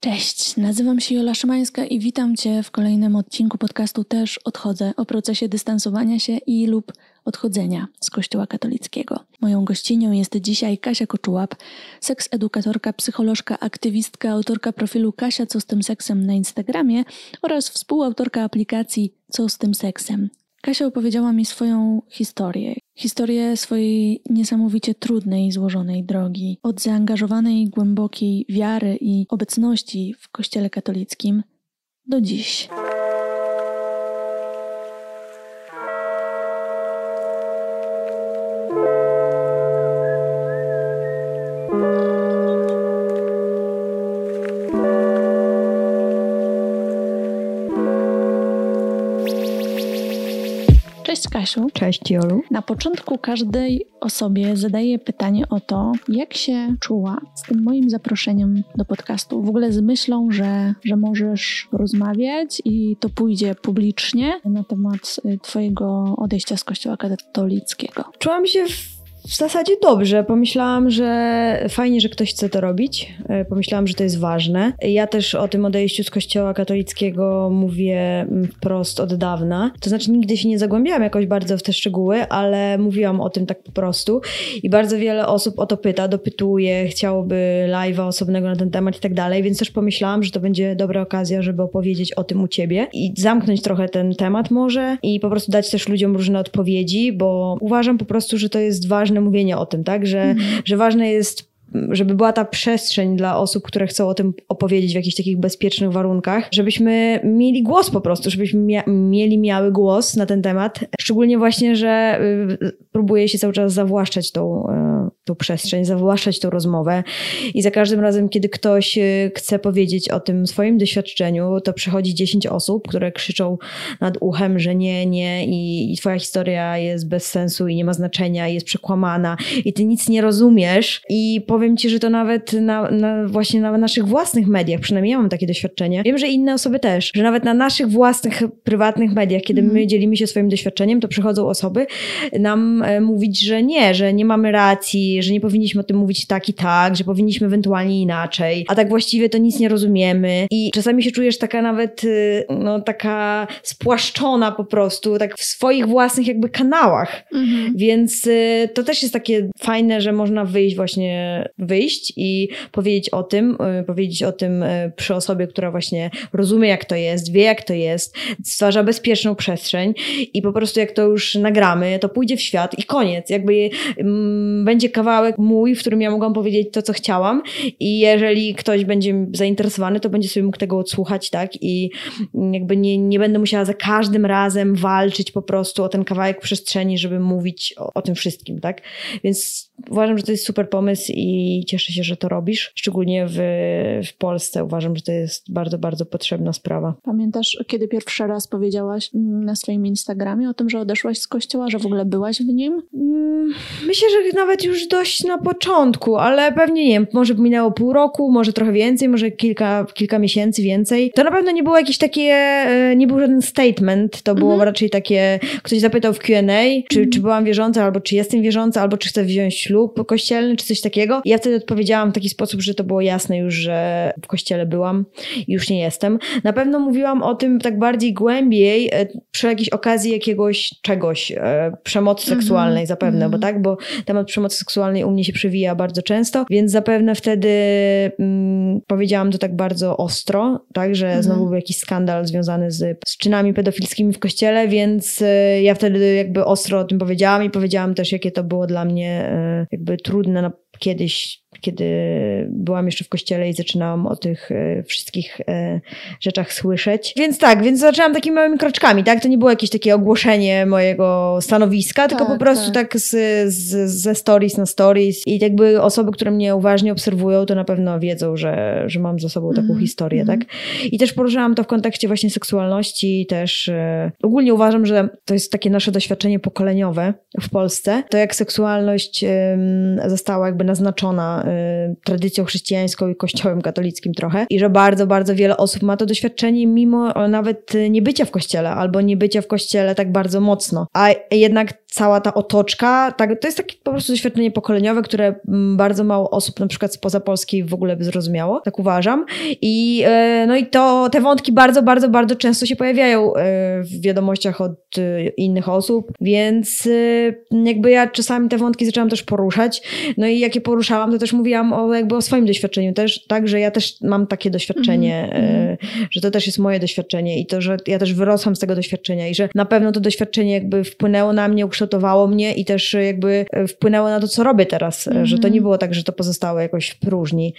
Cześć, nazywam się Jola Szymańska i witam Cię w kolejnym odcinku podcastu Też odchodzę o procesie dystansowania się i lub odchodzenia z Kościoła katolickiego. Moją gościnią jest dzisiaj Kasia Koczułap, seks-edukatorka, psycholożka, aktywistka, autorka profilu Kasia Co z tym seksem na Instagramie oraz współautorka aplikacji Co z tym seksem. Kasia opowiedziała mi swoją historię. Historię swojej niesamowicie trudnej i złożonej drogi. Od zaangażowanej, głębokiej wiary i obecności w Kościele katolickim do dziś. Cześć Kasiu. Cześć Jolu. Na początku każdej osobie zadaję pytanie o to, jak się czuła z tym moim zaproszeniem do podcastu. W ogóle z myślą, że, że możesz rozmawiać i to pójdzie publicznie na temat y, Twojego odejścia z Kościoła katolickiego. Czułam się w w zasadzie dobrze. Pomyślałam, że fajnie, że ktoś chce to robić. E, pomyślałam, że to jest ważne. Ja też o tym odejściu z kościoła katolickiego mówię mm, wprost od dawna. To znaczy, nigdy się nie zagłębiałam jakoś bardzo w te szczegóły, ale mówiłam o tym tak po prostu. I bardzo wiele osób o to pyta, dopytuje, chciałoby live'a osobnego na ten temat i tak dalej, więc też pomyślałam, że to będzie dobra okazja, żeby opowiedzieć o tym u ciebie i zamknąć trochę ten temat może i po prostu dać też ludziom różne odpowiedzi, bo uważam po prostu, że to jest ważne ważne mówienie o tym, tak? Że, mhm. że ważne jest żeby była ta przestrzeń dla osób, które chcą o tym opowiedzieć w jakichś takich bezpiecznych warunkach, żebyśmy mieli głos po prostu, żebyśmy mia mieli, miały głos na ten temat. Szczególnie właśnie, że y, próbuję się cały czas zawłaszczać tą, y, tą przestrzeń, zawłaszczać tą rozmowę i za każdym razem, kiedy ktoś y, chce powiedzieć o tym swoim doświadczeniu, to przychodzi 10 osób, które krzyczą nad uchem, że nie, nie i, i twoja historia jest bez sensu i nie ma znaczenia i jest przekłamana i ty nic nie rozumiesz i po powiem ci, że to nawet na, na, właśnie na naszych własnych mediach, przynajmniej ja mam takie doświadczenie. Wiem, że inne osoby też, że nawet na naszych własnych, prywatnych mediach, kiedy my mhm. dzielimy się swoim doświadczeniem, to przychodzą osoby nam e, mówić, że nie, że nie mamy racji, że nie powinniśmy o tym mówić tak i tak, że powinniśmy ewentualnie inaczej, a tak właściwie to nic nie rozumiemy i czasami się czujesz taka nawet, y, no taka spłaszczona po prostu, tak w swoich własnych jakby kanałach, mhm. więc y, to też jest takie fajne, że można wyjść właśnie wyjść i powiedzieć o tym, y, powiedzieć o tym y, przy osobie, która właśnie rozumie, jak to jest, wie, jak to jest, stwarza bezpieczną przestrzeń i po prostu jak to już nagramy, to pójdzie w świat i koniec. Jakby um, będzie kawałek mój, w którym ja mogłam powiedzieć to, co chciałam i jeżeli ktoś będzie zainteresowany, to będzie sobie mógł tego odsłuchać, tak? I jakby nie, nie będę musiała za każdym razem walczyć po prostu o ten kawałek przestrzeni, żeby mówić o, o tym wszystkim, tak? Więc uważam, że to jest super pomysł i cieszę się, że to robisz. Szczególnie w, w Polsce uważam, że to jest bardzo, bardzo potrzebna sprawa. Pamiętasz, kiedy pierwszy raz powiedziałaś na swoim Instagramie o tym, że odeszłaś z kościoła, że w ogóle byłaś w nim? Mm, myślę, że nawet już dość na początku, ale pewnie nie wiem, może minęło pół roku, może trochę więcej, może kilka, kilka miesięcy więcej. To na pewno nie było jakieś takie, e, nie był żaden statement, to było mhm. raczej takie, ktoś zapytał w Q&A, czy, mhm. czy byłam wierząca, albo czy jestem wierząca, albo czy chcę wziąć ślub kościelny, czy coś takiego ja wtedy odpowiedziałam w taki sposób, że to było jasne już, że w kościele byłam i już nie jestem. Na pewno mówiłam o tym tak bardziej głębiej e, przy jakiejś okazji jakiegoś czegoś, e, przemocy mhm. seksualnej mm -hmm. zapewne, mm -hmm. bo tak, bo temat przemocy seksualnej u mnie się przewija bardzo często, więc zapewne wtedy mm, powiedziałam to tak bardzo ostro, tak, że mm -hmm. znowu był jakiś skandal związany z, z czynami pedofilskimi w kościele, więc e, ja wtedy jakby ostro o tym powiedziałam i powiedziałam też, jakie to było dla mnie jakby trudne na kiedyś kiedy byłam jeszcze w kościele i zaczynałam o tych e, wszystkich e, rzeczach słyszeć. Więc tak, więc zaczęłam takimi małymi kroczkami, tak? To nie było jakieś takie ogłoszenie mojego stanowiska, tak, tylko po prostu tak, tak z, z, ze stories na stories i jakby osoby, które mnie uważnie obserwują, to na pewno wiedzą, że, że mam za sobą taką mm, historię, mm. tak? I też poruszyłam to w kontekście właśnie seksualności też e, ogólnie uważam, że to jest takie nasze doświadczenie pokoleniowe w Polsce. To jak seksualność została jakby naznaczona tradycją chrześcijańską i kościołem katolickim trochę i że bardzo, bardzo wiele osób ma to doświadczenie mimo nawet nie bycia w kościele albo nie bycia w kościele tak bardzo mocno. A jednak cała ta otoczka, tak, to jest takie po prostu doświadczenie pokoleniowe, które mm, bardzo mało osób na przykład spoza Polski w ogóle by zrozumiało, tak uważam. I, e, no i to, te wątki bardzo, bardzo, bardzo często się pojawiają e, w wiadomościach od e, innych osób, więc jakby ja czasami te wątki zaczęłam też poruszać, no i jak je poruszałam, to też mówiłam o, jakby o swoim doświadczeniu też, tak, że ja też mam takie doświadczenie, mm -hmm. że to też jest moje doświadczenie i to, że ja też wyrosłam z tego doświadczenia i że na pewno to doświadczenie jakby wpłynęło na mnie, ukształtowało mnie i też jakby wpłynęło na to, co robię teraz, mm że to nie było tak, że to pozostało jakoś w próżni,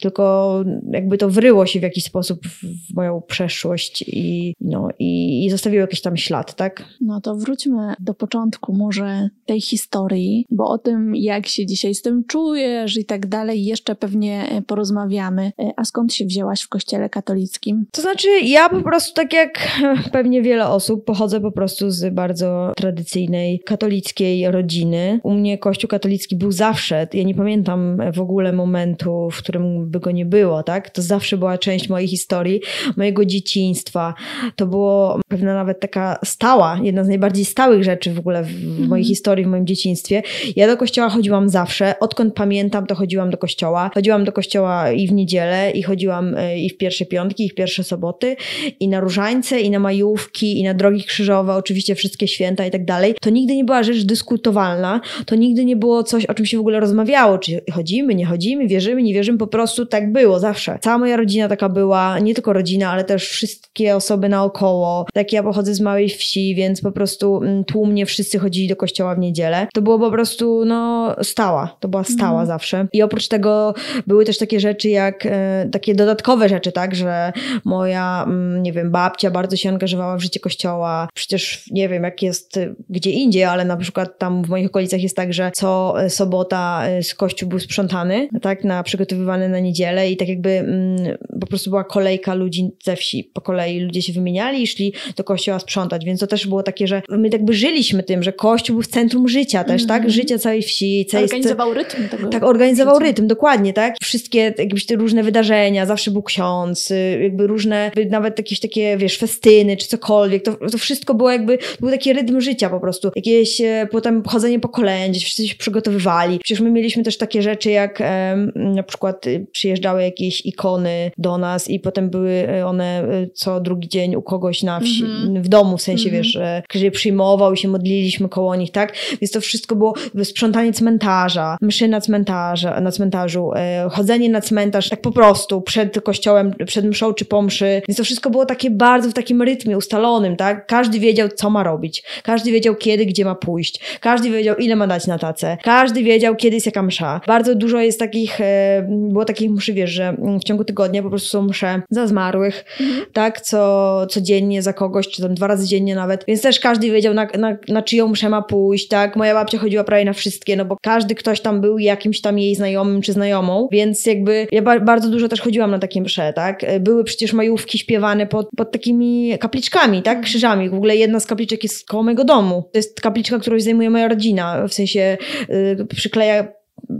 tylko jakby to wryło się w jakiś sposób w moją przeszłość i, no, i, i zostawiło jakiś tam ślad, tak? No to wróćmy do początku może tej historii, bo o tym, jak się dzisiaj z tym czujesz i tak dalej, jeszcze pewnie porozmawiamy. A skąd się wzięłaś w kościele katolickim? To znaczy, ja po prostu, tak jak pewnie wiele osób, pochodzę po prostu z bardzo tradycyjnej katolickiej rodziny. U mnie kościół katolicki był zawsze, ja nie pamiętam w ogóle momentu, w którym by go nie było, tak? To zawsze była część mojej historii, mojego dzieciństwa. To było pewna nawet taka stała, jedna z najbardziej stałych rzeczy w ogóle w, w mojej mhm. historii, w moim dzieciństwie. Ja do kościoła chodziłam zawsze, odkąd pamiętam, to chodziłam do kościoła. Chodziłam do kościoła i w niedzielę, i chodziłam e, i w pierwsze piątki, i w pierwsze soboty, i na różańce, i na majówki, i na drogi krzyżowe, oczywiście wszystkie święta i tak dalej. To nigdy nie była rzecz dyskutowalna, to nigdy nie było coś, o czym się w ogóle rozmawiało, czy chodzimy, nie chodzimy, wierzymy, nie wierzymy, po prostu tak było zawsze. Cała moja rodzina taka była, nie tylko rodzina, ale też wszystkie osoby naokoło. Tak ja pochodzę z małej wsi, więc po prostu mm, tłumnie wszyscy chodzili do kościoła w niedzielę. To było po prostu, no, stała. To była stała mm. zawsze. I oprócz tego były też takie rzeczy jak, e, takie dodatkowe rzeczy, tak, że moja, mm, nie wiem, babcia bardzo się angażowała w życie kościoła. Przecież nie wiem, jak jest gdzie indziej, ale na przykład tam w moich okolicach jest tak, że co sobota e, z kościół był sprzątany, tak, na przygotowywany na niedzielę i tak jakby mm, po prostu była kolejka ludzi ze wsi. Po kolei ludzie się wymieniali i szli do kościoła sprzątać, więc to też było takie, że my jakby żyliśmy tym, że kościół był w centrum życia też, mm -hmm. tak? Mhm. Życia całej wsi. Całej organizował rytm tego. Tak, organizował życia. rytm, dokładnie, tak? Wszystkie jakby te różne wydarzenia, zawsze był ksiądz, y, jakby różne, nawet jakieś takie, wiesz, festyny czy cokolwiek, to, to wszystko było jakby, był taki rytm życia po prostu. Jakieś e, potem chodzenie po kolei, gdzie wszyscy się przygotowywali. Przecież my mieliśmy też takie rzeczy jak na przykład y, przyjeżdżały jakieś ikony do nas i potem były e, one e, co drugi dzień u kogoś na wsi, mm -hmm. w domu, w sensie, mm -hmm. wiesz, że ktoś je przyjmował i się modliliśmy koło nich, tak? Więc to wszystko było sprzątanie cmentarza, mszy na, cmentarza, na cmentarzu, chodzenie na cmentarz tak po prostu przed kościołem, przed mszą czy po mszy. Więc to wszystko było takie bardzo w takim rytmie ustalonym, tak? Każdy wiedział, co ma robić. Każdy wiedział, kiedy, gdzie ma pójść. Każdy wiedział, ile ma dać na tacę. Każdy wiedział, kiedy jest jaka msza. Bardzo dużo jest takich, było takich mszy, wiesz, że w ciągu tygodnia po prostu są msze za zmarłych, mhm. tak, co, codziennie za kogoś, czy tam dwa razy dziennie nawet, więc też każdy wiedział na, na, na czyją mszę ma pójść, tak, moja babcia chodziła prawie na wszystkie, no bo każdy ktoś tam był jakimś tam jej znajomym czy znajomą, więc jakby ja ba bardzo dużo też chodziłam na takie msze, tak, były przecież majówki śpiewane pod, pod takimi kapliczkami, tak, krzyżami, w ogóle jedna z kapliczek jest koło mojego domu, to jest kapliczka, którą zajmuje moja rodzina, w sensie yy, przykleja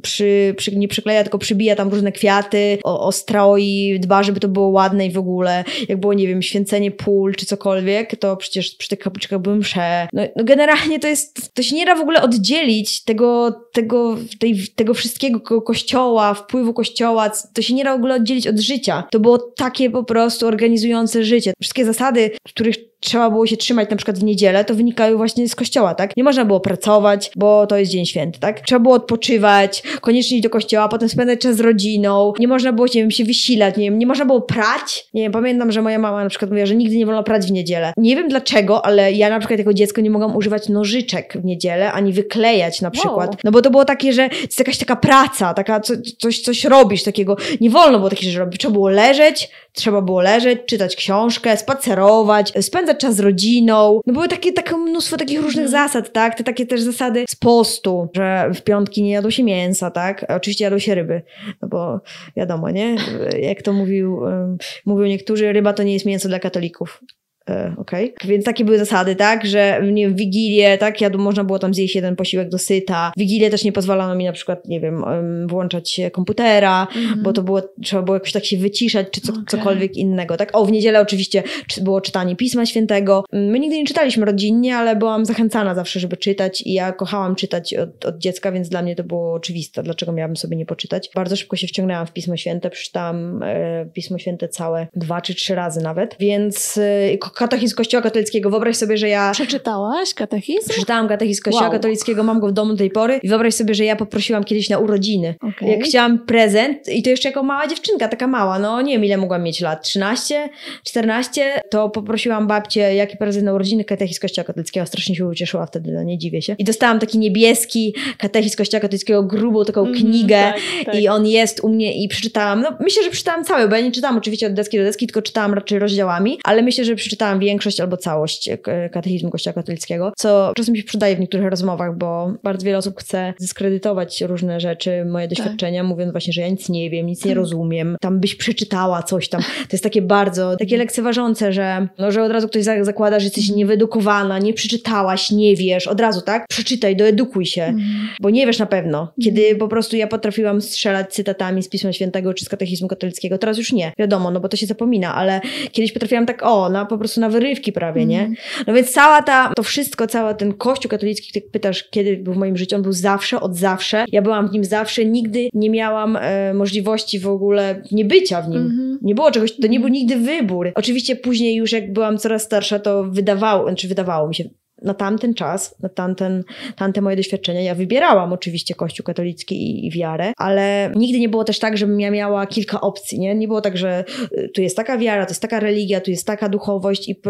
przy, przy, nie przykleja, tylko przybija tam różne kwiaty, o, ostroi, dba, żeby to było ładne i w ogóle, jak było, nie wiem, święcenie pól czy cokolwiek, to przecież przy tych kapliczkach były msze. No, no generalnie to jest, to się nie da w ogóle oddzielić tego, tego, tej, tego wszystkiego kościoła, wpływu kościoła, to się nie da w ogóle oddzielić od życia. To było takie po prostu organizujące życie. Wszystkie zasady, których trzeba było się trzymać na przykład w niedzielę, to wynikały właśnie z kościoła, tak? Nie można było pracować, bo to jest dzień święty, tak? Trzeba było odpoczywać, koniecznie iść do kościoła, potem spędzać czas z rodziną, nie można było, nie wiem, się wysilać, nie wiem, nie można było prać. Nie wiem, pamiętam, że moja mama na przykład mówiła, że nigdy nie wolno prać w niedzielę. Nie wiem dlaczego, ale ja na przykład jako dziecko nie mogłam używać nożyczek w niedzielę, ani wyklejać na przykład. Wow. No bo to było takie, że jest jakaś taka praca, taka co, coś, coś robisz takiego. Nie wolno było takie rzeczy robić. Trzeba było leżeć, trzeba było leżeć, czytać książkę, spacerować, spędzać czas z rodziną. No były takie, takie mnóstwo takich różnych mhm. zasad, tak? Te takie też zasady z postu, że w piątki nie jadło się mięsa, tak? Oczywiście jadło się ryby, no bo wiadomo, nie? Jak to mówił, um, mówią niektórzy, ryba to nie jest mięso dla katolików. E, okej. Okay. Więc takie były zasady, tak, że nie w Wigilię, tak, jadł, można było tam zjeść jeden posiłek do syta. W Wigilię też nie pozwalano mi na przykład, nie wiem, włączać komputera, mm-hmm. bo to było, trzeba było jakoś tak się wyciszać, czy co, okay. cokolwiek innego, tak. O, w niedzielę oczywiście było czytanie Pisma Świętego. My nigdy nie czytaliśmy rodzinnie, ale byłam zachęcana zawsze, żeby czytać i ja kochałam czytać od, od dziecka, więc dla mnie to było oczywiste, dlaczego miałabym sobie nie poczytać. Bardzo szybko się wciągnęłam w Pismo Święte, przeczytałam e, Pismo Święte całe dwa czy trzy razy nawet, więc e, katechizm Kościoła Katolickiego. Wyobraź sobie, że ja... Przeczytałaś katechizm? Przeczytałam katechizm Kościoła wow. Katolickiego, mam go w domu do tej pory i wyobraź sobie, że ja poprosiłam kiedyś na urodziny. Okay. Jak chciałam prezent i to jeszcze jako mała dziewczynka, taka mała, no nie wiem ile mogłam mieć lat, 13, 14, to poprosiłam babcię, jaki prezent na urodziny katechizm Kościoła Katolickiego. Strasznie się ucieszyła wtedy, no nie dziwię się. I dostałam taki niebieski katechizm Kościoła Katolickiego, grubą taką mm, knigę tak, tak. i on jest u mnie i przeczytałam, no myślę, że przeczytałam cały, bo ja nie czytałam oczywiście od deski do deski, tylko czytałam raczej rozdziałami, ale myślę, że przeczytałam większość większość albo całość e, katechizmu Kościoła katolickiego, co czasem się przydaje w niektórych rozmowach, bo bardzo wiele osób chce dyskredytować różne rzeczy, moje tak. doświadczenia, tak. mówiąc właśnie, że ja nic nie wiem, nic nie mhm. rozumiem, tam byś przeczytała coś tam. To jest takie bardzo, takie lekceważące, że, no, że od razu ktoś zakłada, że jesteś niewyedukowana, nie przeczytałaś, nie wiesz, od razu, tak? Przeczytaj, doedukuj się, mm. bo nie wiesz na pewno. Kiedy mm. po prostu ja potrafiłam strzelać cytatami z Pisma Świętego czy z katechizmu katolickiego, teraz już nie, wiadomo, no bo to się zapomina, ale kiedyś potrafiłam tak, o, na, po prostu na wyrywki prawie, nie? Mhm. No więc cała ta, to wszystko, cały ten kościół katolicki, ty pytasz, kiedy był w moim życiu, on był zawsze, od zawsze. Ja byłam w nim zawsze, nigdy nie miałam e, możliwości w ogóle nie bycia w nim. Mm-hmm. Nie było czegoś, to nie był nigdy wybór. Oczywiście później już jak byłam coraz starsza, to wydawało, znaczy wydawało mi się, na tamten czas, na tamten, tamte moje doświadczenia, ja wybierałam oczywiście Kościół katolicki i, i, wiarę, ale nigdy nie było też tak, żebym ja miała kilka opcji, nie? Nie było tak, że y, tu jest taka wiara, to jest taka religia, tu jest taka duchowość i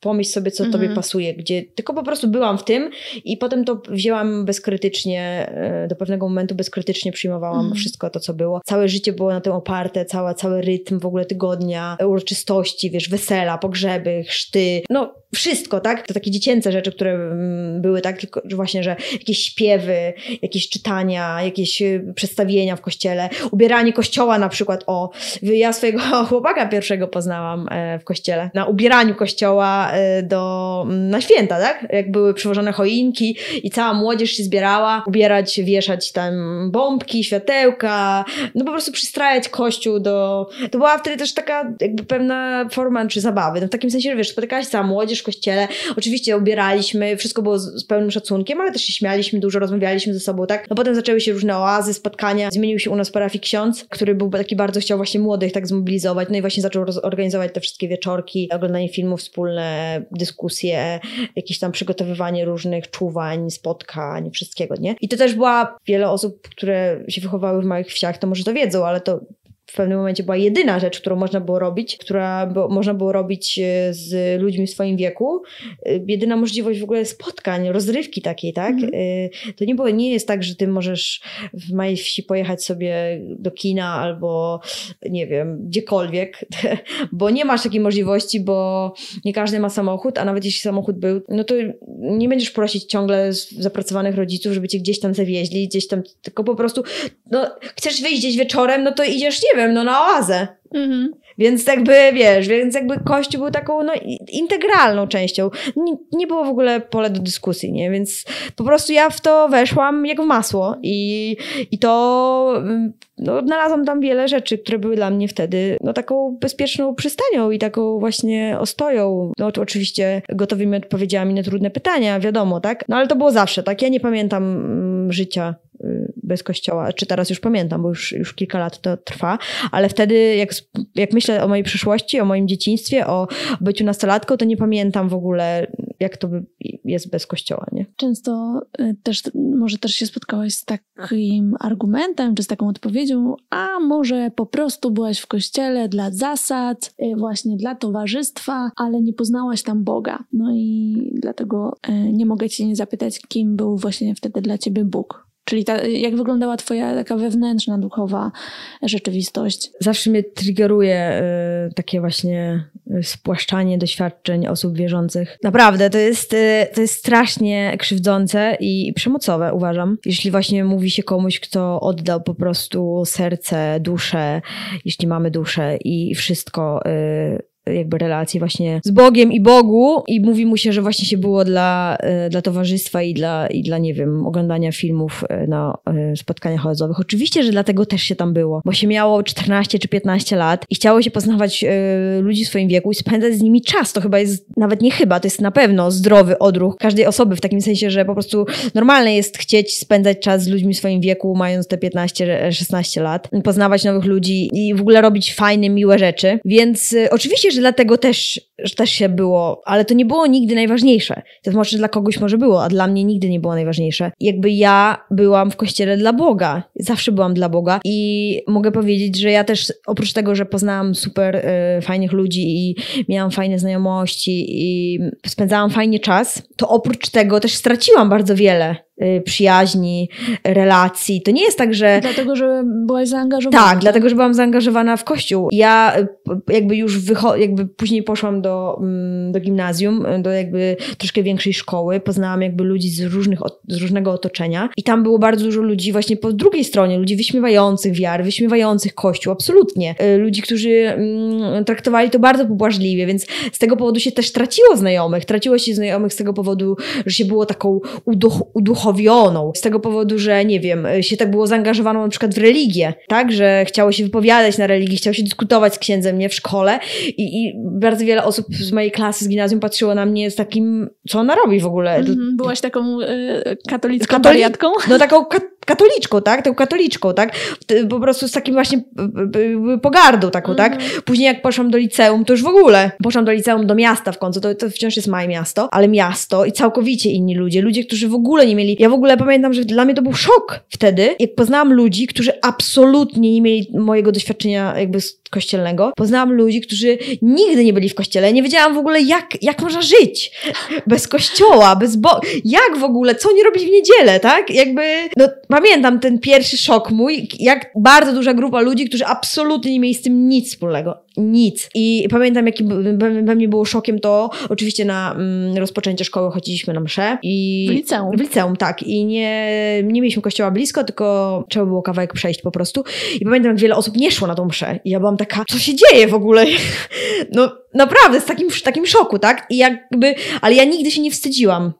pomyśl sobie, co mhm. tobie pasuje, gdzie tylko po prostu byłam w tym i potem to wzięłam bezkrytycznie, y, do pewnego momentu bezkrytycznie przyjmowałam mhm. wszystko to, co było. Całe życie było na tym oparte, cała, cały rytm w ogóle tygodnia, uroczystości, wiesz, wesela, pogrzeby, chrzty, no wszystko, tak? To takie dziecięce rzeczy, które mm, były tak, tylko właśnie, że jakieś śpiewy, jakieś czytania, jakieś y, przedstawienia w kościele, ubieranie kościoła na przykład, o, ja swojego chłopaka pierwszego poznałam e, w kościele, na ubieraniu kościoła e, do, mm, na święta, tak? Jak były przywożone choinki i cała młodzież się zbierała, ubierać, wieszać tam bombki, światełka, no po prostu przystrajać kościół do, to była wtedy też taka jakby pewna forma czy zabawy, no w takim sensie, że wiesz, spotykałaś cała młodzież w kościele. Oczywiście ubieraliśmy, wszystko było z, z pełnym szacunkiem, ale też się śmialiśmy, dużo rozmawialiśmy ze sobą, tak? No potem zaczęły się różne oazy, spotkania. Zmienił się u nas parafii ksiądz, który był taki bardzo chciał właśnie młodych tak zmobilizować. No i właśnie zaczął organizować te wszystkie wieczorki, oglądanie filmów wspólne, dyskusje, jakieś tam przygotowywanie różnych czuwań, spotkań, wszystkiego, nie? I to też była wiele osób, które się wychowały w małych wsiach, to może to wiedzą, ale to w pewnym momencie była jedyna rzecz, którą można było robić, która bo, można było robić e, z ludźmi w swoim wieku. E, jedyna możliwość w ogóle spotkań, rozrywki takiej, tak? Mm. To nie było, nie jest tak, że ty możesz w małej wsi pojechać sobie do kina albo nie wiem, gdziekolwiek, bo nie masz takiej możliwości, bo nie każdy ma samochód, a nawet jeśli samochód był, no to nie będziesz prosić ciągle zapracowanych rodziców, żeby cię gdzieś tam zawieźli, gdzieś tam, tylko po prostu, no, chcesz wyjść gdzieś wieczorem, no to idziesz, nie wiem, no na oazę. Mhm. Więc jakby, wiesz, więc jakby Kościół był taką no, integralną częścią. Nie, nie było w ogóle pole do dyskusji, nie? Więc po prostu ja w to weszłam jak w masło i, i to mm, no, odnalazłam tam wiele rzeczy, które były dla mnie wtedy no, taką bezpieczną przystanią i taką właśnie ostoją. No oczywiście gotowymi odpowiedziami na trudne pytania, wiadomo, tak? No ale to było zawsze, tak? Ja nie pamiętam mm, życia bez kościoła, czy teraz już pamiętam, bo już, już kilka lat to trwa, ale wtedy jak, jak myślę o mojej przyszłości, o moim dzieciństwie, o byciu nastolatką, to nie pamiętam w ogóle, jak to jest bez kościoła, nie? Często y, też, może też się spotkałaś z takim argumentem, czy z taką odpowiedzią, a może po prostu byłaś w kościele dla zasad, y, właśnie dla towarzystwa, ale nie poznałaś tam Boga. No i dlatego y, nie mogę cię nie zapytać, kim był właśnie wtedy dla ciebie Bóg. Czyli ta, jak wyglądała twoja taka wewnętrzna, duchowa rzeczywistość? Zawsze mnie triggeruje y, takie właśnie y, spłaszczanie doświadczeń osób wierzących. Naprawdę, to jest, y, to jest strasznie krzywdzące i przemocowe, uważam. Jeśli właśnie mówi się komuś, kto oddał po prostu serce, duszę, jeśli mamy duszę i wszystko y, jakby relacji właśnie z Bogiem i Bogu i mówi mu się, że właśnie się było dla, e, dla towarzystwa i dla, i dla, nie wiem, oglądania filmów e, na e, spotkaniach oazowych. Oczywiście, że dlatego też się tam było, bo się miało 14 czy 15 lat i chciało się poznawać ludzi w swoim wieku i spędzać z nimi czas. To chyba jest, nawet nie chyba, to jest na pewno zdrowy odruch każdej osoby w takim sensie, że po prostu normalne jest chcieć spędzać czas z ludźmi w swoim wieku, mając te 15-16 lat, poznawać nowych ludzi i w ogóle robić fajne, miłe rzeczy. Więc oczywiście, że dlatego też, że też się było, ale to nie było nigdy najważniejsze. To może dla kogoś może było, a dla mnie nigdy nie było najważniejsze. Jakby ja byłam w kościele dla Boga. Zawsze byłam dla Boga i mogę powiedzieć, że ja też oprócz tego, że poznałam super y, fajnych ludzi i miałam fajne znajomości i spędzałam fajnie czas, to oprócz tego też straciłam bardzo wiele przyjaźni, relacji. To nie jest tak, że. Dlatego, że byłaś zaangażowana. Tak, dlatego, że byłam zaangażowana w kościół. Ja y, jakby już wycho- jakby później poszłam do, mm, do gimnazjum, do jakby troszkę większej szkoły. Poznałam jakby ludzi z, różnych, z różnego otoczenia. I tam było bardzo dużo ludzi właśnie po drugiej stronie, ludzi wyśmiewających wiary, wyśmiewających kościół, absolutnie. Y, ludzi, którzy mm, traktowali to bardzo pobłażliwie, więc z tego powodu się też traciło znajomych. Traciło się znajomych z tego powodu, że się było taką uduch uduchowioną. Z tego powodu, że nie wiem, się tak było zaangażowaną na przykład w religię, tak? Że chciało się wypowiadać na religii, chciało się dyskutować z księdzem, nie? W szkole i, i bardzo wiele osób z mojej klasy z gimnazjum patrzyło na mnie z takim, co ona robi w ogóle. Mhm, byłaś taką y, katolicką Katoli- wariatką? No taką ka katoliczką, tak? Tą katoliczką, tak? Po prostu z takim właśnie pogardą taką, tak? Mhm. Później jak poszłam do liceum, to już w ogóle poszłam do liceum, do miasta w końcu, to, to wciąż jest małe miasto, ale miasto i całkowicie inni ludzie, ludzie, którzy w ogóle nie mieli, ja w ogóle pamiętam, że dla mnie to był szok wtedy, jak poznałam ludzi, którzy absolutnie nie mieli mojego doświadczenia jakby kościelnego. Poznałam ludzi, którzy nigdy nie byli w kościele. Nie wiedziałam w ogóle, jak, jak można żyć bez kościoła, bez bo... Jak w ogóle, co nie robić w niedzielę, tak? Jakby, no pamiętam ten pierwszy szok mój, jak bardzo duża grupa ludzi, którzy absolutnie nie mieli z tym nic wspólnego nic. I pamiętam, jakim we mnie było szokiem to, oczywiście na mm, rozpoczęcie szkoły chodziliśmy na mszę. I w liceum. W liceum, tak. I nie, nie mieliśmy kościoła blisko, tylko trzeba było kawałek przejść po prostu. I pamiętam, jak wiele osób nie szło na tą mszę. I ja byłam taka, co się dzieje w ogóle? no naprawdę, z takim, takim szoku, tak? I jakby, ale ja nigdy się nie wstydziłam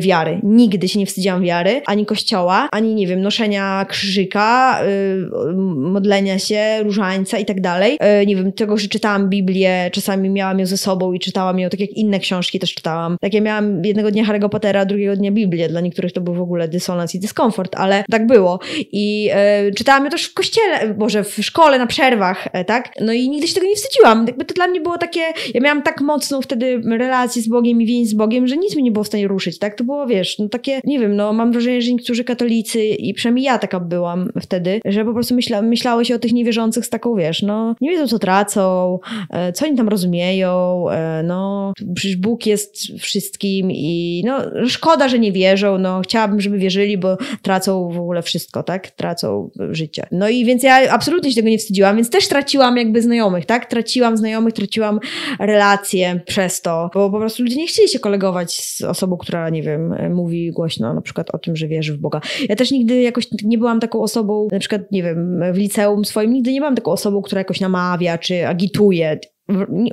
wiary. Nigdy się nie wstydziłam wiary, ani kościoła, ani nie wiem, noszenia krzyżyka, yy, modlenia się, różańca i tak dalej. Yy, nie wiem, tego, że czytałam Biblię, czasami miałam ją ze sobą i czytałam ją, tak jak inne książki też czytałam. Tak ja miałam jednego dnia Harry'ego Pottera, drugiego dnia Biblię. Dla niektórych to był w ogóle dysonans i dyskomfort, ale tak było. I czytałam ją też w kościele, może w szkole, na przerwach, e, tak? No i nigdy się tego nie wstydziłam. Jakby to dla mnie było takie, ja miałam tak mocną wtedy relację z Bogiem i więź z Bogiem, że nic mi nie było w stanie ruszyć, tak? To było, wiesz, no takie, nie wiem, no mam wrażenie, że niektórzy katolicy i przynajmniej ja taka byłam wtedy, że po prostu myśla, się o tych niewierzących z taką, wiesz, no nie wiedzą co tracą, e, co oni tam rozumieją, e, no przecież Bóg jest wszystkim i no szkoda, że nie wierzą, no chciałabym, żeby wierzyli, bo tracą w ogóle wszystko, tak? Tracą życie. No i więc ja absolutnie się tego nie wstydziłam, więc też traciłam jakby znajomych, tak? Traciłam znajomych, traciłam relacje przez to, bo po prostu ludzie nie chcieli się kolegować z osobą, która, nie wiem, mówi głośno na przykład o tym, że wierzy w Boga. Ja też nigdy jakoś nie byłam taką osobą, na przykład, nie wiem, w liceum swoim nigdy nie byłam taką osobą, która jakoś namawia czy agituje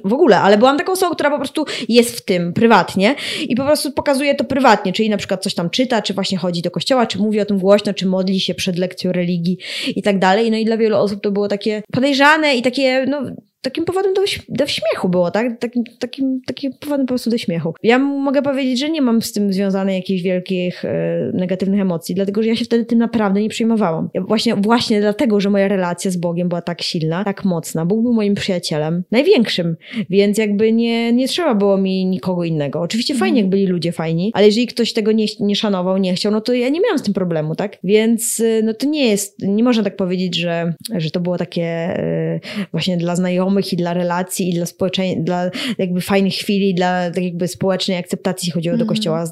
w ogóle, ale byłam taką osobą, która po prostu jest w tym prywatnie i po prostu pokazuje to prywatnie, czyli na przykład coś tam czyta, czy właśnie chodzi do kościoła, czy mówi o tym głośno, czy modli się przed lekcją religii i tak dalej. No i dla wielu osób to było takie podejrzane i takie, no takim powodem do, do śmiechu było, tak? Takim, takim, takim powodem po prostu do śmiechu. Ja mogę powiedzieć, że nie mam z tym związanych jakichś wielkich e, negatywnych emocji, dlatego że ja się wtedy tym naprawdę nie przejmowałam. Ja właśnie, właśnie dlatego, że moja relacja z Bogiem była tak silna, tak mocna. Bóg był moim przyjacielem, największym, więc jakby nie, nie trzeba było mi nikogo innego. Oczywiście fajnie, jak byli ludzie fajni, ale jeżeli ktoś tego nie, nie szanował, nie chciał, no to ja nie miałam z tym problemu, tak? Więc e, no to nie jest, nie można tak powiedzieć, że, że to było takie e, właśnie dla znajomych, znajomych i dla relacji i dla społeczeństwa, dla jakby fajnych chwili, dla tak jakby społecznej akceptacji, chodziło mm. do kościoła.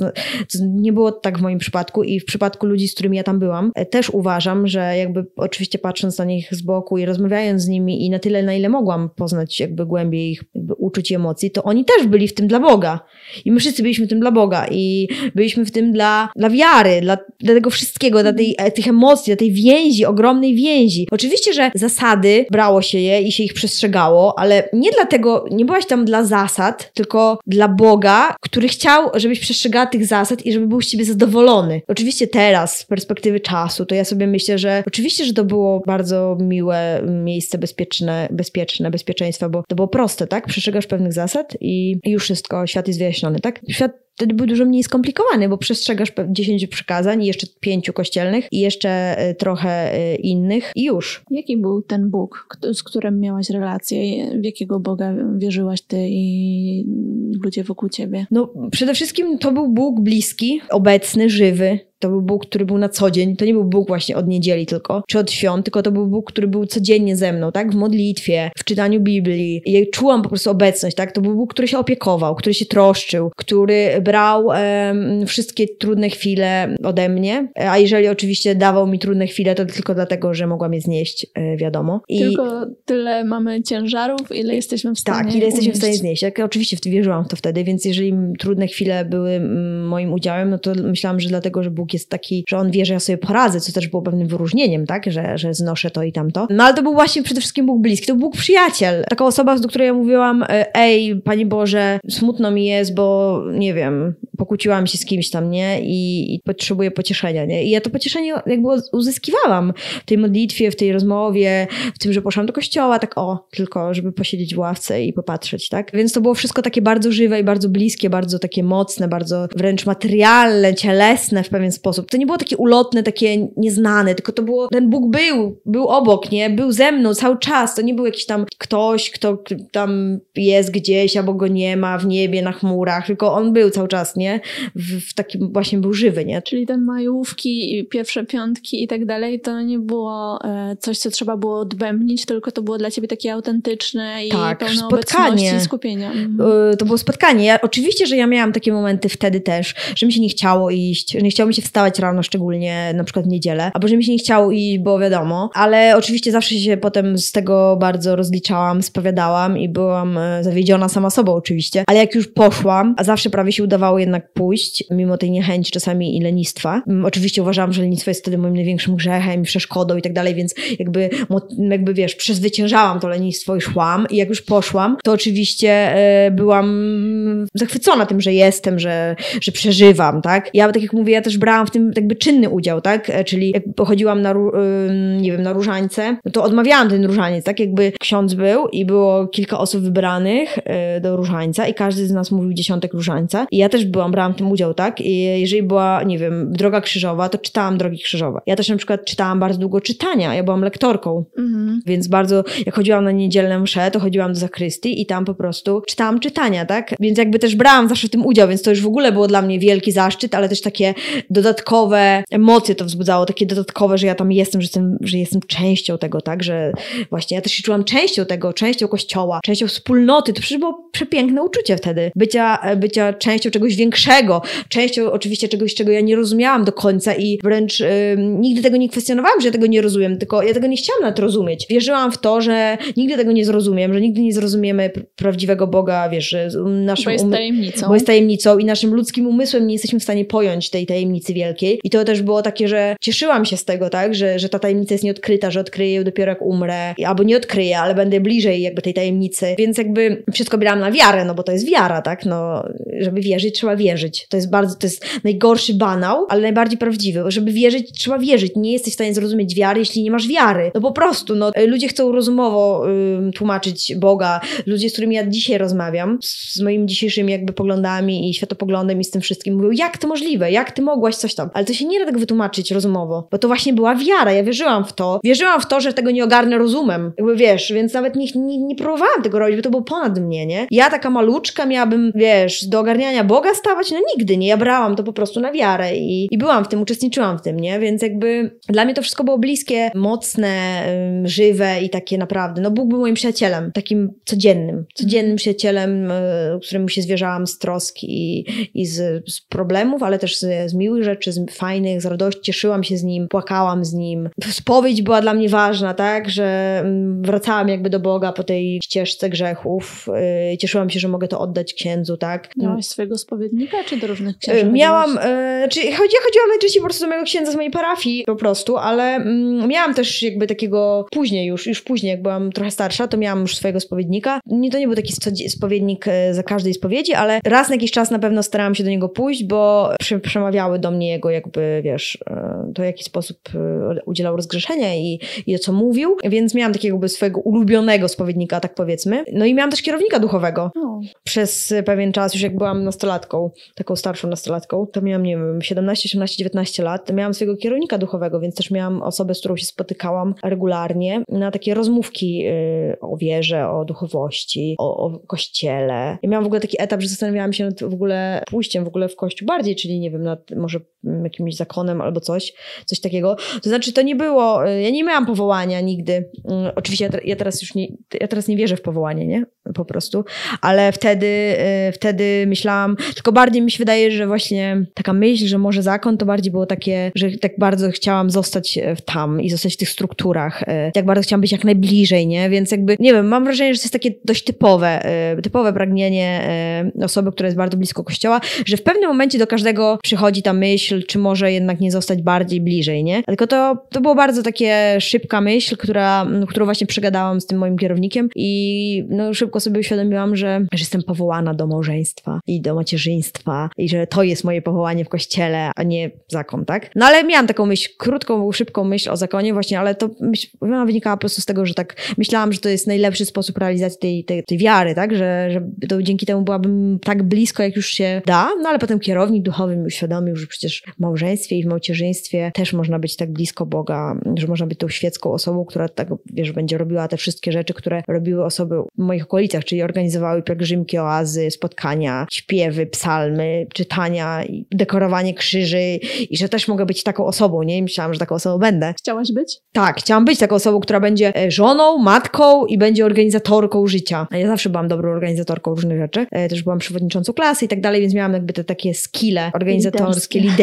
Nie było tak w moim przypadku i w przypadku ludzi, z którymi ja tam byłam, e, też uważam, że jakby oczywiście patrząc na nich z boku i rozmawiając z nimi i na tyle, na ile mogłam poznać jakby głębiej ich jakby uczuć i emocji, to oni też byli w tym dla Boga. I my wszyscy byliśmy w tym dla Boga i byliśmy w tym dla, dla wiary, dla, dla tego wszystkiego, dla tej, tych emocji, dla tej więzi, ogromnej więzi. Oczywiście, że zasady brało się je i się ich przestrzegało, ale nie dlatego, nie byłaś tam dla zasad, tylko dla Boga, który chciał, żebyś przestrzegała tych zasad i żeby był z ciebie zadowolony. Oczywiście teraz, z perspektywy czasu, to ja sobie myślę, że oczywiście, że to było bardzo miłe miejsce bezpieczne, bezpieczne, bo to było proste, tak? Przestrzegasz pewnych zasad i już wszystko, świat jest wyjaśniony, tak? Świat wtedy był dużo mniej skomplikowany, bo przestrzegasz 10 przykazań i jeszcze pięciu kościelnych i jeszcze e, trochę e, innych i już. Jaki był ten Bóg, z którym miałaś relację? W jakiego Boga wierzyłaś ty i ludzie wokół ciebie? No, przede wszystkim to był Bóg bliski, obecny, żywy, to był Bóg, który był na co dzień. To nie był Bóg właśnie od niedzieli tylko, czy od świąt, tylko to był Bóg, który był codziennie ze mną, tak? W modlitwie, w czytaniu Biblii. I czułam po prostu obecność, tak? To był Bóg, który się opiekował, który się troszczył, który brał wszystkie trudne chwile ode mnie. A jeżeli oczywiście dawał mi trudne chwile, to tylko dlatego, że mogłam je znieść, e, wiadomo. I... Tylko tyle mamy ciężarów, ile jesteśmy w stanie Tak, ile jesteśmy w stanie znieść. Jak, oczywiście wierzyłam w to wtedy, więc jeżeli trudne chwile były moim udziałem, no to myślałam, że dlatego, że Bóg Bóg jest taki, że on wie, że ja sobie poradzę, co też było pewnym wyróżnieniem, tak, że, że znoszę to i tamto. No ale to był właśnie przede wszystkim Bóg bliski, to był Bóg przyjaciel. Taka osoba, do której ja mówiłam, e, ej, Panie Boże, smutno mi jest, bo nie wiem, pokłóciłam się z kimś tam, nie? I, i potrzebuję pocieszenia, nie? I ja to pocieszenie jakby uzyskiwałam w tej modlitwie, w tej rozmowie, w tym, że poszłam do kościoła, tak o, tylko żeby posiedzieć w ławce i popatrzeć, tak? Więc to było wszystko takie bardzo żywe i bardzo bliskie, bardzo takie mocne, bardzo wręcz materialne, cielesne w pewien sposób. To nie było takie ulotne, takie nieznane, tylko to było, ten Bóg był, był obok, nie? Był ze mną cały czas. To nie był jakiś tam ktoś, kto tam jest gdzieś, albo go nie ma w niebie, na chmurach, tylko on był cały czas, nie? W, w takim właśnie był żywy, nie? Czyli te majówki, pierwsze piątki i tak dalej, to nie było e, coś, co trzeba było odbębnić, tylko to było dla ciebie takie autentyczne i tak, pełne spotkanie. i skupienia. Mhm. E, to było spotkanie. Ja, oczywiście, że ja miałam takie momenty wtedy też, że mi się nie chciało iść, że nie chciało mi się wstawać rano, szczególnie na przykład w niedzielę, albo że mi się nie chciało iść, bo wiadomo, ale oczywiście zawsze się potem z tego bardzo rozliczałam, spowiadałam i byłam e, zawiedziona sama sobą oczywiście, ale jak już poszłam, a zawsze prawie się udawało jednak pójść, mimo tej niechęci czasami i lenistwa. Mm, oczywiście uważałam, że lenistwo jest wtedy moim największym grzechem, przeszkodą i tak dalej, więc jakby, jakby wiesz, przezwyciężałam to lenistwo i szłam i jak już poszłam, to oczywiście e, byłam zachwycona tym, że jestem, że, że przeżywam, tak? Ja, tak jak mówię, ja też brałam brałam w tym jakby czynny udział, tak? E, czyli jak pochodziłam na, nie wiem, na różańce, no to odmawiałam ten różaniec, tak? Jakby ksiądz był i było kilka osób wybranych e, do różańca i każdy z nas mówił dziesiątek różańca i ja też byłam, brałam w tym udział, tak? I jeżeli była, nie wiem, droga krzyżowa, to czytałam drogi krzyżowe. Ja też na przykład czytałam bardzo długo czytania, ja byłam lektorką, mhm. więc bardzo, jak chodziłam na niedzielne msze, to chodziłam do zakrystii i tam po prostu czytałam czytania, tak? Więc jakby też brałam zawsze w tym udział, więc to już w ogóle było dla mnie wielki zaszczyt, ale też takie dodatkowe dodatkowe emocje to wzbudzało, takie dodatkowe, że ja tam jestem, że jestem, że jestem częścią tego, tak, że właśnie ja też się czułam częścią tego, częścią kościoła, częścią wspólnoty, to przecież było przepiękne uczucie wtedy, bycia, bycia częścią czegoś większego, częścią oczywiście czegoś, czego ja nie rozumiałam do końca i wręcz nigdy tego nie kwestionowałam, że ja tego nie rozumiem, tylko ja tego nie chciałam nawet rozumieć. Wierzyłam w to, że nigdy tego nie zrozumiem, że nigdy nie zrozumiemy prawdziwego Boga, wiesz, naszym bo jest tajemnicą. Bo jest tajemnicą i naszym ludzkim umysłem nie jesteśmy w stanie pojąć tej tajemnicy wielkiej. I to też było takie, że cieszyłam się z tego, tak, że, że ta tajemnica jest nieodkryta, że odkryję ją dopiero jak umrę, albo nie odkryję, ale będę bliżej jakby tej tajemnicy. Więc jakby wszystko brałam na wiarę, no bo to jest wiara, tak, no, żeby wierzyć, trzeba wierzyć. To jest bardzo, to jest najgorszy banał, ale najbardziej prawdziwy, żeby wierzyć, trzeba wierzyć. Nie jesteś w stanie zrozumieć wiary, jeśli nie masz wiary. No po prostu, no, ludzie chcą rozumowo y, tłumaczyć Boga, ludzie, z którymi ja dzisiaj rozmawiam, z moimi dzisiejszymi jakby poglądami i światopoglądem i z tym wszystkim, mówią, jak to możliwe, jak ty mogłaś coś tam. Ale to się nie da tak wytłumaczyć rozumowo, bo to właśnie była wiara. Ja wierzyłam w to. Wierzyłam w to, że tego nie ogarnę rozumem. Jakby wiesz, więc nawet nie, nie, nie próbowałam tego robić, bo to było ponad mnie, nie? Ja taka maluczka miałabym, wiesz, do ogarniania Boga stawać? No nigdy nie. Ja brałam to po prostu na wiarę i, i byłam w tym, uczestniczyłam w tym, nie? Więc jakby dla mnie to wszystko było bliskie, mocne, żywe i takie naprawdę. No Bóg był moim przyjacielem, takim codziennym, codziennym przyjacielem, y, któremu się zwierzałam z troski i, i z, z problemów, ale też z, z miłych rzeczy fajnych, z radości, cieszyłam się z nim, płakałam z nim. Spowiedź była dla mnie ważna, tak, że mm, wracałam jakby do Boga po tej ścieżce grzechów. Yy, cieszyłam się, że mogę to oddać księdzu, tak. Miałaś swojego spowiednika, czy do różnych księży? Yy, miałam, yy, czy chodzi, chodziłam najczęściej po prostu do mojego księdza z mojej parafii po prostu, ale mm, miałam też jakby takiego później już, już później, jak byłam trochę starsza, to miałam już swojego spowiednika. Nie, to nie był taki spowiednik e, za każdej spowiedzi, ale raz na jakiś czas na pewno starałam się do niego pójść, bo przemawiały do mnie jego jakby, wiesz, e, to w jaki sposób e, udzielał rozgrzeszenia i, i o co mówił, więc miałam takiego jakby swojego ulubionego spowiednika, tak powiedzmy. No i miałam też kierownika duchowego. Przez pewien czas, już jak byłam nastolatką, taką starszą nastolatką, to miałam, nie wiem, 17, 18, 19 lat, to miałam swojego kierownika duchowego, więc też miałam osobę, z którą się spotykałam regularnie na takie rozmówki o wierze, o duchowości, o, o kościele. Ja miałam w ogóle taki etap, że zastanawiałam się nad w ogóle pójściem w ogóle w kościół bardziej, czyli nie wiem, nad może jakimś zakonem albo coś, coś takiego. To znaczy, to nie było, ja nie miałam powołania nigdy. Mm, oczywiście ja, teraz już nie, ja teraz nie wierzę w powołanie, nie? Po prostu. Ale wtedy, y, wtedy myślałam, tylko bardziej mi się wydaje, że właśnie taka myśl, że może zakon to bardziej było takie, że tak bardzo chciałam zostać tam i zostać w tych strukturach. Tak bardzo chciałam być jak najbliżej, nie? Więc jakby, nie wiem, mam wrażenie, że to jest takie dość typowe, y, typowe pragnienie osoby, która jest bardzo blisko kościoła, że w pewnym momencie do każdego przychodzi ta myśl, czy może jednak nie zostać bardziej bliżej, nie? Tylko to, to było bardzo takie szybka myśl, która, którą właśnie przegadałam z tym moim kierownikiem i no, szybko sobie uświadomiłam, że, że jestem powołana do małżeństwa i do macierzyństwa i że to jest moje powołanie w kościele, a nie zakon, tak? No ale miałam taką myśl, krótką, szybką myśl o zakonie właśnie, ale to myśl, ona wynikała po prostu z tego, że tak myślałam, że to jest najlepszy sposób realizacji tej, tej, tej wiary, tak? Że, że to dzięki temu byłabym tak blisko, jak już się da, no ale potem kierownik duchowy mi uświadomił, że przecież w małżeństwie i w macierzyństwie też można być tak blisko Boga, że można być tą świecką osobą, która tak, wiesz, będzie robiła te wszystkie rzeczy, które robiły osoby w moich okolicach, czyli organizowały pielgrzymki, oazy, spotkania, śpiewy, psalmy, czytania, dekorowanie krzyży i że też mogę być taką osobą, nie? myślałam, że taką osobą będę. Chciałaś być? Tak, chciałam być taką osobą, która będzie e, żoną, matką i będzie organizatorką życia. A ja zawsze byłam dobrą organizatorką różnych rzeczy. E, też byłam przewodniczącą klasy i tak dalej, więc miałam jakby te takie skille organizatorskie, liderskie,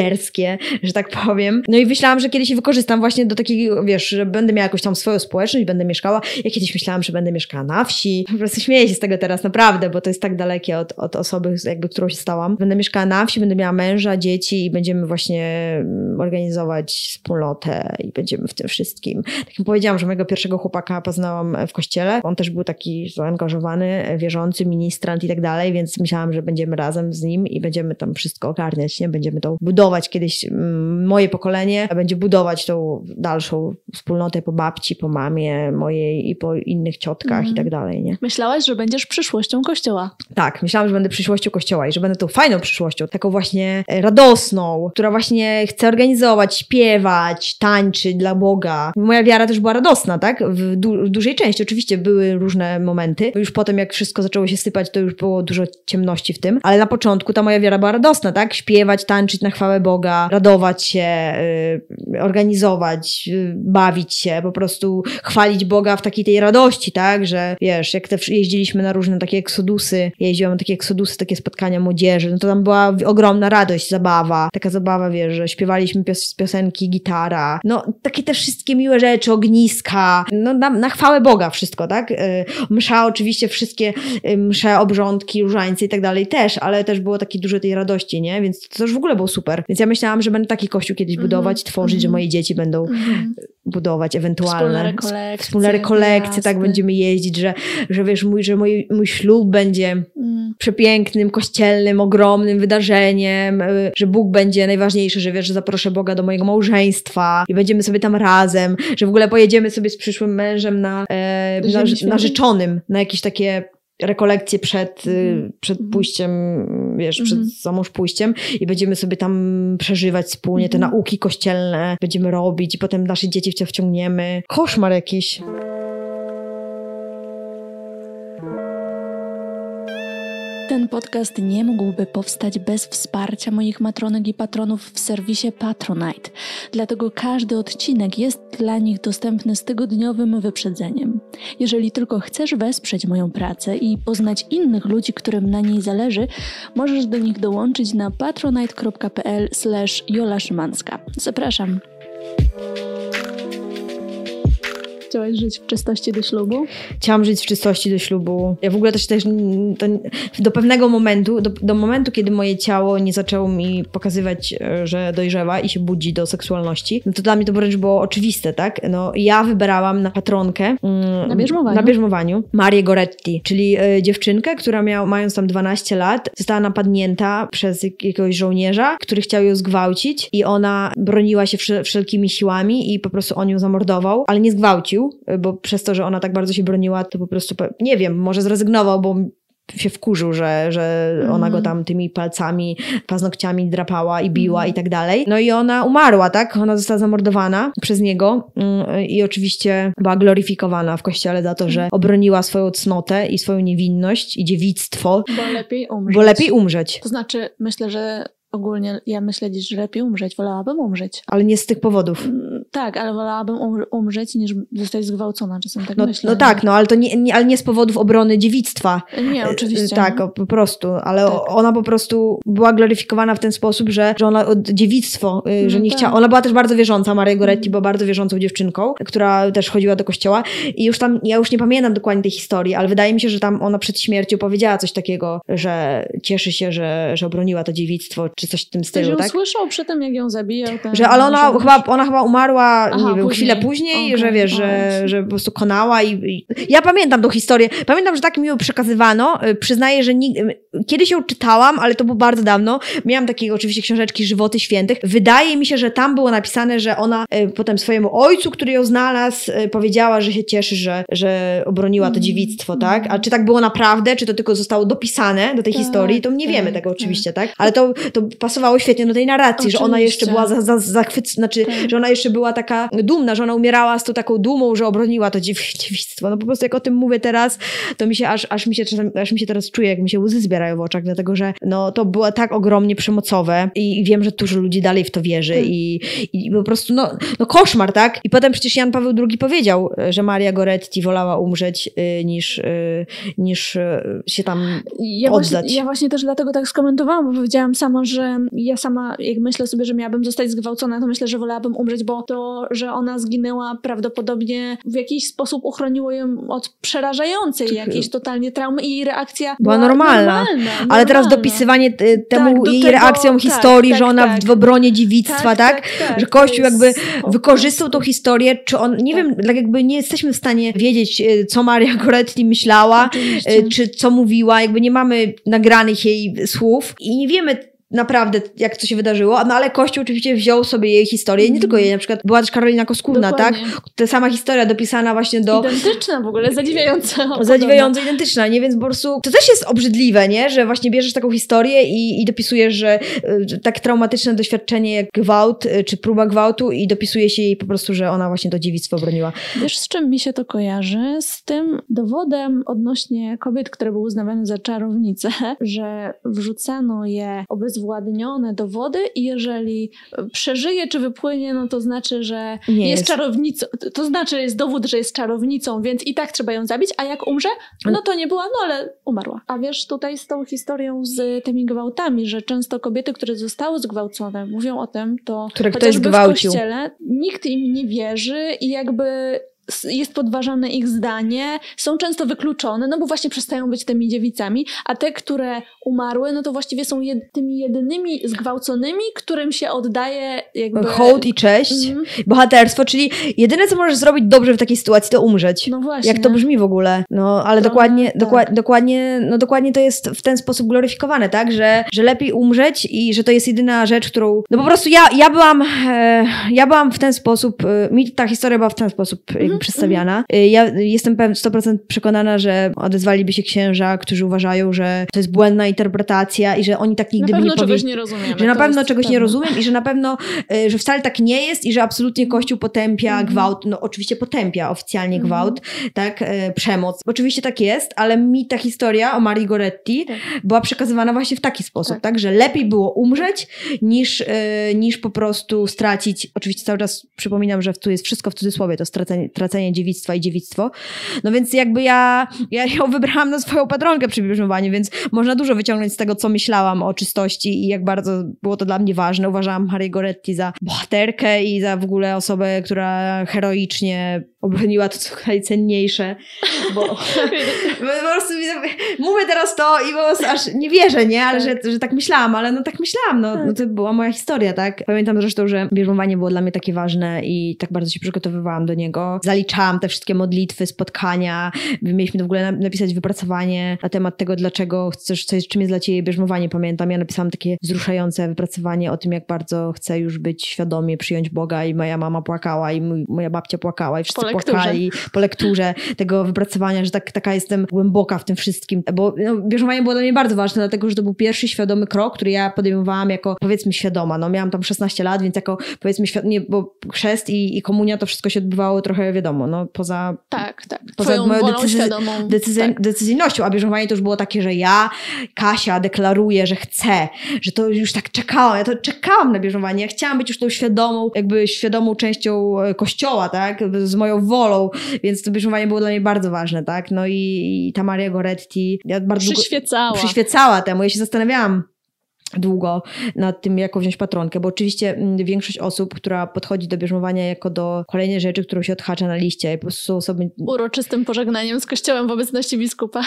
że tak powiem. No i myślałam, że kiedyś wykorzystam właśnie do takiego, wiesz, że będę miała jakąś tam swoją społeczność, będę mieszkała. Ja kiedyś myślałam, że będę mieszkała na wsi. Po prostu śmieję się z tego teraz, naprawdę, bo to jest tak dalekie od, od osoby, jakby, którą się stałam. Będę mieszkała na wsi, będę miała męża, dzieci i będziemy właśnie mm, organizować wspólnotę i będziemy w tym wszystkim. Tak jak powiedziałam, że mojego pierwszego chłopaka poznałam w kościele. On też był taki zaangażowany, wierzący, ministrant i tak dalej, więc myślałam, że będziemy razem z nim i będziemy tam wszystko ogarniać, nie? Będziemy to budować kiedyś. Mm, moje pokolenie będzie budować tą dalszą wspólnotę po babci, po mamie mojej i po innych ciotkach mm. i tak dalej, nie? Myślałaś, że będziesz przyszłością kościoła. Tak, myślałam, że będę przyszłością kościoła i że będę tą fajną przyszłością, taką właśnie e, radosną, która właśnie chce organizować, śpiewać, tańczyć dla Boga. Moja wiara też była radosna, tak? W, du w dużej części. Oczywiście były różne momenty. Już potem, jak wszystko zaczęło się sypać, to już było dużo ciemności w tym, ale na początku ta moja wiara była radosna, tak? Śpiewać, tańczyć na chwałę Boga, radować się, yy, organizować, yy, bawić się, po prostu chwalić Boga w takiej tej radości, tak? Że wiesz, jak te jeździliśmy na różne takie eksodusy, jeździłam na takie eksodusy, takie spotkania młodzieży, no to tam była ogromna radość, zabawa, taka zabawa, wiesz, że śpiewaliśmy pios piosenki, gitara, no takie te wszystkie miłe rzeczy, ogniska, no na, na chwałę Boga wszystko, tak? Yy, msza oczywiście, wszystkie msze, obrządki, różańce i tak dalej też, ale też było takie dużo tej radości, nie? Więc to już w ogóle było super. Więc ja myślałam, że będę taki kościół kiedyś -hmm. budować, tworzyć, mm -hmm. że moje dzieci będą mm -hmm. budować ewentualne wspólne rekolekcje, wspólne rekolekcje tak będziemy jeździć, że, że wiesz, mój, że mój, mój ślub będzie mm. przepięknym, kościelnym, ogromnym wydarzeniem, y, że Bóg będzie najważniejszy, że wiesz, że zaproszę Boga do mojego małżeństwa i będziemy sobie tam razem, że w ogóle pojedziemy sobie z przyszłym mężem na, e, na narzeczonym, na jakieś takie rekolekcje przed, mm. przed mhm. pójściem, wiesz, przed mm. zamąż pójściem i będziemy sobie tam przeżywać wspólnie te mm. nauki kościelne, będziemy robić i potem nasze dzieci w to wciągniemy. Koszmar jakiś. Ten podcast nie mógłby powstać bez wsparcia moich matronek i patronów w serwisie Patronite, dlatego każdy odcinek jest dla nich dostępny z tygodniowym wyprzedzeniem. Jeżeli tylko chcesz wesprzeć moją pracę i poznać innych ludzi, którym na niej zależy, możesz do nich dołączyć na patronite.pl/jola Szymanska. Zapraszam. Chciałaś żyć w czystości do ślubu? Chciałam żyć w czystości do ślubu. Ja w ogóle też, też to, do pewnego momentu, do, do, momentu, kiedy moje ciało nie zaczęło mi pokazywać, e, że dojrzewa i się budzi do seksualności, no to dla mnie to wręcz było oczywiste, tak? No, ja wybierałam na patronkę mm, na bierzmowaniu, na bierzmowaniu Marię Goretti, czyli y, dziewczynkę, która miał, mając tam 12 lat, została napadnięta przez jakiegoś żołnierza, który chciał ją zgwałcić i ona broniła się wszelkimi siłami i po prostu on ją zamordował, ale nie zgwałcił, bo przez to, że ona tak bardzo się broniła, to po prostu, nie wiem, może zrezygnował, bo się wkurzył, że, że ona go mhm. tam tymi palcami, paznokciami drapała i biła mm. i tak dalej. No i ona umarła, tak? Ona została zamordowana przez niego mm, i oczywiście była gloryfikowana w kościele za to, że mhm. obroniła swoją cnotę i swoją niewinność i dziewictwo. Bo lepiej umrzeć. Bo lepiej umrzeć. To znaczy, myślę, że ogólnie ja myślę dziś, że lepiej umrzeć, wolałabym umrzeć. Ale nie z tych powodów. Mm, tak, ale wolałabym umrzeć niż zostać zgwałcona, czasem tak no, myślę. No tak, no ale to nie, nie, ale nie z powodów obrony dziewictwa. Nie, e, oczywiście. Tak, o, po prostu, ale tak. ona po prostu była gloryfikowana w ten sposób, że, że ona od dziewictwo, y, że no nie tak. chciała. Ona była też bardzo wierząca, Maria Goretti była bardzo wierzącą dziewczynką, która też chodziła do kościoła i już tam, ja już nie pamiętam dokładnie tej historii, ale wydaje mi się, że tam ona przed śmiercią powiedziała coś takiego, że cieszy się, że, że obroniła to dziewictwo, czy coś w tym stylu, Ktoś tak? słyszał przy tym, jak ją zabijał. Że, ale ona chyba, ona chyba umarła, Aha, nie wiem, później. chwilę później, okay, że wiesz, że, że po prostu konała i, i, Ja pamiętam tą historię. Pamiętam, że tak mi ją przekazywano. Y, przyznaję, że ni... kiedyś ją czytałam, ale to było bardzo dawno. Miałam takie oczywiście książeczki Żywoty Świętych. Wydaje mi się, że tam było napisane, że ona y, potem swojemu ojcu, który ją znalazł, y, powiedziała, że się cieszy, że, że obroniła to mm. dziewictwo, tak? A czy tak było naprawdę, czy to tylko zostało dopisane do tej tak, historii, to nie tak, wiemy tego tak. oczywiście, tak? Ale to, to pasowało świetnie do tej narracji, Oczywiście. że ona jeszcze była za, za, zachwyc... znaczy, tak. że ona jeszcze była taka dumna, że ona umierała z tą taką dumą, że obroniła to dziewictwo. No po prostu jak o tym mówię teraz, to mi się aż, aż mi się aż mi się teraz czuje, jak mi się łzy zbierają w oczach, dlatego że no to było tak ogromnie przemocowe i, wiem, że dużo ludzi dalej w to wierzy hmm. i, i po prostu no, no koszmar, tak? I potem przecież Jan Paweł II powiedział, że Maria Goretti wolała umrzeć y, niż, y, niż y, się tam ja oddać. Właśnie, ja właśnie też dlatego tak skomentowałam, bo powiedziałam sama, że ja sama jak myślę sobie, że miałabym zostać zgwałcona, to myślę, że wolałabym umrzeć, bo to, że ona zginęła prawdopodobnie w jakiś sposób uchroniło ją od przerażającej jakiejś totalnie traumy i jej reakcja była, była normalna. normalna. Ale teraz dopisywanie temu tak, jej tego, reakcją tak, historii, tak, że ona tak, w obronie dziewictwa, tak, tak? tak że Kościół jakby wykorzystał tą historię, czy on, nie wiem, tak jakby nie jesteśmy w stanie wiedzieć, e, co Maria Goretti myślała, Oczywiście. E, czy co mówiła, jakby nie mamy nagranych jej słów i nie wiemy naprawdę, jak to się wydarzyło, no ale Kościół oczywiście wziął sobie jej historię, nie tylko jej, na przykład była też Karolina Koskólna, tak? Ta sama historia dopisana właśnie do... Identyczna w ogóle, zadziwiająca. Zadziwiająca, identyczna, nie? Więc po prostu to też jest obrzydliwe, nie? Że właśnie bierzesz taką historię i, i dopisujesz, że y, tak traumatyczne doświadczenie jak gwałt, y, czy próba gwałtu i dopisuje się jej po prostu, że ona właśnie to dziewictwo broniła. Wiesz, z czym mi się to kojarzy? Z tym dowodem odnośnie kobiet, które były uznawane za czarownice, że wrzucano je obecnie obezwładnione do wody i jeżeli przeżyje czy wypłynie, no to znaczy, że Nie jest, jest czarownicą. To znaczy, jest dowód, że jest czarownicą, więc i tak trzeba ją zabić, a jak umrze, no to nie była, no ale umarła. A wiesz, tutaj z tą historią z tymi gwałtami, że często kobiety, które zostały zgwałcone, mówią o tym, to które ktoś gwałcił. w kościele nikt im nie wierzy i jakby jest podważane ich zdanie, są często wykluczone, no bo właśnie przestają być tymi dziewicami, a te, które umarły, no to właściwie są jed tymi jedynymi zgwałconymi, którym się oddaje jakby... Hołd i cześć, mm. bohaterstwo, czyli jedyne, co możesz zrobić dobrze w takiej sytuacji, to umrzeć. No właśnie. Jak to brzmi w ogóle. No, ale dokładnie, tak. dokład, dokładnie, no dokładnie to jest w ten sposób gloryfikowane, tak? Że, że lepiej umrzeć i że to jest jedyna rzecz, którą... No po prostu ja, ja byłam, e, ja byłam w ten sposób, e, mi ta historia była w ten sposób jakby mm-hmm. przedstawiana. Y, ja jestem 100% przekonana, że odezwaliby się księża, którzy uważają, że to jest błędna interpretacja i że oni tak nigdy by nie powie... nie rozumiemy. Że na pewno czegoś pewne. nie rozumiem i że na pewno, y, że wcale tak nie jest i że absolutnie Kościół potępia mm-hmm. gwałt. No oczywiście potępia oficjalnie mm-hmm. gwałt, tak, przemoc. Oczywiście tak jest, ale mi ta historia o Marii Goretti tak. była przekazywana właśnie w taki sposób, tak, tak że lepiej było umrzeć niż, niż po prostu stracić, oczywiście cały czas przypominam, że tu jest wszystko w cudzysłowie, to stracenie, tracenie dziewictwa i dziewictwo. No więc jakby ja, ja ją wybrałam na swoją patronkę przy bierzmowaniu, więc można dużo wyciągnąć z tego, co myślałam o czystości i jak bardzo było to dla mnie ważne. Uważałam Harry Goretti za bohaterkę i za w ogóle osobę, która heroicznie obroniła to, co najcenniejsze, bo, po prostu mówię teraz to i po prostu aż nie wierzę, nie? Ale tak. Że, że tak myślałam, ale no tak myślałam, no, no to była moja historia, tak? Pamiętam zresztą, że bierzmowanie było dla mnie takie ważne i tak bardzo się przygotowywałam do niego. Zaliczałam te wszystkie modlitwy, spotkania, mieliśmy w ogóle napisać wypracowanie na temat tego, dlaczego chcesz, co jest, czym jest dla ciebie bierzmowanie, pamiętam. Ja napisałam takie wzruszające wypracowanie o tym, jak bardzo chcę już być świadomie, przyjąć Boga i moja mama płakała i mój, moja babcia płakała i wszyscy płakali po lekturze tego wypracowania, że tak, taka jestem głęboka w tym wszystkim, bo no, bierzmowanie było dla mnie bardzo ważne, dlatego, że to był pierwszy świadomy krok, który ja podejmowałam jako powiedzmy świadoma. No miałam tam 16 lat, więc jako powiedzmy nie, bo chrzest i, i komunia to wszystko się odbywało trochę wiadomo, no poza tak, tak. poza moją decyzy, decyzy, tak. decyzyjnością, a bierzmowanie to już było takie, że ja, Kasia, deklaruję, że chcę, że to już tak czekałam, ja to czekałam na bierzmowanie, ja chciałam być już tą świadomą, jakby świadomą częścią e, kościoła, tak, z moją wolą, więc to bierzmowanie było dla mnie bardzo ważne, tak, no i, i ta Maria Goretti, ja bardzo przyświecała. Przyświecała temu, ja się zastanawiałam, długo nad tym, jaką wziąć patronkę, bo oczywiście mm, większość osób, która podchodzi do bierzmowania jako do kolejnej rzeczy, którą się odhacza na liście, po prostu są osoby... Uroczystym pożegnaniem z kościołem w obecności biskupa.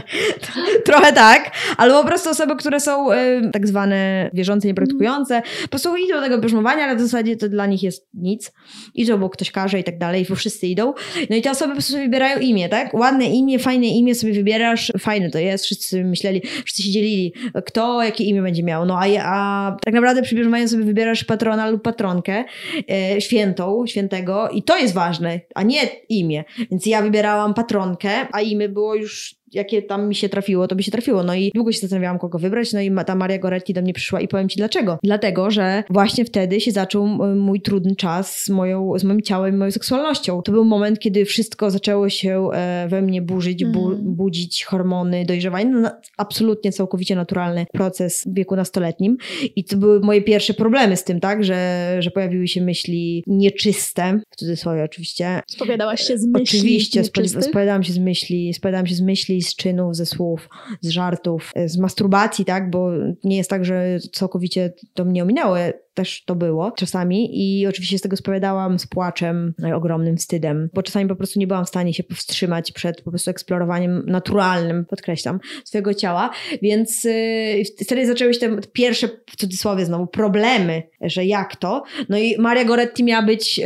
Trochę tak, ale po prostu osoby, które są y, tak zwane wierzące, niepraktykujące, mm. po prostu idą do tego bierzmowania, ale w zasadzie to dla nich jest nic. Idą, bo ktoś każe i tak dalej, bo wszyscy idą. No i te osoby po prostu sobie wybierają imię, tak? Ładne imię, fajne imię sobie wybierasz, fajne to jest, wszyscy myśleli, wszyscy się dzielili, kto, jakie imię będzie miał. No a, a tak naprawdę przy bierzmaniu sobie wybierasz patrona lub patronkę e, świętą, świętego i to jest ważne, a nie imię. Więc ja wybierałam patronkę, a imię było już jakie tam mi się trafiło, to by się trafiło. No i długo się zastanawiałam, kogo wybrać, no i ta Maria Goretti do mnie przyszła i powiem Ci dlaczego. Dlatego, że właśnie wtedy się zaczął mój trudny czas z, moją, z moim ciałem i moją seksualnością. To był moment, kiedy wszystko zaczęło się e, we mnie burzyć, bu, mhm. budzić hormony, dojrzewanie. No, absolutnie całkowicie naturalny proces w wieku nastoletnim. I to były moje pierwsze problemy z tym, tak, że, że pojawiły się myśli nieczyste, w cudzysłowie oczywiście. Spowiadałaś się z myśli Oczywiście, spowiadałam się z myśli, spowiadałam się z myśli z czynów, ze słów, z żartów, z masturbacji, tak? Bo nie jest tak, że całkowicie to mnie ominęło też to było czasami i oczywiście z tego spowiadałam z płaczem, ogromnym wstydem, bo czasami po prostu nie byłam w stanie się powstrzymać przed po prostu eksplorowaniem naturalnym, podkreślam, swojego ciała, więc yy, wtedy zaczęły się te pierwsze, w cudzysłowie znowu, problemy, że jak to, no i Maria Goretti miała być yy,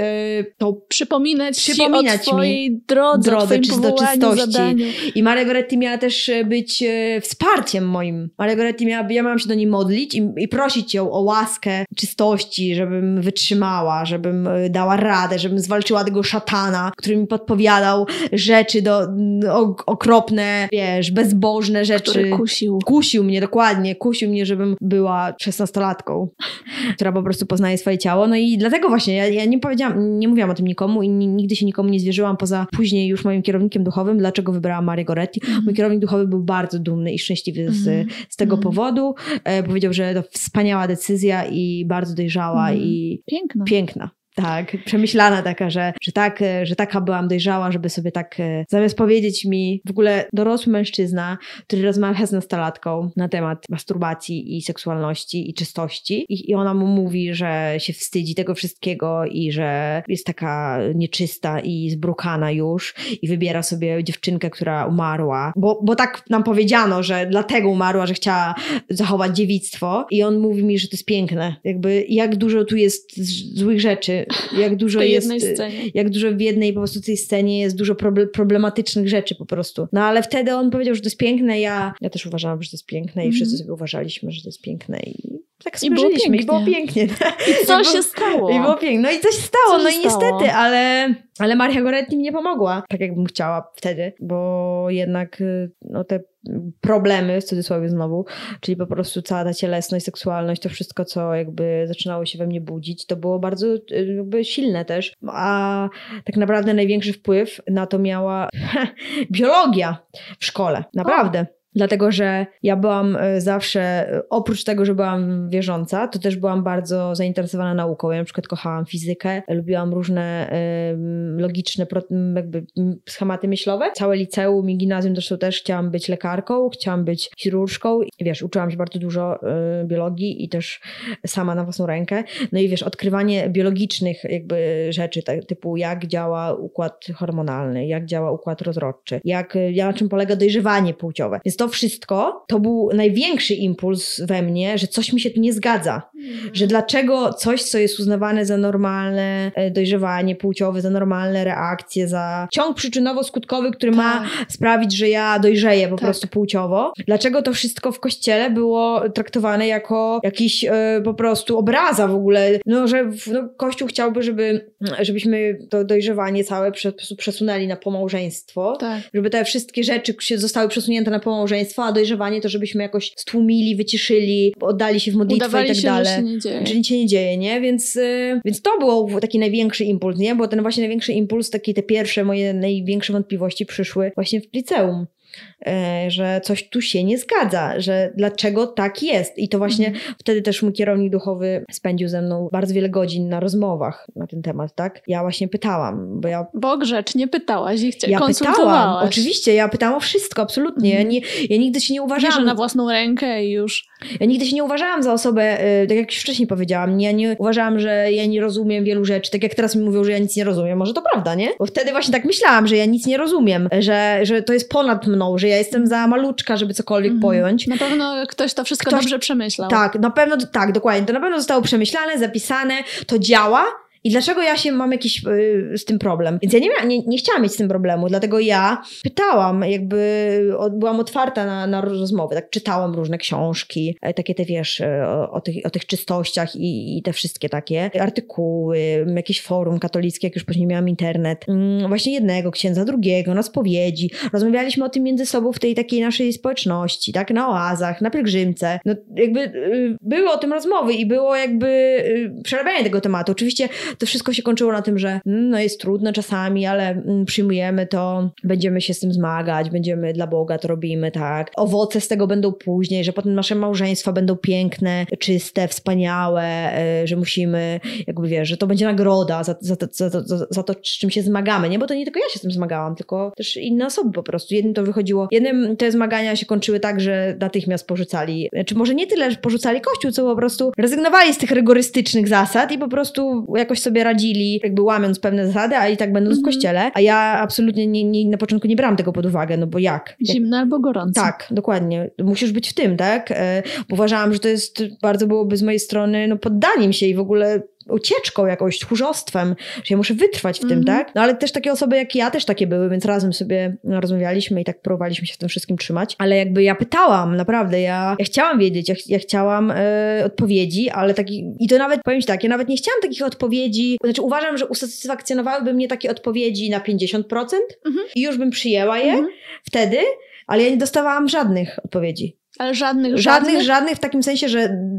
to przypominać, przypominać ci o twojej drodze, drodze czy do czystości zadaniu. i Maria Goretti miała też y, być yy, wsparciem moim. Maria Goretti miała, ja miałam się do niej modlić i, i prosić ją o łaskę, czystości czystości, żebym wytrzymała, żebym e, dała radę, żebym zwalczyła tego szatana, który mi podpowiadał rzeczy do, okropne, wiesz, bezbożne rzeczy. Który kusił. Kusił mnie, dokładnie. Kusił mnie, żebym była szesnastolatką, która po prostu poznaje swoje ciało. No i dlatego właśnie ja, ja nie powiedziałam, nie mówiłam o tym nikomu i nigdy się nikomu nie zwierzyłam poza później już moim kierownikiem duchowym, dlaczego wybrałam Marię Goretti. Mm. Mój kierownik duchowy był bardzo dumny i szczęśliwy z, mm. z tego mm. powodu. E, powiedział, że to wspaniała decyzja i bardzo bardzo dojrzała mm. i piękna. piękna. Tak, przemyślana taka, że, że, tak, że taka byłam dojrzała, żeby sobie tak, e, zamiast powiedzieć mi w ogóle dorosły mężczyzna, który rozmawia z nastolatką na temat masturbacji i seksualności i czystości i, i ona mu mówi, że się wstydzi tego wszystkiego i że jest taka nieczysta i zbrukana już i wybiera sobie dziewczynkę, która umarła, bo, bo tak nam powiedziano, że dlatego umarła, że chciała zachować dziewictwo i on mówi mi, że to jest piękne, jakby jak dużo tu jest złych rzeczy jak dużo jest, jak dużo w jednej po prostu tej scenie jest dużo problematycznych rzeczy po prostu. No ale wtedy on powiedział, że to jest piękne, ja, ja też uważałam, że to jest piękne i mm wszyscy sobie uważaliśmy, że to jest piękne i tak i było pięknie. I, było pięknie. I co się stało? I było pięknie. No i coś stało, co no i niestety, ale, ale Maria Goretti mi nie pomogła, tak jakbym chciała wtedy, bo jednak no, te problemy, w cudzysłowie znowu, czyli po prostu cała ta cielesność, seksualność, to wszystko, co jakby zaczynało się we mnie budzić, to było bardzo jakby silne też, a tak naprawdę największy wpływ na to miała biologia w szkole, naprawdę. O. Dlatego, że ja byłam e, zawsze, e, oprócz tego, że byłam wierząca, to też byłam bardzo zainteresowana nauką. Ja na przykład kochałam fizykę, lubiłam różne logiczne jakby schematy myślowe. Całe liceum i gimnazjum zresztą też chciałam być lekarką, chciałam być chirurżką. I wiesz, uczyłam się bardzo dużo y, biologii i też sama na własną rękę. No i wiesz, odkrywanie biologicznych jakby rzeczy, tak, typu jak działa układ hormonalny, jak działa układ rozrodczy, jak, na czym polega dojrzewanie płciowe. Więc to to wszystko to był największy impuls we mnie, że coś mi się tu nie zgadza. Mhm. Że dlaczego coś, co jest uznawane za normalne e, dojrzewanie płciowe, za normalne reakcje, za ciąg przyczynowo-skutkowy, który tak. ma sprawić, że ja dojrzeję po tak. prostu płciowo, dlaczego to wszystko w kościele było traktowane jako jakiś e, po prostu obraza w ogóle, no że no, Kościół chciałby, żeby, żebyśmy to dojrzewanie całe przesunęli na pomałżeństwo, tak. żeby te wszystkie rzeczy zostały przesunięte na pomałżeństwo, małżeństwo, a dojrzewanie to żebyśmy jakoś stłumili, wyciszyli, oddali się w modlitwę Udawali i tak się, dalej. Że, się nie dzieje. się nie dzieje, nie? Więc, yy, więc to był taki największy impuls, nie? Bo ten właśnie największy impuls, takie te pierwsze moje największe wątpliwości przyszły właśnie w liceum. E, że coś tu się nie zgadza, że dlaczego tak jest. I to właśnie mm. wtedy też mój kierownik duchowy spędził ze mną bardzo wiele godzin na rozmowach na ten temat, tak? Ja właśnie pytałam, bo ja... Bo grzecznie pytałaś i chciałaś, Ja pytałam, oczywiście, ja pytałam o wszystko, absolutnie. Mm. Ja, nie, ja nigdy się nie uważałam... Nie, na własną rękę i już... Ja nigdy się nie uważałam za osobę, y, tak jak już wcześniej powiedziałam, ja nie uważałam, że ja nie rozumiem wielu rzeczy, tak jak teraz mi mówią, że ja nic nie rozumiem. Może to prawda, nie? Bo wtedy właśnie tak myślałam, że ja nic nie rozumiem, że, że to jest ponad mną, że ja jestem za maluczka, żeby cokolwiek -hmm. pojąć. Na pewno ktoś to wszystko ktoś, dobrze przemyślał. Tak, na pewno, tak, dokładnie. To na pewno zostało przemyślane, zapisane, to działa, i dlaczego ja się mam jakiś y, z tym problem? Więc ja nie, nie, nie chciałam mieć z tym problemu, dlatego ja pytałam, jakby byłam otwarta na, na rozmowy, tak czytałam różne książki, e, takie te wiesz, e, o, o, tych, o tych czystościach i, i te wszystkie takie artykuły, jakieś forum katolickie, jak już później miałam internet, właśnie jednego księdza, drugiego, na spowiedzi. Rozmawialiśmy o tym między sobą w tej takiej naszej społeczności, tak, na oazach, na pielgrzymce. No jakby y, były o tym rozmowy i było jakby y, przerabianie tego tematu. Oczywiście to wszystko się kończyło na tym, że mm, no jest trudne czasami, ale mm, przyjmujemy to, będziemy się z tym zmagać, będziemy dla Boga to robimy, tak. Owoce z tego będą później, że potem nasze małżeństwa będą piękne, czyste, wspaniałe, e, że musimy, jakby wiesz, że to będzie nagroda za, za, za, za, za to, z czym się zmagamy, nie? Bo to nie tylko ja się z tym zmagałam, tylko też inne osoby po prostu. Jednym to wychodziło, jednym te zmagania się kończyły tak, że natychmiast porzucali, czy znaczy może nie tyle, że porzucali Kościół, co po prostu rezygnowali z tych rygorystycznych zasad i po prostu jakoś sobie radzili, jakby łamiąc pewne zasady, a i tak będąc mm -hmm. w mhm. kościele. A ja absolutnie nie, nie, na początku nie brałam tego pod uwagę, no bo jak? Zimne albo gorące. Tak, dokładnie. Musisz być w tym, tak? E, uważałam, że to jest, bardzo byłoby z mojej strony, no poddaniem się i w ogóle ucieczką jakąś, tchórzostwem, że ja muszę wytrwać w tym, -hmm. tak? No ale też takie osoby jak ja też takie były, więc razem sobie rozmawialiśmy i tak próbowaliśmy się w tym wszystkim trzymać. Ale jakby ja pytałam, naprawdę, ja, ja chciałam wiedzieć, ja, ja chciałam e, odpowiedzi, ale taki, i to nawet, powiem ci tak, ja nawet nie chciałam takich odpowiedzi, znaczy uważam, że usatysfakcjonowałyby mnie takie odpowiedzi na 50% mm -hmm. i już bym przyjęła je -hmm. wtedy, ale ja nie dostawałam żadnych odpowiedzi. Ale żadnych, żadnych? Żadnych, żadnych w takim sensie, że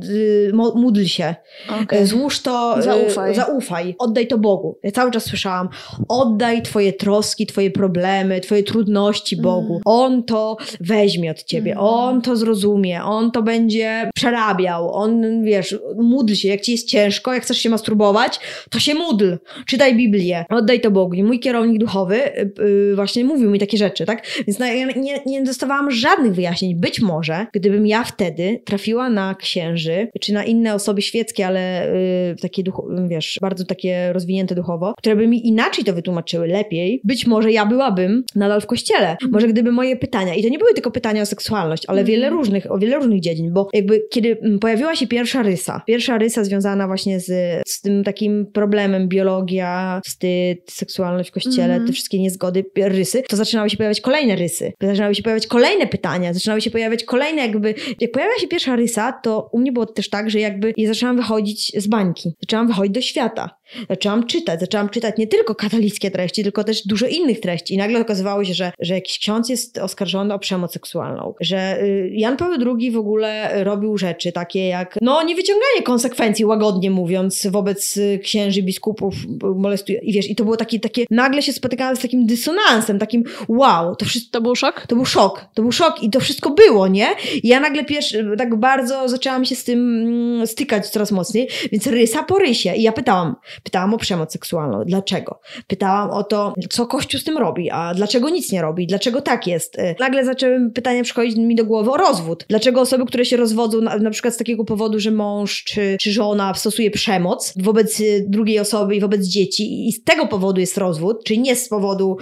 y, módl się. Okay. Złóż to, y, zaufaj. zaufaj. Oddaj to Bogu. Ja cały czas słyszałam, oddaj twoje troski, twoje problemy, twoje trudności Bogu. Mm. On to weźmie od ciebie, mm. On to zrozumie, On to będzie przerabiał, On, wiesz, módl się. Jak ci jest ciężko, jak chcesz się masturbować, to się módl. Czytaj Biblię. Oddaj to Bogu. I mój kierownik duchowy yy, właśnie mówił mi takie rzeczy, tak? Więc no, ja nie, nie dostawałam żadnych wyjaśnień. Być może gdybym ja wtedy trafiła na księży, czy na inne osoby świeckie, ale yy, takie, ducho, wiesz, bardzo takie rozwinięte duchowo, które by mi inaczej to wytłumaczyły, lepiej, być może ja byłabym nadal w kościele. Mhm. Może gdyby moje pytania, i to nie były tylko pytania o seksualność, ale mm. wiele różnych, o wiele różnych dziedzin, bo jakby kiedy mm, pojawiła się pierwsza rysa, pierwsza rysa związana właśnie z, z tym takim problemem biologia, wstyd, seksualność w kościele, mm. te wszystkie niezgody, rysy, to zaczynały się pojawiać kolejne rysy, zaczynały się pojawiać kolejne pytania, zaczynały się pojawiać kolejne fajne jakby, jak pojawia się pierwsza rysa, to u mnie było też tak, że jakby ja zaczęłam wychodzić z bańki, zaczęłam wychodzić do świata. Zaczęłam czytać, zaczęłam czytać nie tylko katolickie treści, tylko też dużo innych treści. I nagle okazywało się, że, że jakiś ksiądz jest oskarżony o przemoc seksualną, że y, Jan Paweł II w ogóle robił rzeczy takie jak, no, niewyciąganie konsekwencji, łagodnie mówiąc, wobec y, księży, biskupów, molestuje. I wiesz, i to było takie, takie nagle się spotykałam z takim dysonansem, takim wow, to wszystko. To był szok? To był szok, to był szok i to wszystko było, nie? I ja nagle pierwszy, tak bardzo zaczęłam się z tym mm, stykać coraz mocniej, więc rysa po rysie. I ja pytałam, Pytałam o przemoc seksualną. Dlaczego? Pytałam o to, co Kościół z tym robi, a dlaczego nic nie robi, dlaczego tak jest. Y, nagle zaczęły pytania przychodzić mi do głowy o rozwód. Dlaczego osoby, które się rozwodzą na, na przykład z takiego powodu, że mąż czy, czy żona stosuje przemoc wobec y, drugiej osoby i wobec dzieci i z tego powodu jest rozwód, czyli nie z powodu,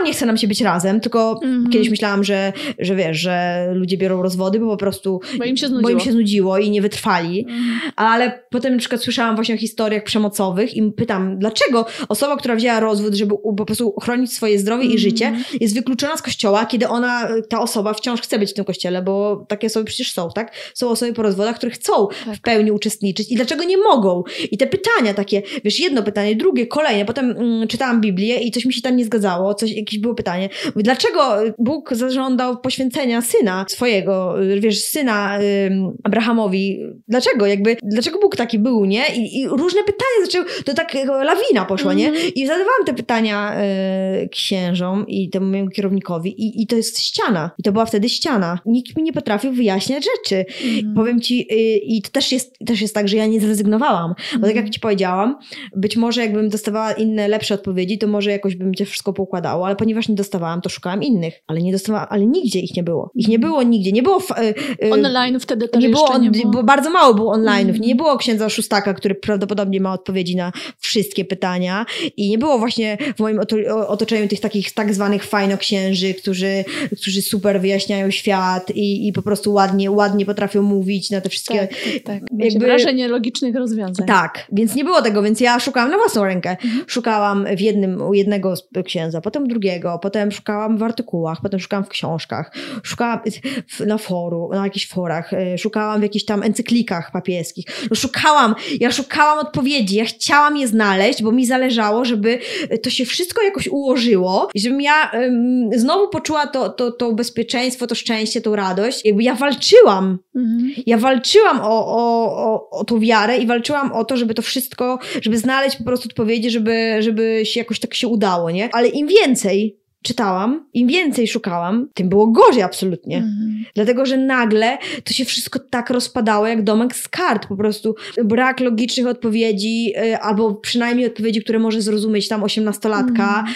a nie chce nam się być razem, tylko mm -hmm. kiedyś myślałam, że, że wiesz, że ludzie biorą rozwody, bo po prostu bo im się znudziło, im się znudziło i nie wytrwali. Mm -hmm. Ale potem na przykład słyszałam właśnie o historiach przemocowych i pytam, dlaczego osoba, która wzięła rozwód, żeby po prostu chronić swoje zdrowie i życie, mhm. jest wykluczona z kościoła, kiedy ona, ta osoba wciąż chce być w tym kościele, bo takie osoby przecież są, tak? Są osoby po rozwodach, które chcą tak. w pełni uczestniczyć i dlaczego nie mogą? I te pytania takie, wiesz, jedno pytanie, drugie, kolejne, potem mm, czytałam Biblię i coś mi się tam nie zgadzało, coś, jakieś było pytanie, dlaczego Bóg zażądał poświęcenia syna swojego, wiesz, syna Abrahamowi, dlaczego? Jakby, dlaczego Bóg taki był, nie? I, i różne pytania zaczęły, to tak lawina poszła, mm -hmm. nie? Mhm. I zadawałam te pytania y, księżom i temu mojemu kierownikowi i, i to jest ściana. I to była wtedy ściana. Nikt mi nie potrafił wyjaśniać rzeczy. Mm. Powiem ci, y, i to też jest, też jest tak, że ja nie zrezygnowałam. Mm. Bo tak jak mhm. ci powiedziałam, być może jakbym dostawała inne, lepsze odpowiedzi, to może jakoś bym cię wszystko poukładało, ale ponieważ nie dostawałam, to szukałam innych. Ale nie dostawałam, ale nigdzie ich nie było. Ich nie było nigdzie. Nie było... Y, online wtedy też nie było, on, nie było. Bardzo mało było online. Nie było księdza szóstaka, który prawdopodobnie ma odpowiedzi na wszystkie pytania i nie było właśnie w moim otoczeniu tych takich tak zwanych fajnoksięży, którzy, którzy super wyjaśniają świat i, i po prostu ładnie, ładnie potrafią mówić na te wszystkie... Tak, tak, tak. Jakby... wrażenie logicznych rozwiązań. Tak, więc nie było tego, więc ja szukałam na własną rękę. Mhm. Szukałam w jednym, u jednego księdza, potem drugiego, potem szukałam w artykułach, potem szukałam w książkach, szukałam na forum, na jakichś forach, y, szukałam w jakichś tam encyklikach papieskich. No szukałam, ja szukałam odpowiedzi, ja chciałam je znaleźć, bo mi zależało, żeby to się wszystko jakoś ułożyło i żebym ja znowu poczuła to, to, to bezpieczeństwo, to szczęście, tą radość. Jakby ja walczyłam. Mhm. Ja walczyłam o, o, o, o tą wiarę i walczyłam o to, żeby to wszystko, żeby znaleźć po prostu odpowiedzi, żeby, żeby się jakoś tak się udało, nie? Ale im więcej czytałam, im więcej szukałam, tym było gorzej absolutnie. Mhm. Dlatego, że nagle to się wszystko tak rozpadało jak domek z kart. Po prostu brak logicznych odpowiedzi, yy, albo przynajmniej odpowiedzi, które może zrozumieć tam osiemnastolatka. Mhm.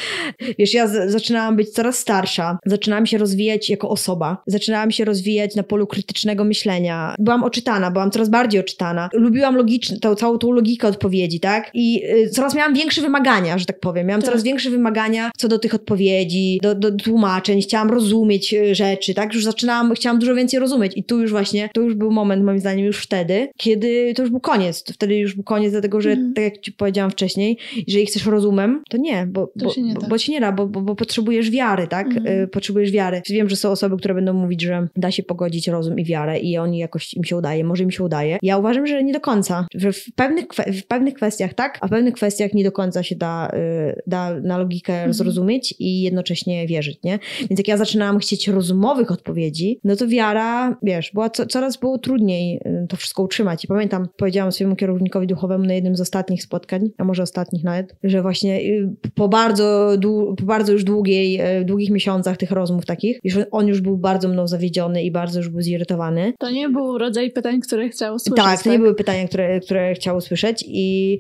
Wiesz, ja z- zaczynałam być coraz starsza. Zaczynałam się rozwijać jako osoba. Zaczynałam się rozwijać na polu krytycznego myślenia. Byłam oczytana, byłam coraz bardziej oczytana. Lubiłam logiczne, tą, całą tą logikę odpowiedzi, tak? I yy, coraz miałam większe wymagania, że tak powiem. Miałam tak. coraz większe wymagania co do tych odpowiedzi odpowiedzi, do, do tłumaczeń, chciałam rozumieć e, rzeczy, tak? Już zaczynałam, chciałam dużo więcej rozumieć i tu już właśnie, to już był moment moim zdaniem już wtedy, kiedy to już był koniec. To wtedy już był koniec, dlatego że mm. tak jak ci powiedziałam wcześniej, jeżeli chcesz rozumem, to nie, bo, bo, się nie bo, bo, ci nie da, bo, bo, bo potrzebujesz wiary, tak? Mm. Potrzebujesz wiary. Wiem, że są osoby, które będą mówić, że da się pogodzić rozum i wiarę i oni jakoś im się udaje, może im się udaje. Ja uważam, że nie do końca. Że w pewnych, w pewnych kwestiach tak, a w pewnych kwestiach nie do końca się da, y, da na logikę mm. zrozumieć i jednocześnie jednocześnie wierzyć, nie? Więc jak ja zaczynałam chcieć rozumowych odpowiedzi, no to wiara, wiesz, była co, coraz było trudniej y, to wszystko utrzymać. I pamiętam, powiedziałam swojemu kierownikowi duchowemu na jednym z ostatnich spotkań, a może ostatnich nawet, że właśnie y, po bardzo, po bardzo już długiej, y, długich miesiącach tych rozmów takich, już on już był bardzo mną zawiedziony i bardzo już był zirytowany. To nie był rodzaj pytań, które chciał usłyszeć. Tak, to tak? nie były pytania, które, które chciał usłyszeć i,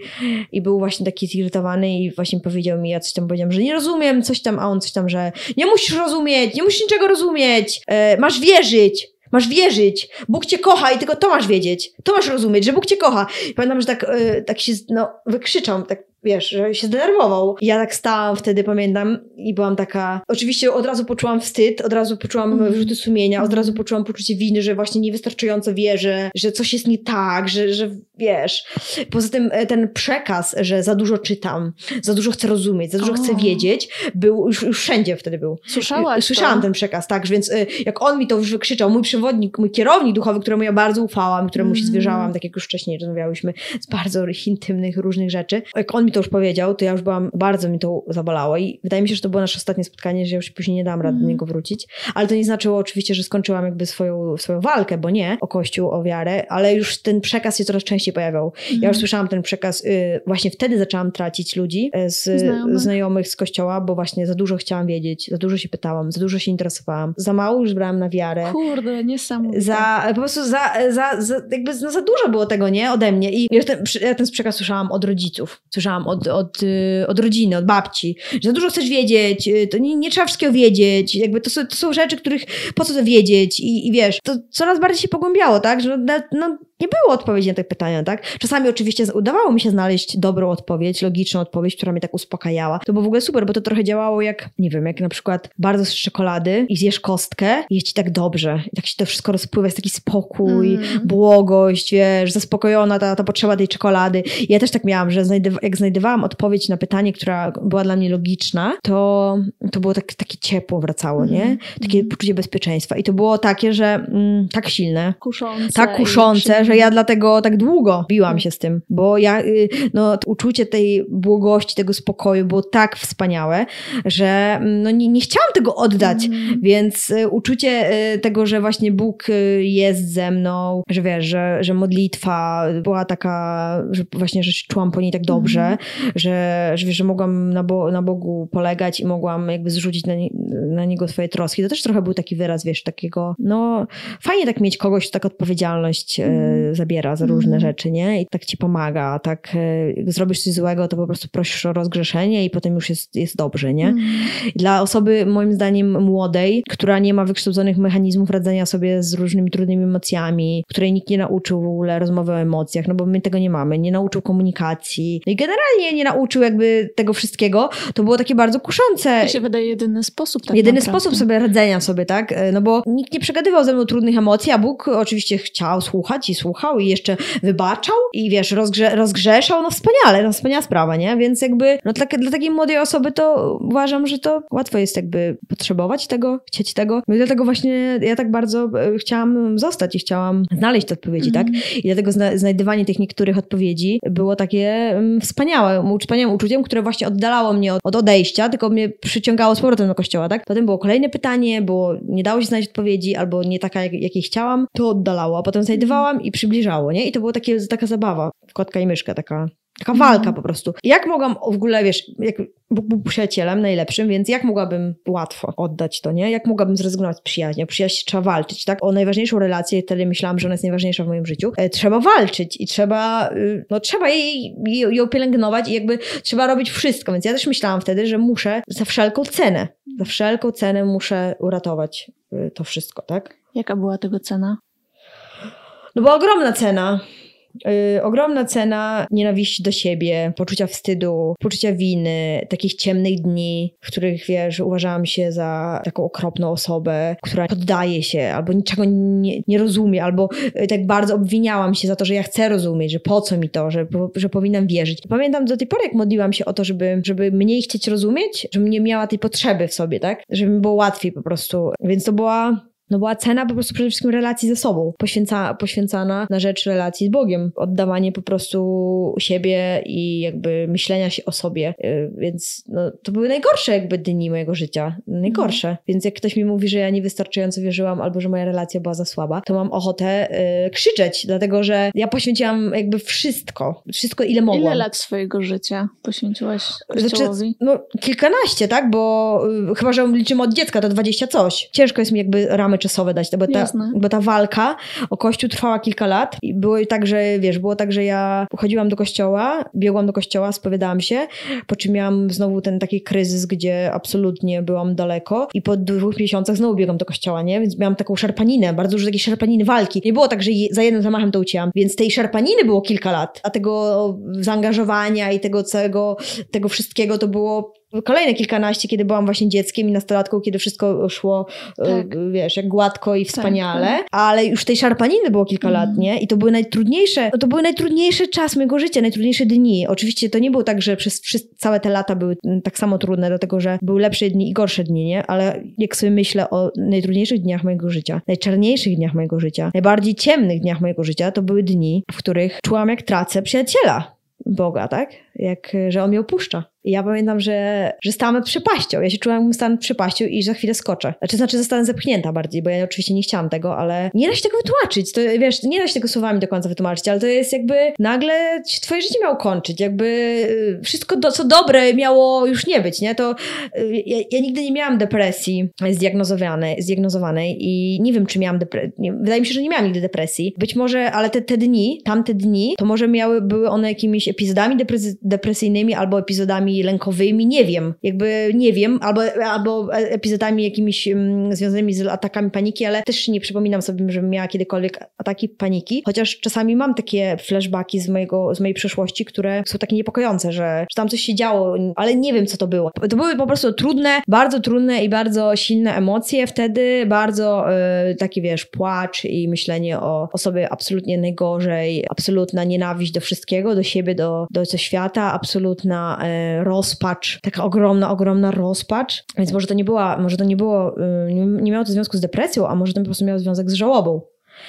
i był właśnie taki zirytowany i właśnie powiedział mi, ja coś tam powiedziałam, że nie rozumiem, coś tam, a on coś tam że nie musisz rozumieć, nie musisz niczego rozumieć, e, masz wierzyć. Masz wierzyć. Bóg cię kocha i tylko to masz wiedzieć. To masz rozumieć, że Bóg cię kocha. I pamiętam, że tak, e, tak się no, wykrzyczał, tak wiesz, że się zdenerwował. I ja tak stałam wtedy, pamiętam, i byłam taka, oczywiście od razu poczułam wstyd, od razu poczułam Mhm. wyrzuty sumienia, od razu poczułam poczucie winy, że właśnie niewystarczająco wierzę, że coś jest nie tak, że, że wiesz. Poza tym e, ten przekaz, że za dużo czytam, za dużo chcę rozumieć, za dużo O. chcę wiedzieć, był już, już wszędzie wtedy był. Słyszałaś Słyszałam to? ten przekaz, tak, więc y, jak on mi to już wykrzyczał, mój przewodnik, mój kierownik duchowy, któremu ja bardzo ufałam, któremu się Mm. zwierzałam, tak jak już wcześniej rozmawiałyśmy, z bardzo intymnych różnych rzeczy. Jak on mi to już powiedział, to ja już byłam, bardzo mi to zabolało i wydaje mi się, że to było nasze ostatnie spotkanie, że ja już później nie dam rady do Mhm. niego wrócić, ale to nie znaczyło oczywiście, że skończyłam jakby swoją, swoją walkę, bo nie, o Kościół, o wiarę, ale już ten przekaz się coraz częściej pojawiał. Ja Mhm. już słyszałam ten przekaz, y, właśnie wtedy zaczęłam tracić ludzi y, z Znajomych. znajomych. z kościoła, bo właśnie za dużo chciałam wiedzieć, za dużo się pytałam, za dużo się interesowałam, za mało już brałam na wiarę. Kurde, niesamowite. Za, po prostu za, za, za, jakby no za dużo było tego, nie? Ode mnie. I ja ten, ja ten przekaz słyszałam od rodziców. Słyszałam od, od, y, od rodziny, od babci, że za dużo chcesz wiedzieć, y, to nie, nie trzeba wszystkiego wiedzieć. Jakby to są, to są rzeczy, których po co to wiedzieć? I, I wiesz, to coraz bardziej się pogłębiało, tak? Że no, no, nie było odpowiedzi na te pytania, tak? Czasami oczywiście udawało mi się znaleźć dobrą odpowiedź, logiczną odpowiedź, która mnie tak uspokajała. To było w ogóle super, bo to trochę działało jak, nie wiem, jak na przykład bardzo z czekolady i zjesz kostkę i jest ci tak dobrze. I tak się to wszystko rozpływa, jest taki spokój, Mm. błogość, wiesz, zaspokojona ta, ta potrzeba tej czekolady. I ja też tak miałam, że znajdywa- jak znajdowałam odpowiedź na pytanie, która była dla mnie logiczna, to, to było tak, takie ciepło wracało, nie? Mhm. Takie poczucie bezpieczeństwa. I to było takie, że mm, tak silne, kuszące. tak kuszące, że ja dlatego tak długo biłam Mm. się z tym, bo ja, y, no, to uczucie tej błogości, tego spokoju było tak wspaniałe, że mm, no, nie, nie chciałam tego oddać. Mm. Więc y, uczucie y, tego, że właśnie Bóg jest ze mną, że wiesz, że, że modlitwa była taka, że właśnie, że czułam po niej tak dobrze, Mhm. że, że, wiesz, że mogłam na, Bo- na Bogu polegać i mogłam jakby zrzucić na, nie, na Niego swoje troski. To też trochę był taki wyraz, wiesz, takiego, no fajnie tak mieć kogoś, tak odpowiedzialność Mhm. Zabiera za różne Mhm. rzeczy, nie? I tak ci pomaga, tak jak zrobisz coś złego, to po prostu prosisz o rozgrzeszenie i potem już jest, jest dobrze, nie? Mm. Dla osoby, moim zdaniem, młodej, która nie ma wykształconych mechanizmów radzenia sobie z różnymi trudnymi emocjami, której nikt nie nauczył w ogóle rozmowy o emocjach, no bo my tego nie mamy, nie nauczył komunikacji. No i generalnie nie nauczył jakby tego wszystkiego, to było takie bardzo kuszące. To się wydaje jedyny sposób tak Jedyny naprawdę. sposób sobie radzenia sobie, tak? E, No bo nikt nie przegadywał ze mną trudnych emocji, a Bóg oczywiście chciał słuchać i słuchał i jeszcze wybaczał i wiesz, rozgrze rozgrzeszał, no wspaniale, no wspaniała sprawa, nie? Więc jakby, no dla, dla takiej młodej osoby to uważam, że to łatwo jest jakby potrzebować tego, chcieć tego. No i dlatego właśnie ja tak bardzo e, chciałam zostać i chciałam znaleźć te odpowiedzi, tak? Mhm. I dlatego zna znajdywanie tych niektórych odpowiedzi było takie mm, wspaniałe, wspaniałym uczuciem, które właśnie oddalało mnie od, od odejścia, tylko mnie przyciągało z powrotem do kościoła, tak? Potem było kolejne pytanie, było nie dało się znaleźć odpowiedzi, albo nie taka, jak, jakiej chciałam, to oddalało, a potem znajdowałam i przybliżało, nie? I to była taka zabawa, kotka i myszka, taka Taka Mhm. walka po prostu. Jak mogłam w ogóle, wiesz, jak Bóg był przyjacielem najlepszym, więc jak mogłabym łatwo oddać to, nie? Jak mogłabym zrezygnować z przyjaźni? O przyjaźń trzeba walczyć, tak? O najważniejszą relację, wtedy myślałam, że ona jest najważniejsza w moim życiu. E, trzeba walczyć i trzeba, y, no trzeba jej, jej, ją pielęgnować i jakby trzeba robić wszystko. Więc ja też myślałam wtedy, że muszę za wszelką cenę, za wszelką cenę muszę uratować y, to wszystko, tak? Jaka była tego cena? No bo ogromna cena. Yy, ogromna cena nienawiści do siebie, poczucia wstydu, poczucia winy, takich ciemnych dni, w których wiesz, uważałam się za taką okropną osobę, która poddaje się albo niczego nie, nie rozumie, albo yy, tak bardzo obwiniałam się za to, że ja chcę rozumieć, że po co mi to, że, że powinnam wierzyć. Pamiętam do tej pory, jak modliłam się o to, żeby, żeby mniej chcieć rozumieć, żebym nie miała tej potrzeby w sobie, tak? Żeby mi było łatwiej po prostu. Więc to była no była cena po prostu przede wszystkim relacji ze sobą, poświęca, poświęcana na rzecz relacji z Bogiem. Oddawanie po prostu siebie i jakby myślenia się o sobie. Yy, Więc no, to były najgorsze jakby dni mojego życia. Najgorsze. Więc jak ktoś mi mówi, że ja niewystarczająco wierzyłam albo że moja relacja była za słaba, to mam ochotę yy, krzyczeć, dlatego że ja poświęciłam jakby wszystko. Wszystko ile mogłam. Ile lat swojego życia poświęciłaś Znaczy, Kościołowi? no, kilkanaście, tak? Bo y, chyba, że liczymy od dziecka, to dwadzieścia coś. Ciężko jest mi jakby ramy ramy czasowe dać, bo ta, bo ta walka o kościół trwała kilka lat i było tak, że wiesz, było tak, że ja chodziłam do kościoła, biegłam do kościoła, spowiadałam się, po czym miałam znowu ten taki kryzys, gdzie absolutnie byłam daleko i po dwóch miesiącach znowu biegłam do kościoła, nie? Więc miałam taką szarpaninę, bardzo dużo takiej szarpaniny walki. Nie było tak, że za jednym zamachem to ucięłam, więc tej szarpaniny było kilka lat, a tego zaangażowania i tego całego, tego wszystkiego to było kolejne kilkanaście, kiedy byłam właśnie dzieckiem i nastolatką, kiedy wszystko szło, e, tak. wiesz, jak gładko i wspaniale, tak, tak. ale już tej szarpaniny było kilka mm. lat, nie? I to były najtrudniejsze, to były najtrudniejsze czas mojego życia, najtrudniejsze dni. Oczywiście to nie było tak, że przez, przez całe te lata były tak samo trudne, dlatego że były lepsze dni i gorsze dni, nie? Ale jak sobie myślę o najtrudniejszych dniach mojego życia, najczarniejszych dniach mojego życia, najbardziej ciemnych dniach mojego życia, to były dni, w których czułam jak tracę przyjaciela. Boga, tak? Jak, że on mnie opuszcza. I ja pamiętam, że, że stałam nad przepaścią. Ja się czułam, jakbym stała nad przepaścią i za chwilę skoczę. Znaczy, znaczy zostanę zepchnięta bardziej, bo ja oczywiście nie chciałam tego, ale nie da się tego wytłumaczyć. To, wiesz, nie da się tego słowami do końca wytłumaczyć, ale to jest jakby nagle twoje życie miało kończyć. Jakby y, wszystko, do, co dobre miało już nie być, nie? To y, ja, ja nigdy nie miałam depresji zdiagnozowanej, zdiagnozowanej i nie wiem, czy miałam depresję. Wydaje mi się, że nie miałam nigdy depresji. Być może, ale te, te dni, tamte dni, to może miały, były one jakimiś epizodami depresyjnymi albo epizodami lękowymi, nie wiem, jakby nie wiem, albo, albo epizodami jakimiś um, związanymi z atakami paniki, ale też nie przypominam sobie, żebym miała kiedykolwiek ataki paniki, chociaż czasami mam takie flashbacki z, mojego, z mojej przeszłości, które są takie niepokojące, że, że tam coś się działo, ale nie wiem, co to było. To były po prostu trudne, bardzo trudne i bardzo silne emocje wtedy, bardzo y, taki, wiesz, płacz i myślenie o, o sobie absolutnie najgorzej, absolutna nienawiść do wszystkiego, do siebie, do, do, do świata, absolutna y, rozpacz, taka ogromna, ogromna rozpacz. Więc może to nie była, może to nie było, nie, nie miało to związku z depresją, a może to po prostu miało związek z żałobą.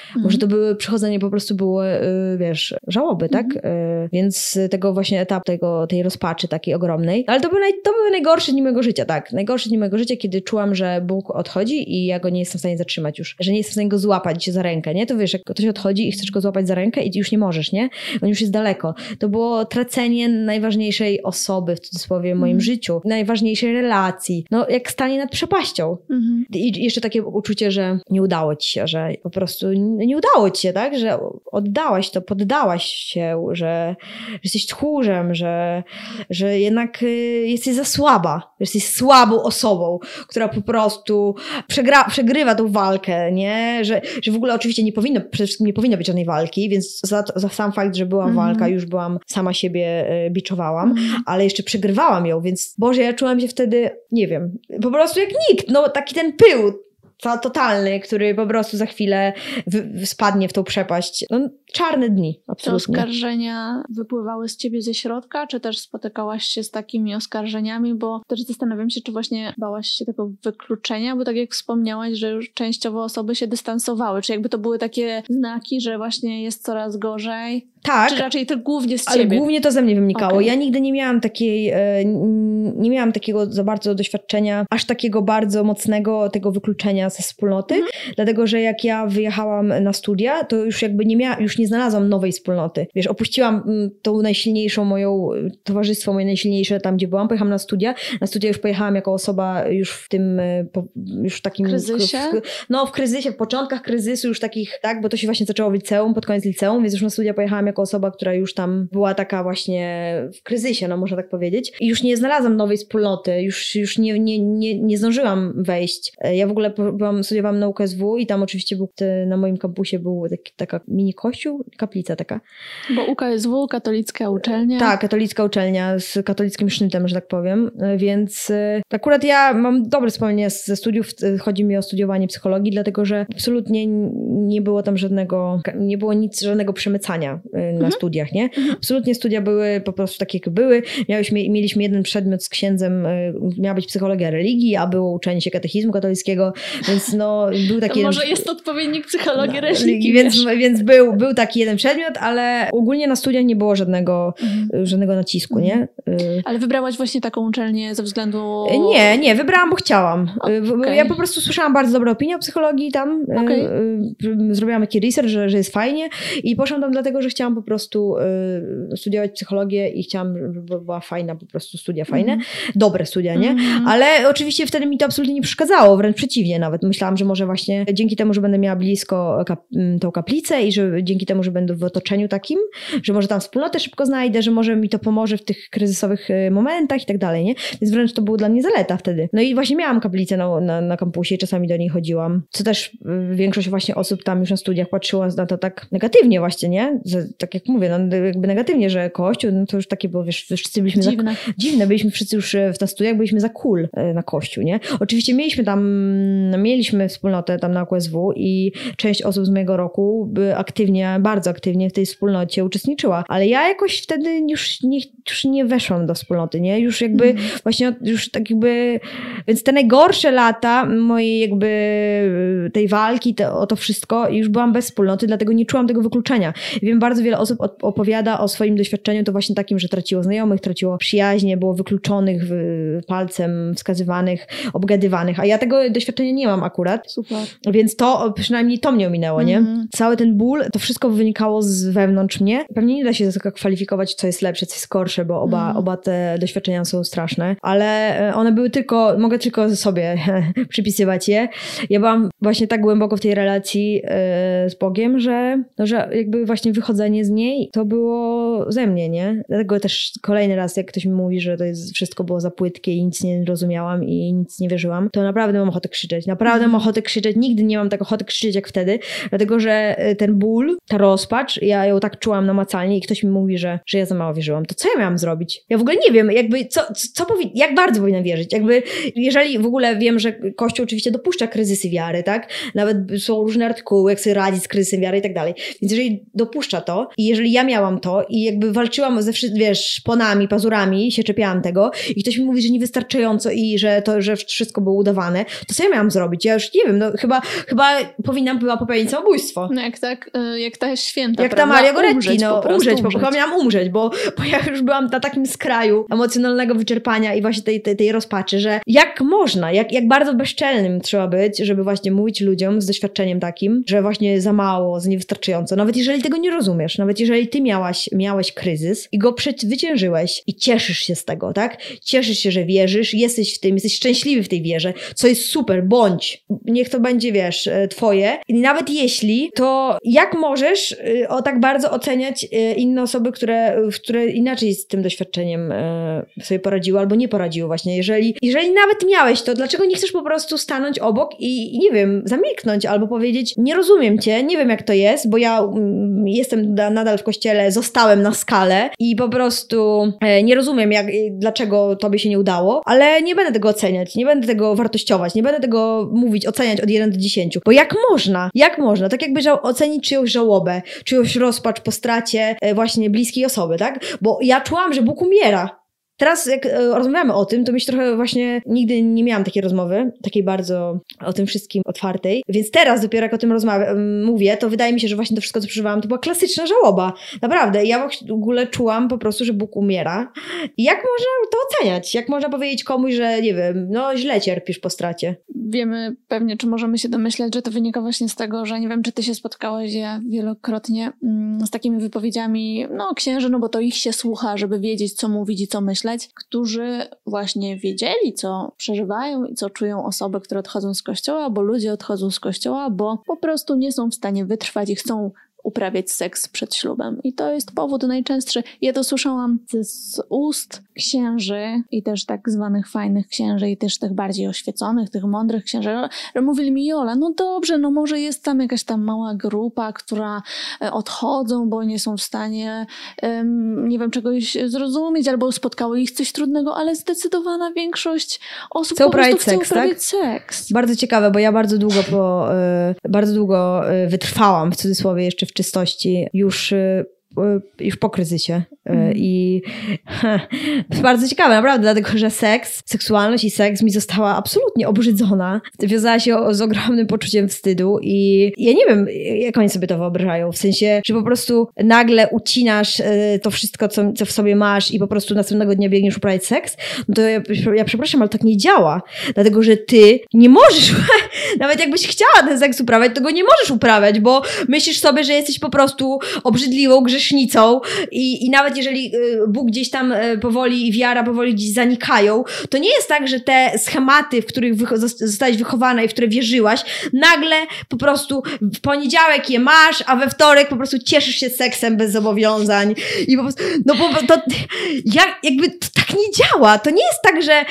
Mhm. Może to były, przechodzenie po prostu było, y, wiesz, żałoby, tak? Mhm. Y, więc tego właśnie etap tego, tej rozpaczy takiej ogromnej. Ale to były, naj, to były najgorsze dni mojego życia, tak? Najgorsze dni mojego życia, kiedy czułam, że Bóg odchodzi i ja go nie jestem w stanie zatrzymać już. Że nie jestem w stanie go złapać za rękę, nie? To wiesz, jak ktoś odchodzi i chcesz go złapać za rękę i już nie możesz, nie? On już jest daleko. To było tracenie najważniejszej osoby, w cudzysłowie, w moim mhm. życiu. Najważniejszej relacji. No, jak stanie nad przepaścią. Mhm. I jeszcze takie uczucie, że nie udało ci się, że po prostu nie udało ci się, tak? Że oddałaś to, poddałaś się, że, że jesteś tchórzem, że, że jednak y, jesteś za słaba, że jesteś słabą osobą, która po prostu przegra, przegrywa tą walkę, nie? Że, że w ogóle oczywiście nie powinno, przede wszystkim nie powinno być żadnej walki, więc za, za sam fakt, że była mm. walka, już byłam, sama siebie y, biczowałam, mm. ale jeszcze przegrywałam ją, więc Boże, ja czułam się wtedy, nie wiem, po prostu jak nikt, no taki ten pył, totalny, który po prostu za chwilę w, spadnie w tą przepaść. No, czarne dni, absolutnie. Te oskarżenia wypływały z ciebie ze środka, czy też spotykałaś się z takimi oskarżeniami? Bo też zastanawiam się, czy właśnie bałaś się tego wykluczenia, bo tak jak wspomniałaś, że już częściowo osoby się dystansowały, czy jakby to były takie znaki, że właśnie jest coraz gorzej? Tak. Czy raczej to głównie z ciebie? Ale głównie to ze mnie wynikało. Okay. Ja nigdy nie miałam takiej, e, nie miałam takiego za bardzo doświadczenia, aż takiego bardzo mocnego tego wykluczenia ze wspólnoty, mhm. dlatego, że jak ja wyjechałam na studia, to już jakby nie miałam, już nie znalazłam nowej wspólnoty. Wiesz, opuściłam mm, tą najsilniejszą moją, towarzystwo moje najsilniejsze tam, gdzie byłam, pojechałam na studia. Na studia już pojechałam jako osoba już w tym, e, już w takim... Kryzysie? W, no, w kryzysie, w początkach kryzysu już takich, tak, bo to się właśnie zaczęło w liceum, pod koniec liceum, więc już na studia pojechałam jako osoba, która już tam była taka właśnie w kryzysie, no można tak powiedzieć. I już nie znalazłam nowej wspólnoty, już, już nie, nie, nie, nie zdążyłam wejść. E, ja w ogóle byłam, studiowałam na UKSW i tam oczywiście był, na moim kampusie był taki, taka mini kościół, kaplica taka. Bo UKSW, katolicka uczelnia. Tak, katolicka uczelnia z katolickim sznytem, że tak powiem, e, więc e, akurat ja mam dobre wspomnienia ze studiów, chodzi mi o studiowanie psychologii, dlatego że absolutnie nie było tam żadnego, nie było nic, żadnego przemycania na mhm. studiach, nie? Mhm. Absolutnie studia były po prostu takie, jak były. Miałyśmy, mieliśmy jeden przedmiot z księdzem, y, miała być psychologia religii, a było uczenie się katechizmu katolickiego, więc no był taki... To może jeden... jest odpowiednik psychologii no, religii. Więc, więc był, był taki jeden przedmiot, ale ogólnie na studiach nie było żadnego, mhm. żadnego nacisku, nie? Y, ale wybrałaś właśnie taką uczelnię ze względu... Nie, nie, wybrałam, bo chciałam. Okay. Ja po prostu słyszałam bardzo dobre opinie o psychologii tam. Okay. Zrobiłam taki research, że, że jest fajnie i poszłam tam dlatego, że chciałam po prostu y, studiować psychologię i chciałam, żeby była fajna, po prostu studia fajne. Mm. Dobre studia, nie? Mm. Ale oczywiście wtedy mi to absolutnie nie przeszkadzało, wręcz przeciwnie nawet. Myślałam, że może właśnie dzięki temu, że będę miała blisko kap tą kaplicę i że dzięki temu, że będę w otoczeniu takim, że może tam wspólnotę szybko znajdę, że może mi to pomoże w tych kryzysowych y, momentach i tak dalej, nie? Więc wręcz to było dla mnie zaleta wtedy. No i właśnie miałam kaplicę na, na, na kampusie i czasami do niej chodziłam. Co też y, większość właśnie osób tam już na studiach patrzyła na to tak negatywnie właśnie, nie? Że, tak jak mówię, no jakby negatywnie, że kościół, no to już takie było, wiesz, wszyscy byliśmy dziwne. Za, dziwne, byliśmy wszyscy już y, w na studiach, byliśmy za cool na kościół, nie? Oczywiście mieliśmy tam, mieliśmy wspólnotę tam na OSW i część osób z mojego roku by aktywnie, bardzo aktywnie w tej wspólnocie uczestniczyła, ale ja jakoś wtedy już nie, już nie weszłam do wspólnoty, nie? Już jakby mm. właśnie już tak jakby, więc te najgorsze lata mojej jakby tej walki te, o to wszystko już byłam bez wspólnoty, dlatego nie czułam tego wykluczenia. Wiem, bardzo wiele osób opowiada o swoim doświadczeniu to właśnie takim, że traciło znajomych, traciło przyjaźnie, było wykluczonych palcem, wskazywanych, obgadywanych, a ja tego doświadczenia nie mam akurat. Super. Więc to, przynajmniej to mnie ominęło, nie? Mm. Cały ten ból, to wszystko wynikało z wewnątrz mnie. Pewnie nie da się kwalifikować, co jest lepsze, co jest gorsze, bo oba, mm. oba te doświadczenia są straszne, ale e, one były tylko, mogę tylko sobie przypisywać je. Ja byłam właśnie tak głęboko w tej relacji e, z Bogiem, że, no, że jakby właśnie wychodzenie z niej to było ze mnie, nie? Dlatego też kolejny raz, jak ktoś mi mówi, że to jest, wszystko było za płytkie i nic nie rozumiałam i nic nie wierzyłam, to naprawdę mam ochotę krzyczeć. Naprawdę mam ochotę krzyczeć. Nigdy nie mam tak ochoty krzyczeć jak wtedy, dlatego że e, ten ból, ta rozpacz, ja ją tak czułam namacalnie i ktoś mi mówi, że, że ja za mało wierzyłam. To co ja miałam zrobić? Ja w ogóle nie wiem, jakby co, co powi- jak bardzo powinna wierzyć. Jakby, jeżeli w ogóle wiem, że Kościół oczywiście dopuszcza kryzysy wiary, tak? Nawet są różne artykuły, jak sobie radzić z kryzysem wiary i tak dalej. Więc jeżeli dopuszcza to i jeżeli ja miałam to i jakby walczyłam ze wszystkimi, wiesz, szponami, pazurami, się czepiałam tego i ktoś mi mówi, że niewystarczająco i że to, że wszystko było udawane, to co ja miałam zrobić? Ja już nie wiem, no chyba, chyba powinnam była popełnić samobójstwo. No jak tak, y, jak ta święta, Jak prawda? ta Maria Goretti, umrzeć no po umrzeć, umrzeć. bo miałam umrzeć, bo, bo ja już byłam na takim skraju emocjonalnego wyczerpania i właśnie tej, tej, tej rozpaczy, że jak można, jak, jak bardzo bezczelnym trzeba być, żeby właśnie mówić ludziom z doświadczeniem takim, że właśnie za mało, za niewystarczająco, nawet jeżeli tego nie rozumiesz, nawet jeżeli ty miałaś, miałeś kryzys i go przezwyciężyłeś i cieszysz się z tego, tak? Cieszysz się, że wierzysz, jesteś w tym, jesteś szczęśliwy w tej wierze, co jest super, bądź, niech to będzie, wiesz, e, twoje. I nawet jeśli, to jak możesz e, o tak bardzo oceniać e, inne osoby, które, które inaczej z tym doświadczeniem sobie poradziły albo nie poradziły właśnie. Jeżeli, jeżeli nawet miałeś to, dlaczego nie chcesz po prostu stanąć obok i, nie wiem, zamilknąć albo powiedzieć, nie rozumiem cię, nie wiem jak to jest, bo ja mm, jestem nadal w kościele, zostałem na skalę i po prostu nie rozumiem jak, dlaczego tobie się nie udało, ale nie będę tego oceniać, nie będę tego wartościować, nie będę tego mówić, oceniać od 1 do 10. Bo jak można? Jak można? Tak jakby żał ocenić czyjąś żałobę, czyjąś rozpacz po stracie e, właśnie bliskiej osoby, tak? Bo ja czułam, że Bóg umiera. Teraz jak e, rozmawiamy o tym, to myślę trochę właśnie nigdy nie miałam takiej rozmowy, takiej bardzo o tym wszystkim otwartej, więc teraz dopiero jak o tym rozmawiam, mówię, to wydaje mi się, że właśnie to wszystko, co przeżywałam, to była klasyczna żałoba. Naprawdę. Ja w ogóle czułam po prostu, że Bóg umiera. Jak można to oceniać? Jak można powiedzieć komuś, że nie wiem, no źle cierpisz po stracie? Wiemy pewnie, czy możemy się domyśleć, że to wynika właśnie z tego, że nie wiem, czy ty się spotkałeś ja wielokrotnie mm, z takimi wypowiedziami, no księży, no bo to ich się słucha, żeby wiedzieć, co mówić i co myśleć którzy właśnie wiedzieli, co przeżywają i co czują osoby, które odchodzą z kościoła, bo ludzie odchodzą z kościoła, bo po prostu nie są w stanie wytrwać i chcą uprawiać seks przed ślubem. I to jest powód najczęstszy. Ja to słyszałam z ust księży i też tak zwanych fajnych księży i też tych bardziej oświeconych, tych mądrych księży, że mówili mi Jola, no dobrze, no może jest tam jakaś tam mała grupa, która e, odchodzą, bo nie są w stanie um, nie wiem, czegoś zrozumieć, albo spotkało ich coś trudnego, ale zdecydowana większość osób chce po prostu chce seks, uprawiać tak? seks. Bardzo ciekawe, bo ja bardzo długo po, y, bardzo długo y, wytrwałam w cudzysłowie jeszcze czystości już y, już po kryzysie. Mm. I bardzo ciekawe, naprawdę, dlatego że seks, seksualność i seks mi została absolutnie obrzydzona. Wiązała się z ogromnym poczuciem wstydu i ja nie wiem, jak oni sobie to wyobrażają. W sensie, że po prostu nagle ucinasz y, to wszystko, co, co w sobie masz i po prostu następnego dnia biegniesz uprawiać seks. No to ja, ja przepraszam, ale tak nie działa. Dlatego, że ty nie możesz, nawet jakbyś chciała ten seks uprawiać, to go nie możesz uprawiać, bo myślisz sobie, że jesteś po prostu obrzydliwą, grzesznicą i, i nawet jeżeli y, Bóg gdzieś tam y, powoli i wiara powoli gdzieś zanikają, to nie jest tak, że te schematy, w których wych zostałaś wychowana i w które wierzyłaś, nagle po prostu w poniedziałek je masz, a we wtorek po prostu cieszysz się seksem bez zobowiązań i po prostu, no bo to jak, jakby to tak nie działa. To nie jest tak, że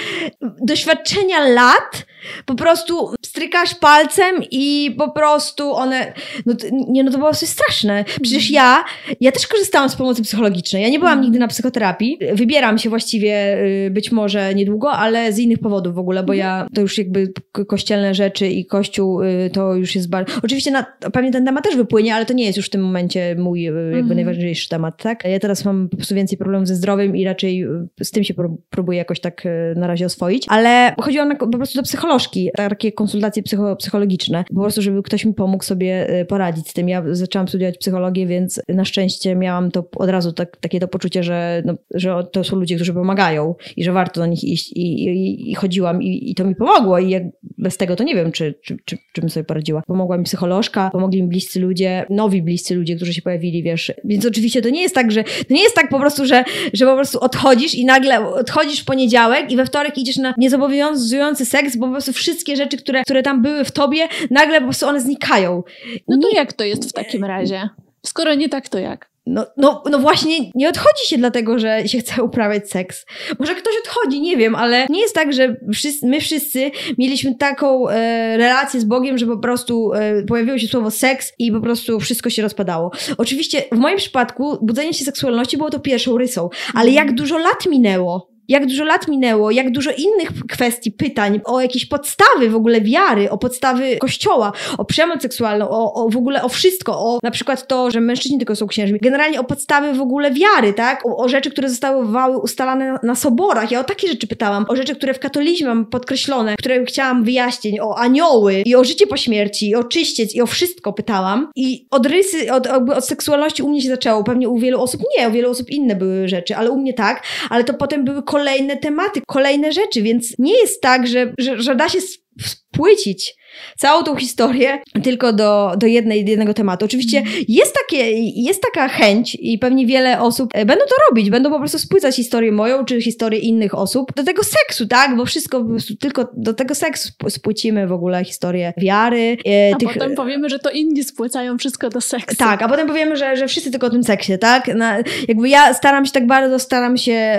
doświadczenia lat po prostu strykasz palcem i po prostu one, no to, nie no to było coś straszne. Przecież ja, ja też korzystałam z pomocy psychologicznej. Ja nie byłam nigdy na psychoterapii. Wybieram się właściwie y, być może niedługo, ale z innych powodów w ogóle, bo ja to już jakby kościelne rzeczy i kościół y, to już jest bardzo... Oczywiście na, pewnie ten temat też wypłynie, ale to nie jest już w tym momencie mój y, jakby mhm. najważniejszy temat, tak? Ja teraz mam po prostu więcej problemów ze zdrowiem i raczej z tym się próbuję jakoś tak na razie oswoić, ale chodziłam na, po prostu do psycholożki, takie konsultacje psycho, psychologiczne, po prostu, żeby ktoś mi pomógł sobie poradzić z tym. Ja zaczęłam studiować psychologię, więc na szczęście miałam to od razu tak, takie to poczucie, że, no, że to są ludzie, którzy pomagają i że warto do nich iść i, i, i chodziłam i, i, to mi pomogło i jak, bez tego to nie wiem, czy, czy, czy, czy bym sobie poradziła. Pomogła mi psycholożka, pomogli mi bliscy ludzie, nowi bliscy ludzie, którzy się pojawili, wiesz. Więc oczywiście to nie jest tak, że to nie jest tak po prostu, że, że po prostu odchodzisz i nagle odchodzisz w poniedziałek i we wtorek idziesz na niezobowiązujący seks, bo po prostu wszystkie rzeczy, które, które tam były w tobie, nagle po prostu one znikają. No to nie... jak to jest w takim razie? Skoro nie tak, to jak? No, no, no właśnie, nie odchodzi się dlatego, że się chce uprawiać seks. Może ktoś odchodzi, nie wiem, ale nie jest tak, że wszyscy, my wszyscy mieliśmy taką e, relację z Bogiem, że po prostu e, pojawiło się słowo seks i po prostu wszystko się rozpadało. Oczywiście w moim przypadku budzenie się seksualności było to pierwszą rysą, ale jak dużo lat minęło? Jak dużo lat minęło, jak dużo innych kwestii, pytań, o jakieś podstawy w ogóle wiary, o podstawy kościoła, o przemoc seksualną, o, o w ogóle o wszystko, o na przykład to, że mężczyźni tylko są księżmi, generalnie o podstawy w ogóle wiary, tak? O, o rzeczy, które zostały ustalane na, na, soborach. Ja o takie rzeczy pytałam, o rzeczy, które w katolicyzmie mam podkreślone, które chciałam wyjaśnić, o anioły i o życie po śmierci, i o czyściec, i o wszystko pytałam. I od rysy, od, od seksualności u mnie się zaczęło, pewnie u wielu osób nie, u wielu osób inne były rzeczy, ale u mnie tak, ale to potem były kolejne tematy, kolejne rzeczy, więc nie jest tak, że, że, że da się spłycić całą tą historię tylko do, do jednej, jednego tematu. Oczywiście jest, takie, jest taka chęć i pewnie wiele osób e, będą to robić, będą po prostu spłycać historię moją, czy historię innych osób do tego seksu, tak? Bo wszystko tylko do tego seksu spłycimy w ogóle historię wiary. E, a tych... potem powiemy, że to inni spłycają wszystko do seksu. Tak, a potem powiemy, że, że wszyscy tylko o tym seksie, tak? Na, jakby ja staram się tak bardzo, staram się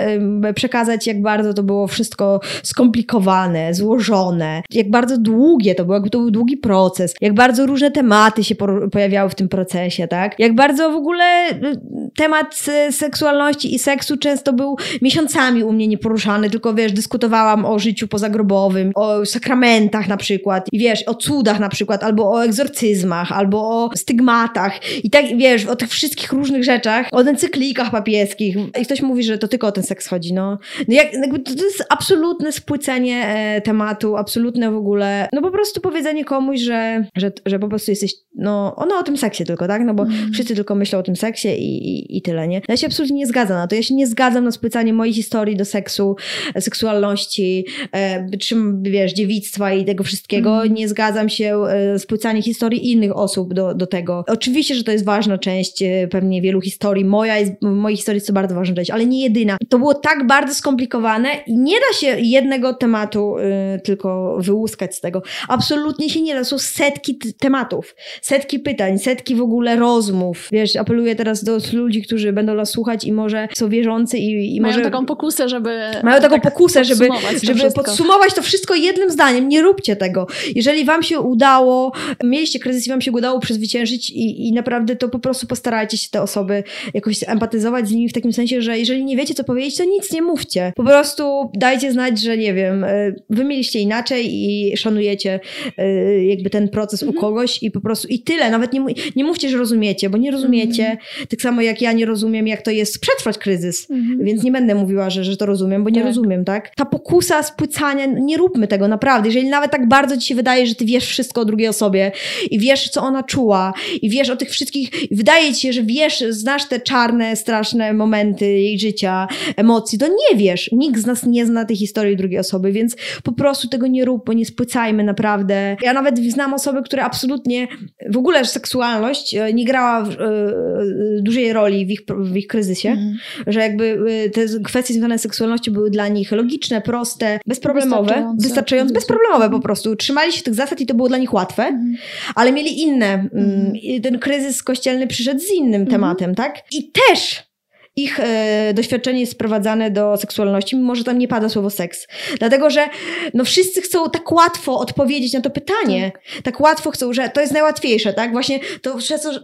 przekazać, jak bardzo to było wszystko skomplikowane, złożone, jak bardzo długie to było, to był długi proces, jak bardzo różne tematy się pojawiały w tym procesie, tak? Jak bardzo w ogóle y, temat seksualności i seksu często był miesiącami u mnie nieporuszany, tylko wiesz, dyskutowałam o życiu pozagrobowym, o sakramentach na przykład i wiesz, o cudach na przykład, albo o egzorcyzmach, albo o stygmatach i tak, wiesz, o tych wszystkich różnych rzeczach, o encyklikach papieskich i ktoś mówi, że to tylko o ten seks chodzi, no. no jak, to jest absolutne spłycenie e, tematu, absolutne w ogóle, no po prostu powiedzenie komuś, że, że, że po prostu jesteś, no, ono o tym seksie tylko, tak? No bo mm. wszyscy tylko myślą o tym seksie i, i, i, tyle, nie? Ja się absolutnie nie zgadzam na to. Ja się nie zgadzam na spłycanie mojej historii do seksu, seksualności, e, czy wiesz, dziewictwa i tego wszystkiego. Mm. Nie zgadzam się e, spłycanie historii innych osób do, do tego. Oczywiście, że to jest ważna część e, pewnie wielu historii. Moja jest, w mojej historii jest to bardzo ważna część, ale nie jedyna. To było tak bardzo skomplikowane i nie da się jednego tematu y, tylko wyłuskać z tego. Absolutnie się nie da. Są setki tematów, setki pytań, setki w ogóle rozmów. Wiesz, apeluję teraz do ludzi, którzy będą nas słuchać i może są wierzący i, i mają może... taką pokusę, żeby... Mają taką tak pokusę, żeby, żeby podsumować to wszystko jednym zdaniem. Nie róbcie tego. Jeżeli wam się udało, mieliście kryzys i wam się udało przezwyciężyć i, i naprawdę to po prostu postarajcie się te osoby jakoś empatyzować z nimi w takim sensie, że jeżeli nie wiecie, co powiedzieć, to nic nie mówcie. Po prostu dajcie znać, że nie wiem, e, wy mieliście inaczej i szanujecie jakby ten proces mhm. u kogoś i po prostu i tyle. Nawet nie, nie mówcie, że rozumiecie, bo nie rozumiecie. Mhm. Tak samo jak ja nie rozumiem, jak to jest przetrwać kryzys, mhm. więc nie będę mówiła, że, że to rozumiem, bo nie tak. rozumiem, tak? Ta pokusa spłycania, nie róbmy tego naprawdę. Jeżeli nawet tak bardzo ci się wydaje, że ty wiesz wszystko o drugiej osobie i wiesz, co ona czuła i wiesz o tych wszystkich, wydaje ci się, że wiesz, znasz te czarne, straszne momenty jej życia, emocji, to nie wiesz. Nikt z nas nie zna tej historii drugiej osoby, więc po prostu tego nie róbmy, nie spłycajmy naprawdę. Ja nawet znam osoby, które absolutnie w ogóle seksualność e, nie grała w, y, dużej roli w ich, w ich kryzysie, Mhm. że jakby te kwestie związane z seksualnością były dla nich logiczne, proste, bezproblemowe, Wystarczające. wystarczające, bezproblemowe po prostu. Trzymali się tych zasad i to było dla nich łatwe, Mhm. ale mieli inne. mm, Mhm. Ten kryzys kościelny przyszedł z innym tematem, tak? I też ich e, doświadczenie jest sprowadzane do seksualności, mimo że tam nie pada słowo seks. Dlatego, że no wszyscy chcą tak łatwo odpowiedzieć na to pytanie. Tak, łatwo chcą, że to jest najłatwiejsze, tak? Właśnie to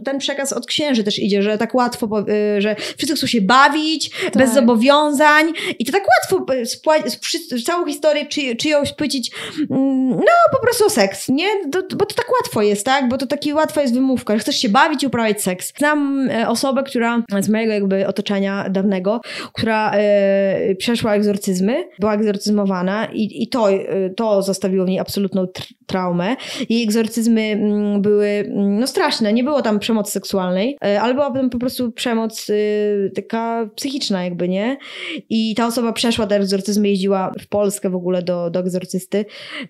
ten przekaz od księży też idzie, że tak łatwo, y, że wszyscy chcą się bawić, bez zobowiązań i to tak łatwo wszy- całą historię czy, czyjąś spłycić, mm, no po prostu o seks, nie? To, bo to tak łatwo jest, tak? Bo to taki łatwa jest wymówka, że chcesz się bawić i uprawiać seks. Znam e, osobę, która z mojego jakby otoczenia dawnego, która e, przeszła egzorcyzmy, była egzorcyzmowana i, i to, e, to zostawiło w niej absolutną tr- traumę. Jej egzorcyzmy mm, były mm, no straszne, nie było tam przemocy seksualnej, e, ale była tam po prostu przemoc taka psychiczna jakby, nie? I ta osoba przeszła te egzorcyzmy, jeździła w Polskę w ogóle do, do egzorcysty,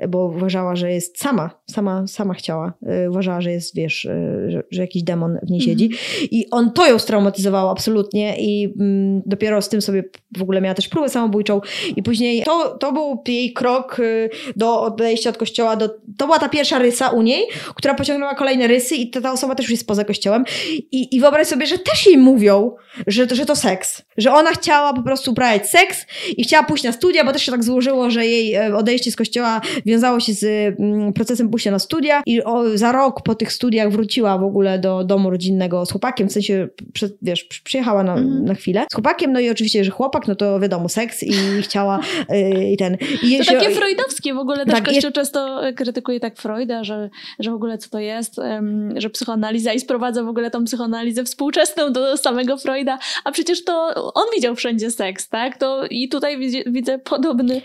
bo uważała, że jest sama, sama, sama chciała. Uważała, że jest, wiesz, że, że jakiś demon w niej siedzi. I on to ją straumatyzowało absolutnie i mm, dopiero z tym sobie w ogóle miała też próbę samobójczą i później to, to był jej krok y, do odejścia od kościoła, do, to była ta pierwsza rysa u niej, która pociągnęła kolejne rysy i ta, ta osoba też już jest poza kościołem i, i wyobraź sobie, że też jej mówią, że, że to seks, że ona chciała po prostu uprawiać seks i chciała pójść na studia, bo też się tak złożyło, że jej e, odejście z kościoła wiązało się z mm, procesem pójścia na studia i o, za rok po tych studiach wróciła w ogóle do domu rodzinnego z chłopakiem, w sensie, wiesz, przy- przyjechała na, Mhm. Na chwilę z chłopakiem, no i oczywiście, że chłopak, no to wiadomo, seks i chciała y, i ten. I To takie freudowskie w ogóle też Tak, Kościół często krytykuje tak Freuda, że, że w ogóle co to jest, że psychoanaliza i sprowadza w ogóle tą psychoanalizę współczesną do samego Freuda, a przecież to on widział wszędzie seks, tak? To i tutaj widzę, widzę podobny,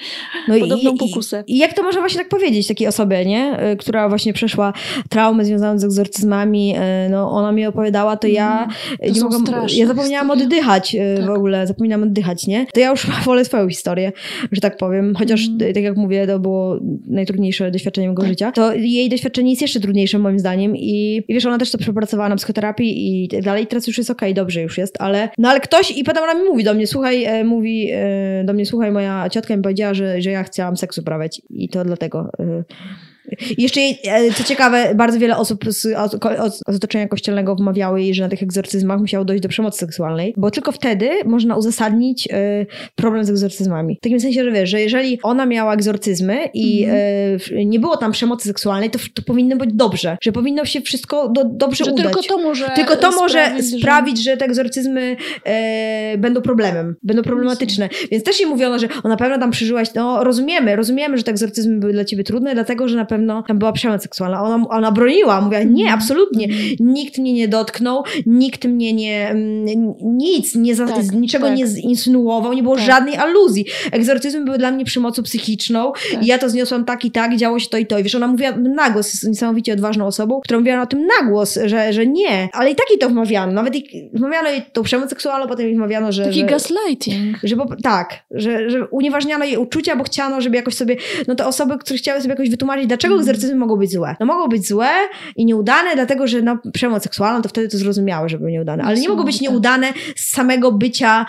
No podobną pokusę. I, I jak to można właśnie tak powiedzieć takiej osobie, nie? Y, Która właśnie przeszła traumę związaną z egzorcyzmami, y, no ona mi opowiadała, to ja To nie mogłam, ja zapomniałam historie. oddychać y, Tak. w ogóle, zapomniałam oddychać, nie? To ja już wolę swoją historię, że tak powiem, chociaż y, tak jak mówię, to było najtrudniejsze doświadczenie mojego życia, to jej doświadczenie jest jeszcze trudniejsze moim zdaniem. I, i wiesz, ona też to przepracowała na psychoterapii i tak dalej, teraz już jest okej, dobrze już jest, ale no ale ktoś i potem ona mi mówi do mnie, słuchaj, e, mówi e, do mnie, słuchaj, moja ciotka mi powiedziała, że, że ja chciałam seks uprawiać i to dlatego... E, i jeszcze e, co ciekawe, bardzo wiele osób z, z otoczenia kościelnego wmawiały jej, że na tych egzorcyzmach musiało dojść do przemocy seksualnej, bo tylko wtedy można uzasadnić e, problem z egzorcyzmami. W takim sensie, że wiesz, że jeżeli ona miała egzorcyzmy i Mhm. e, nie było tam przemocy seksualnej, to, to powinno być dobrze, że powinno się wszystko do, dobrze Że udać. tylko to może Tylko to może sprawić, że- sprawić, że te egzorcyzmy e, będą problemem, będą problematyczne. Więc też jej mówiono, że o, na pewno tam przeżyłaś, no rozumiemy, rozumiemy, że te egzorcyzmy były dla ciebie trudne, dlatego, że na pewno tam była przemoc seksualna. Ona, ona broniła, mówiła, nie, Mhm. absolutnie, nikt mnie nie dotknął, nikt mnie nie, mm, nic, nie za, Tak, z- niczego tak. nie zinsynuował, nie było Tak. żadnej aluzji. Egzorcyzmy były dla mnie przemocą psychiczną Tak. i ja to zniosłam tak i tak, działo się to i to. I wiesz, ona mówiła na głos, jest niesamowicie odważną osobą, która mówiła o tym na głos, że, że nie, ale i tak jej to wmawiano. Nawet jej, wmawiano jej tą przemoc seksualną, potem jej wmawiano, że... Taki że, gaslighting. że tak, że, że unieważniano jej uczucia, bo chciano, żeby jakoś sobie, no te osoby, które chciały sobie jakoś wytłumaczyć, dlaczego Mhm. egzorcyzmy mogą być złe. No mogą być złe i nieudane, dlatego że no, przemoc seksualna, to wtedy to zrozumiałe, że były nieudane. Ale nie mogą być Niesamowite. nieudane z samego bycia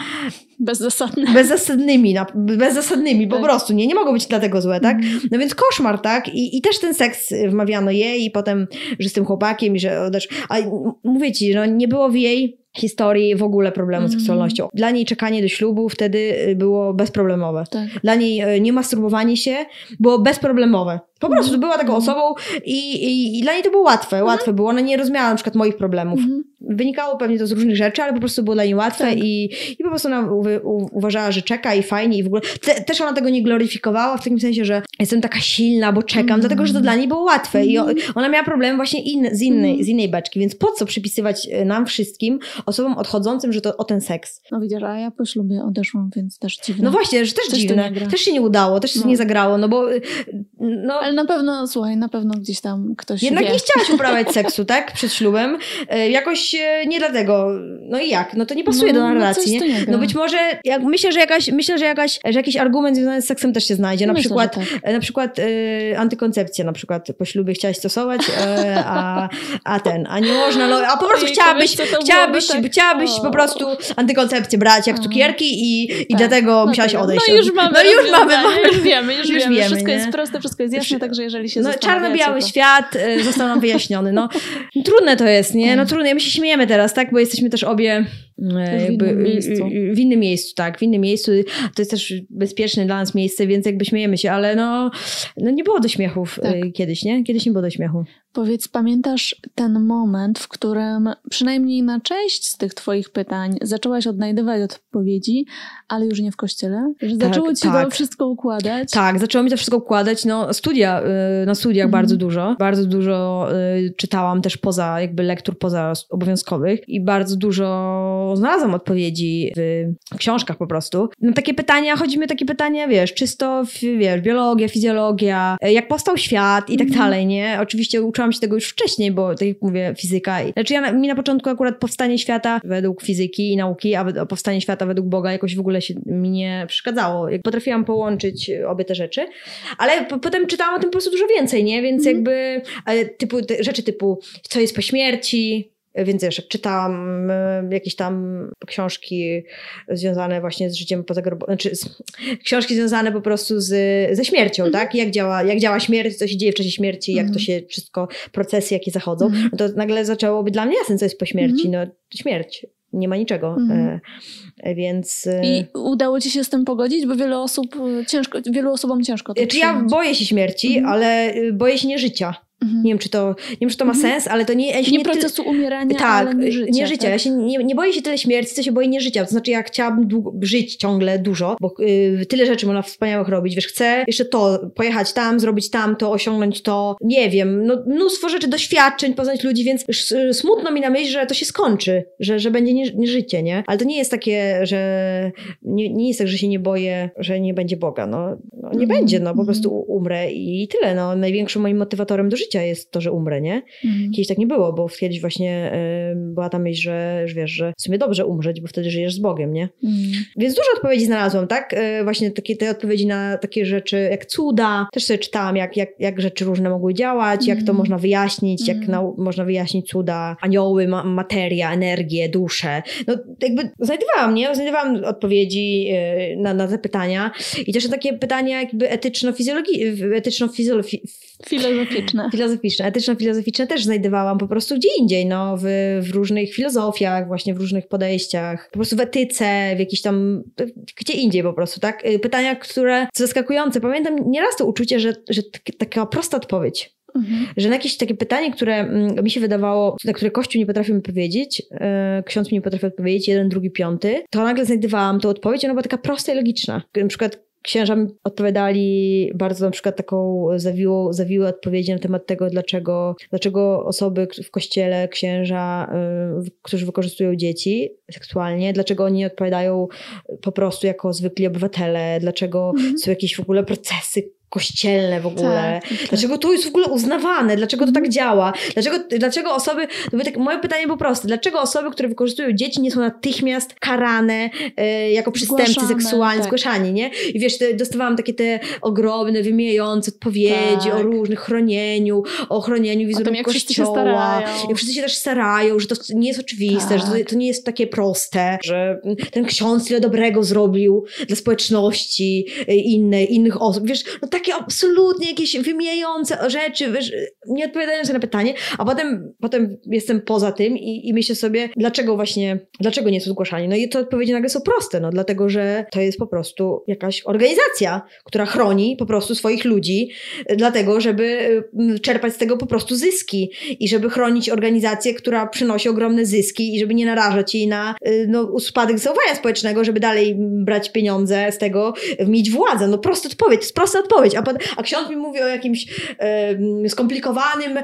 Bezzasadne. bezzasadnymi, na, bezzasadnymi, po Tak. prostu, nie, nie mogą być dlatego złe, tak? Mhm. No więc koszmar, tak? I, I też ten seks wmawiano jej i potem, że z tym chłopakiem i że. A mówię ci, no nie było w jej historii w ogóle problemu z Mhm. seksualnością. Dla niej czekanie do ślubu wtedy y, było bezproblemowe. Tak. Dla niej y, nie masturbowanie się było bezproblemowe. Po prostu była taką osobą i, i, i dla niej to było łatwe, łatwe było. Ona nie rozumiała na przykład moich problemów. Mhm. Wynikało pewnie to z różnych rzeczy, ale po prostu było dla niej łatwe Tak. i, i po prostu ona u, u, uważała, że czeka i fajnie i w ogóle. Te, też ona tego nie gloryfikowała w takim sensie, że jestem taka silna, bo czekam, Mhm. dlatego że to dla niej było łatwe i o, Mhm. ona miała problem właśnie in, z, innej, Mhm. z innej beczki, więc po co przypisywać e, nam wszystkim, osobom odchodzącym, że to o ten seks? No widzisz, a ja po ślubie odeszłam, więc też dziwne. No właśnie, że też dziwne, też się nie udało, też się No. nie zagrało, no bo y, no, Ale na pewno, słuchaj, na pewno gdzieś tam ktoś Jednak wie. nie chciałaś uprawiać seksu, tak? Przed ślubem. E, jakoś e, nie dlatego. No i jak? No to nie pasuje No, do no narracji, coś nie? nie. No być może, jak, myślę, że jakaś, myślę, że jakaś, że jakiś argument związany z seksem też się znajdzie. Na Myślę, przykład, tak. e, na przykład e, antykoncepcja na przykład po ślubie chciałaś stosować, e, a, a ten, a nie można, no, a po prostu Ojej, chciałabyś, chciałabyś, tak? chciałabyś O. po prostu antykoncepcję brać jak cukierki i, i Tak. dlatego No musiałaś odejść. No już mamy no już mamy, mamy. już wiemy, już, Już wiemy. wiemy, Wszystko nie? jest proste, wszystko jest jasne, także jeżeli się No, czarno-biały to... świat y, został nam wyjaśniony. No, trudne to jest, nie? No trudne. My się śmiejemy teraz, tak? Bo jesteśmy też obie e, W innym miejscu. w innym miejscu, tak. W innym miejscu. To jest też bezpieczne dla nas miejsce, więc jakby śmiejemy się, ale no, no nie było do śmiechów Tak. y, kiedyś, nie? Kiedyś nie było do śmiechu. Powiedz, pamiętasz ten moment, w którym przynajmniej na część z tych twoich pytań zaczęłaś odnajdywać odpowiedzi, ale już nie w kościele? Że Tak, zaczęło ci tak. to wszystko układać? Tak, zaczęło mi to wszystko układać. No, studia, y, na studiach Mhm. bardzo dużo. Bardzo dużo y, czytałam też poza, jakby lektur poza obowiązkowych i bardzo dużo znalazłam odpowiedzi w książkach po prostu. No, takie pytania, chodzi mi o takie pytania, wiesz, czysto, wiesz, biologia, fizjologia, jak powstał świat i tak Mhm. dalej, nie? Oczywiście uczyłam się tego już wcześniej, bo tak jak mówię, fizyka. Znaczy ja, na- mi na początku akurat powstanie świata według fizyki i nauki, a powstanie świata według Boga jakoś w ogóle się mi nie przeszkadzało. Jak potrafiłam połączyć obie te rzeczy, ale po, potem czytałam o tym po prostu dużo więcej, nie? Więc Mhm. jakby typu, te, rzeczy typu co jest po śmierci, więc wiesz, czytałam e, jakieś tam książki związane właśnie z życiem pozagrobowym, znaczy z, książki związane po prostu z, ze śmiercią, tak? Jak działa, jak działa śmierć, co się dzieje w czasie śmierci, jak to Mhm. się wszystko, procesy jakie zachodzą, Mhm. no to nagle zaczęło być dla mnie jasne, co jest po śmierci. No śmierć. Nie ma niczego. Mhm. E, więc... e, I udało ci się z tym pogodzić? Bo wiele osób, y, ciężko, wielu osobom ciężko to Czy ja przyjąć. boję się śmierci, Mhm. ale y, boję się nie życia. Mhm. Nie wiem, czy to, nie wiem, czy to ma Mhm. sens, ale to nie... Ja nie, nie, procesu umierania, tak, nie życia. nie życia. tak? Ja się nie, nie boję się tyle śmierci, co się boję nie życia. To znaczy, ja chciałabym długo, żyć ciągle dużo, bo y, tyle rzeczy można wspaniałych robić. Wiesz, chcę jeszcze to, pojechać tam, zrobić tamto, osiągnąć to, nie wiem, no, mnóstwo rzeczy, doświadczeń, poznać ludzi, więc smutno mi na myśl, że to się skończy, że, że będzie nie, nie życie, nie? Ale to nie jest takie, że nie, nie jest tak, że się nie boję, że nie będzie Boga. No nie Mhm, będzie, no po mhm. prostu umrę i tyle. No, największym moim motywatorem do życia jest to, że umrę, nie? Mhm. Kiedyś tak nie było, bo kiedyś właśnie y, była ta myśl, że, że wiesz, że w sumie dobrze umrzeć, bo wtedy żyjesz z Bogiem, nie? Więc dużo odpowiedzi znalazłam, tak? Y, właśnie takie te odpowiedzi na takie rzeczy jak cuda. Też sobie czytałam, jak, jak, jak rzeczy różne mogły działać, jak to można wyjaśnić, jak nau- można wyjaśnić cuda, anioły, ma- materia, energię, duszę. No jakby znajdowałam, nie? Znajdowałam odpowiedzi y, na, na te pytania i też na takie pytania jakby etyczno-fizjologiczne, etyczno-fizjologiczne, Filozoficzne. Filozoficzne, etyczno-filozoficzne też znajdowałam po prostu gdzie indziej, no, w, w różnych filozofiach, właśnie w różnych podejściach, po prostu w etyce, w jakiś tam, gdzie indziej po prostu, tak? Y, Pytania, które, zaskakujące, pamiętam nieraz to uczucie, że, że tak- taka prosta odpowiedź, Mhm. że na jakieś takie pytanie, które mm, mi się wydawało, na które Kościół nie potrafił mi powiedzieć, e, ksiądz mi nie potrafił odpowiedzieć, jeden, drugi, piąty, to nagle znajdowałam tą odpowiedź, ona była taka prosta i logiczna. Na przykład księża mi odpowiadali bardzo na przykład taką zawiłą, zawiłe odpowiedzi na temat tego, dlaczego, dlaczego osoby w kościele, księża, y, którzy wykorzystują dzieci seksualnie, dlaczego oni nie odpowiadają po prostu jako zwykli obywatele, dlaczego Mhm. są jakieś w ogóle procesy kościelne w ogóle. Tak, tak. Dlaczego to jest w ogóle uznawane? Dlaczego to tak działa? Dlaczego, dlaczego osoby, to tak, moje pytanie było proste, dlaczego osoby, które wykorzystują dzieci nie są natychmiast karane e, jako przestępcy Zgłaszane, seksualni, tak. zgłaszani, nie? I wiesz, te, dostawałam takie te ogromne, wymijające odpowiedzi Tak. o różnych chronieniu, o chronieniu O wizerunku tym, jak wszyscy się kościoła. starają. Jak wszyscy się też starają, że to nie jest oczywiste, że Tak. to, to nie jest takie proste, że ten ksiądz tyle dobrego zrobił dla społeczności e, innej, innych osób. Wiesz, no takie absolutnie jakieś wymijające rzeczy, wiesz, nie odpowiadające na pytanie, a potem, potem jestem poza tym i, i myślę sobie, dlaczego właśnie, dlaczego nie są zgłaszani? No i te odpowiedzi nagle są proste, no dlatego, że to jest po prostu jakaś organizacja, która chroni po prostu swoich ludzi, e, dlatego, żeby e, czerpać z tego po prostu zyski i żeby chronić organizację, która przynosi ogromne zyski i żeby nie narażać jej na y, no, spadek zaufania społecznego, żeby dalej brać pieniądze z tego, y, mieć władzę. No prosta odpowiedź, prosta odpowiedź. A, pod- a ksiądz mi mówi o jakimś skomplikowanym,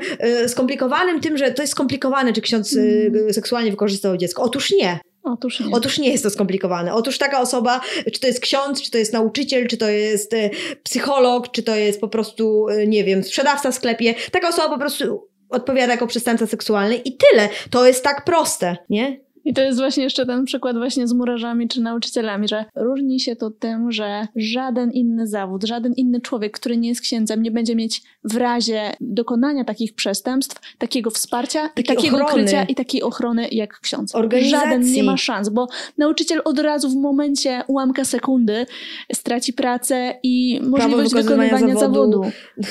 y, skomplikowanym tym, że to jest skomplikowane, czy ksiądz y, seksualnie wykorzystał dziecko. Otóż nie. Otóż nie. Otóż nie jest to skomplikowane. Otóż taka osoba, czy to jest ksiądz, czy to jest nauczyciel, czy to jest e, psycholog, czy to jest po prostu, e, nie wiem, sprzedawca w sklepie, taka osoba po prostu odpowiada jako przestępca seksualny i tyle. To jest tak proste, nie? I to jest właśnie jeszcze ten przykład właśnie z murarzami czy nauczycielami, że różni się to tym, że żaden inny zawód, żaden inny człowiek, który nie jest księdzem, nie będzie mieć w razie dokonania takich przestępstw takiego wsparcia Takiej i takiego ochrony. ukrycia i takiej ochrony jak ksiądz. Żaden nie ma szans, bo nauczyciel od razu w momencie ułamka sekundy straci pracę i możliwość wykonywania zawodu. zawodu.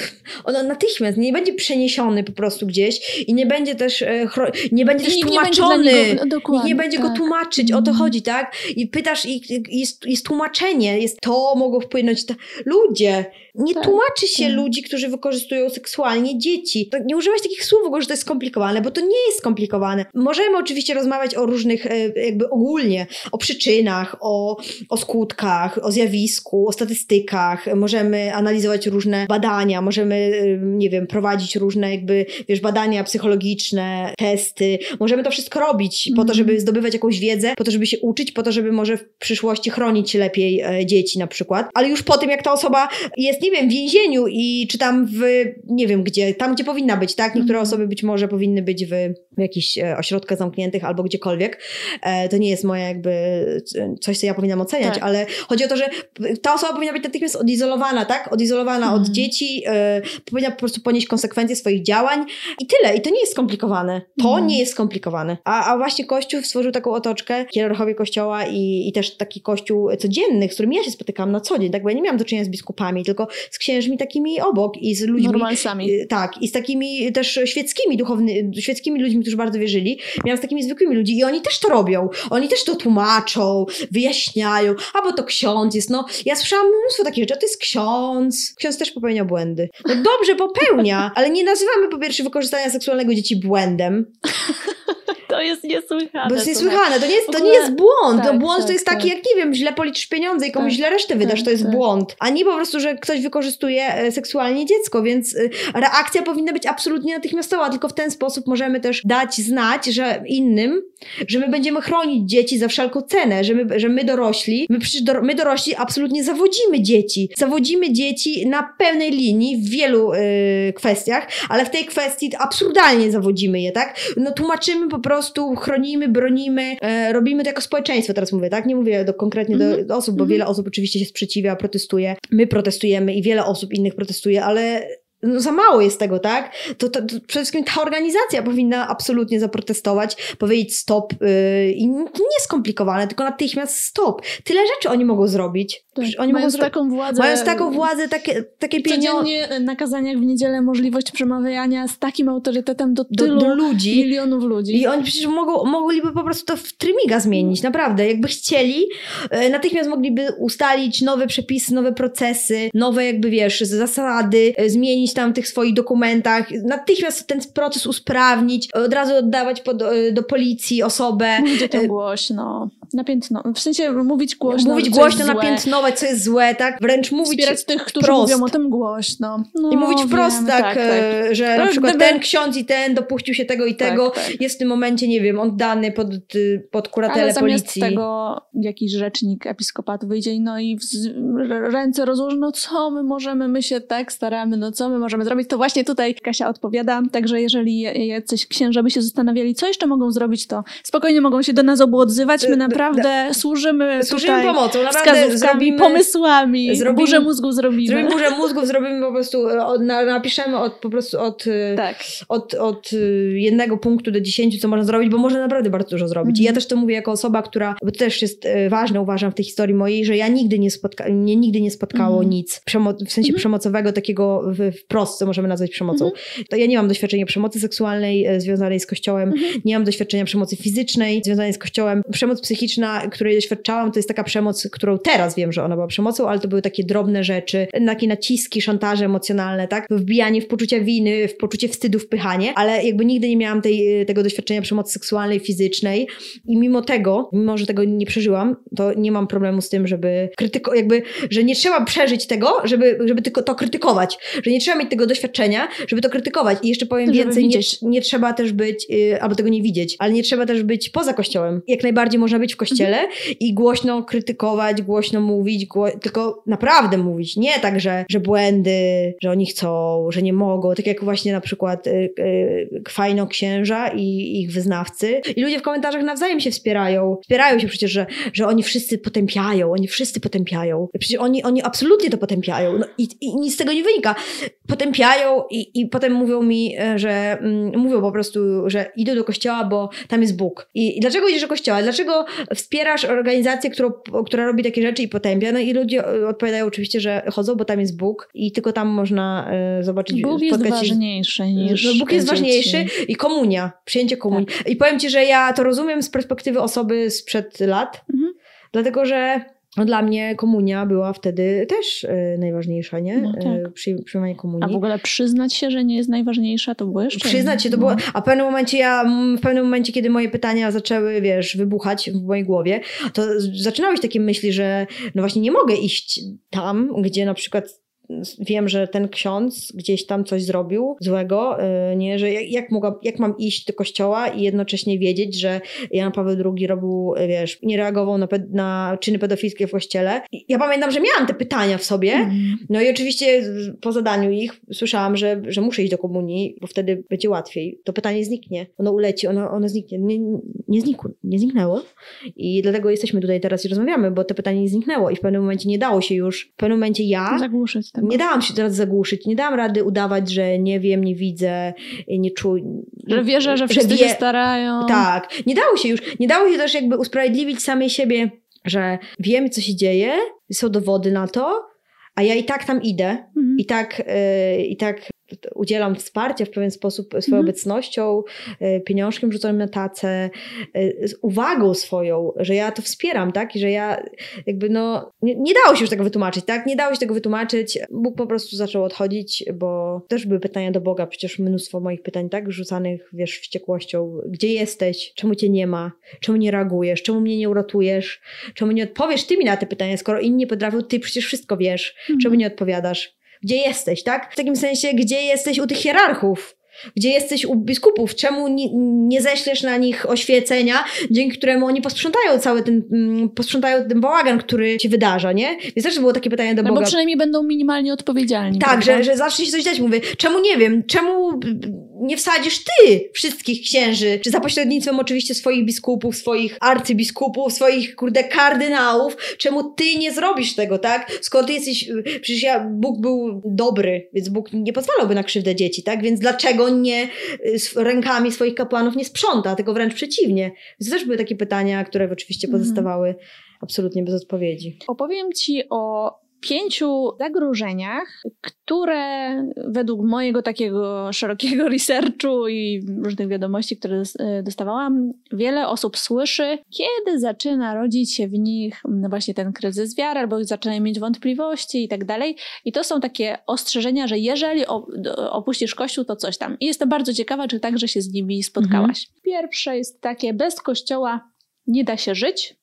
On natychmiast nie będzie przeniesiony po prostu gdzieś i nie będzie też, e, nie będzie I też będzie tłumaczony. dla niego- dokładnie, Nikt nie będzie go tak. tłumaczyć, o to Mhm. chodzi, tak? I pytasz, i i jest, jest tłumaczenie, jest to, mogą wpłynąć. Ta... Ludzie, nie Tak, tłumaczy się tak. ludzi, którzy wykorzystują seksualnie dzieci. To nie używać takich słów w ogóle, że to jest skomplikowane, bo to nie jest skomplikowane. Możemy oczywiście rozmawiać o różnych, e, jakby ogólnie, o przyczynach, o, o skutkach, o zjawisku, o statystykach. Możemy analizować różne badania, możemy, e, nie wiem, prowadzić różne jakby, wiesz, badania psychologiczne, testy. Możemy to wszystko robić po to, Mhm. Żeby zdobywać jakąś wiedzę, po to, żeby się uczyć, po to, żeby może w przyszłości chronić lepiej e, dzieci na przykład. Ale już po tym, jak ta osoba jest, nie wiem, w więzieniu i czy tam w, nie wiem gdzie, tam gdzie powinna być, tak? Niektóre Mhm. osoby być może powinny być w, w jakichś e, ośrodkach zamkniętych albo gdziekolwiek. E, to nie jest moje jakby coś, co ja powinnam oceniać, Tak. ale chodzi o to, że ta osoba powinna być natychmiast odizolowana, tak? Odizolowana od Mhm. dzieci, e, powinna po prostu ponieść konsekwencje swoich działań i tyle. I to nie jest skomplikowane. To Mhm. nie jest skomplikowane. A, a właśnie Kościół stworzył taką otoczkę, hierarchowie Kościoła i, i też taki Kościół codzienny, z którym ja się spotykam na co dzień, tak? Bo ja nie miałam do czynienia z biskupami, tylko z księżmi takimi obok i z ludźmi, Normalsami. Y, Tak, i z takimi też świeckimi, duchownymi, świeckimi ludźmi, którzy bardzo wierzyli. Miałam z takimi zwykłymi ludźmi i oni też to robią. Oni też to tłumaczą, wyjaśniają, a bo to ksiądz jest, no. Ja słyszałam mnóstwo takich rzeczy, a to jest ksiądz. Ksiądz też popełnia błędy. No dobrze, popełnia, ale nie nazywamy po pierwsze wykorzystania seksualnego dzieci błędem, To jest niesłychane. bo jest niesłychane. To nie jest, to nie jest błąd. tak, to błąd tak, to jest taki, tak. jak nie wiem, źle policzysz pieniądze i komuś Tak, źle resztę wydasz, tak, to jest tak. błąd. A nie po prostu, że ktoś wykorzystuje e, seksualnie dziecko, więc y, reakcja powinna być absolutnie natychmiastowa. Tylko w ten sposób możemy też dać znać, że innym, że my będziemy chronić dzieci za wszelką cenę, że my, że my dorośli, my przecież do, my dorośli absolutnie zawodzimy dzieci. Zawodzimy dzieci na pełnej linii w wielu y, kwestiach, ale w tej kwestii absurdalnie zawodzimy je, tak? No tłumaczymy po prostu, chronimy, bronimy, e, robimy to jako społeczeństwo, teraz mówię, tak? Nie mówię do, konkretnie do, Mhm. do osób, bo Mhm. wiele osób oczywiście się sprzeciwia, protestuje. My protestujemy i wiele osób innych protestuje, ale no za mało jest tego, tak? To, to, to przede wszystkim ta organizacja powinna absolutnie zaprotestować, powiedzieć stop yy, i nie skomplikowane, tylko natychmiast stop. Tyle rzeczy oni mogą zrobić. Tak. Oni Mając mogą taką władzę. Mając taką władzę, takie, takie pieniądze Codziennie na kazaniach w niedzielę możliwość przemawiania z takim autorytetem do do, tylu do ludzi. milionów ludzi. I oni przecież mogą, mogliby po prostu to w trymiga zmienić, naprawdę. Jakby chcieli, e, natychmiast mogliby ustalić nowe przepisy, nowe procesy, nowe jakby, wiesz, zasady, e, zmienić tam w tych swoich dokumentach, natychmiast ten proces usprawnić, od razu oddawać pod, e, do policji osobę, Mówić o tym e, głośno, napiętno. W sensie mówić głośno. mówić głośno, napiętnować, co jest złe, tak? Wręcz mówić Wspierać tych, którzy wprost. mówią o tym głośno. No, i mówić wprost wiemy, tak, e, że na przykład gdyby- ten ksiądz i ten dopuścił się tego i Tak, tego, tak. jest w tym momencie, nie wiem, oddany pod, y, pod kuratelę Ale zamiast policji. tego jakiś rzecznik episkopatu wyjdzie i no i ręce rozłoży, no co my możemy, my się tak staramy, no co my możemy zrobić, to właśnie tutaj Kasia odpowiada, także jeżeli jacyś księża by się zastanawiali, co jeszcze mogą zrobić, to spokojnie mogą się do nas obu odzywać, my d- naprawdę służymy Służymy tutaj pomocą, naprawdę zrobimy, pomysłami, zrobimy- burzę mózgu zrobimy. zrobimy burzę mózgów, zrobimy po prostu, e, od, na, napiszemy od, po prostu od, e, Tak. od, od e, jednego punktu do dziesięciu, co można zrobić, bo można naprawdę bardzo dużo zrobić. I ja Mhm. też to mówię jako osoba, która, bo to też jest ważne, uważam w tej historii mojej, że ja nigdy nie spotka, mnie nigdy nie spotkało Mhm. nic w sensie Mhm. przemocowego, takiego w, wprost, co możemy nazwać przemocą. Mhm. To ja nie mam doświadczenia przemocy seksualnej związanej z kościołem, Mhm. nie mam doświadczenia przemocy fizycznej związanej z kościołem. Przemoc psychiczna psychiczna, której doświadczałam, to jest taka przemoc, którą teraz wiem, że ona była przemocą, ale to były takie drobne rzeczy, takie naciski, szantaże emocjonalne, tak? Wbijanie w poczucie winy, w poczucie wstydu, wpychanie, ale jakby nigdy nie miałam tej, tego doświadczenia przemocy seksualnej, fizycznej i mimo tego, mimo że tego nie przeżyłam, to nie mam problemu z tym, żeby krytyko, jakby, że nie trzeba przeżyć tego, żeby, żeby tylko to krytykować, że nie trzeba mieć tego doświadczenia, żeby to krytykować i jeszcze powiem Żeby więcej, nie, nie trzeba też być, yy, albo tego nie widzieć, ale nie trzeba też być poza kościołem. Jak najbardziej można być kościele i głośno krytykować, głośno mówić, gło tylko naprawdę mówić. Nie tak, że, że błędy, że oni chcą, że nie mogą. Tak jak właśnie na przykład yy, yy, fajno księża i ich wyznawcy. I ludzie w komentarzach nawzajem się wspierają. Wspierają się przecież, że, że oni wszyscy potępiają, oni wszyscy potępiają. Przecież oni, oni absolutnie to potępiają. No i, i nic z tego nie wynika. Potępiają i, i potem mówią mi, e, że mm, mówią po prostu, że idę do kościoła, bo tam jest Bóg. I, I dlaczego idziesz do kościoła? Dlaczego wspierasz organizację, którą, która robi takie rzeczy i potępia? No i ludzie e, odpowiadają oczywiście, że chodzą, bo tam jest Bóg i tylko tam można e, zobaczyć, Bóg jest spotkać się ważniejszy niż Bóg jest dzieci. ważniejszy i komunia, przyjęcie komunii. I powiem Ci, że ja to rozumiem z perspektywy osoby sprzed lat, Mhm. dlatego że no, dla mnie komunia była wtedy też e, najważniejsza, nie? No tak. E, Przy, przyjmowanie komunii. A w ogóle przyznać się, że nie jest najważniejsza, to było jeszcze... Przyznać się, to no. było. A w pewnym momencie ja, w pewnym momencie, kiedy moje pytania zaczęły, wiesz, wybuchać w mojej głowie, to z- zaczynały się takie myśli, że no właśnie nie mogę iść tam, gdzie na przykład wiem, że ten ksiądz gdzieś tam coś zrobił złego, yy, nie, że jak, jak, mogła, jak mam iść do kościoła i jednocześnie wiedzieć, że Jan Paweł II robił, yy, wiesz, nie reagował na, ped- na czyny pedofilskie w kościele. Ja pamiętam, że miałam te pytania w sobie, Mhm. no i oczywiście po zadaniu ich słyszałam, że, że muszę iść do komunii, bo wtedy będzie łatwiej. To pytanie zniknie. Ono uleci, ono, ono zniknie. Nie, nie, znikło, nie zniknęło. I dlatego jesteśmy tutaj teraz i rozmawiamy, bo to pytanie nie zniknęło i w pewnym momencie nie dało się już. W pewnym momencie ja Zagłuszyć tego. nie dałam się teraz zagłuszyć, nie dałam rady udawać, że nie wiem, nie widzę, nie czuję. Że wierzę, że wszyscy się starają. Tak, nie dało się już. Nie dało się też jakby usprawiedliwić samej siebie, że wiem, co się dzieje, są dowody na to, a ja i tak tam idę, Mhm. i tak, yy, i tak udzielam wsparcia w pewien sposób swoją Mhm. obecnością, yy, pieniążkiem rzuconym na tacę, yy, z uwagą swoją, że ja to wspieram, tak? I że ja jakby no, nie, nie dało się już tego wytłumaczyć, tak? Nie dało się tego wytłumaczyć. Bóg po prostu zaczął odchodzić, bo też były pytania do Boga, przecież mnóstwo moich pytań, tak? Rzucanych, wiesz, wściekłością. Gdzie jesteś? Czemu cię nie ma? Czemu nie reagujesz? Czemu mnie nie uratujesz? Czemu nie odpowiesz ty mi na te pytania, skoro inni nie potrafią, ty przecież wszystko wiesz. Mhm. Czemu nie odpowiadasz? Gdzie jesteś, tak? W takim sensie, gdzie jesteś u tych hierarchów? Gdzie jesteś u biskupów? Czemu nie, nie ześlesz na nich oświecenia, dzięki któremu oni posprzątają cały ten, mm, posprzątają ten bałagan, który się wydarza, nie? Więc też było takie pytanie do Albo Boga. przynajmniej będą minimalnie odpowiedzialni. Tak, prawda? że, że zacznie się coś dziać. Mówię, czemu nie wiem, czemu nie wsadzisz ty wszystkich księży, czy za pośrednictwem oczywiście swoich biskupów, swoich arcybiskupów, swoich, kurde, kardynałów, czemu ty nie zrobisz tego, tak? Skoro ty jesteś, przecież ja, Bóg był dobry, więc Bóg nie pozwalałby na krzywdę dzieci, tak? Więc dlaczego nie y, rękami swoich kapłanów nie sprząta, tylko wręcz przeciwnie? To też były takie pytania, które oczywiście Mhm. pozostawały absolutnie bez odpowiedzi. Opowiem Ci o pięciu zagrożeniach, które według mojego takiego szerokiego researchu i różnych wiadomości, które e, dostawałam, wiele osób słyszy, kiedy zaczyna rodzić się w nich mm, właśnie ten kryzys wiary, albo zaczynają mieć wątpliwości i tak dalej. I to są takie ostrzeżenia, że jeżeli opuścisz kościół, to coś tam. I jestem bardzo ciekawa, czy także się z nimi spotkałaś. Pierwsze jest takie, bez kościoła nie da się żyć.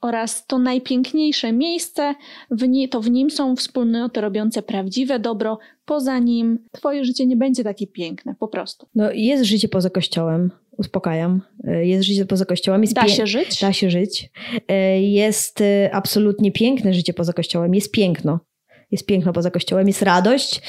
Oraz to najpiękniejsze miejsce, w nie, to w nim są wspólnoty robiące prawdziwe dobro, poza nim twoje życie nie będzie takie piękne, po prostu. No jest życie poza kościołem, uspokajam. Y, Jest życie poza kościołem. Jest Da się żyć? Da się żyć. Y, Jest y, absolutnie piękne życie poza kościołem. Jest piękno. Jest piękno poza kościołem, jest radość,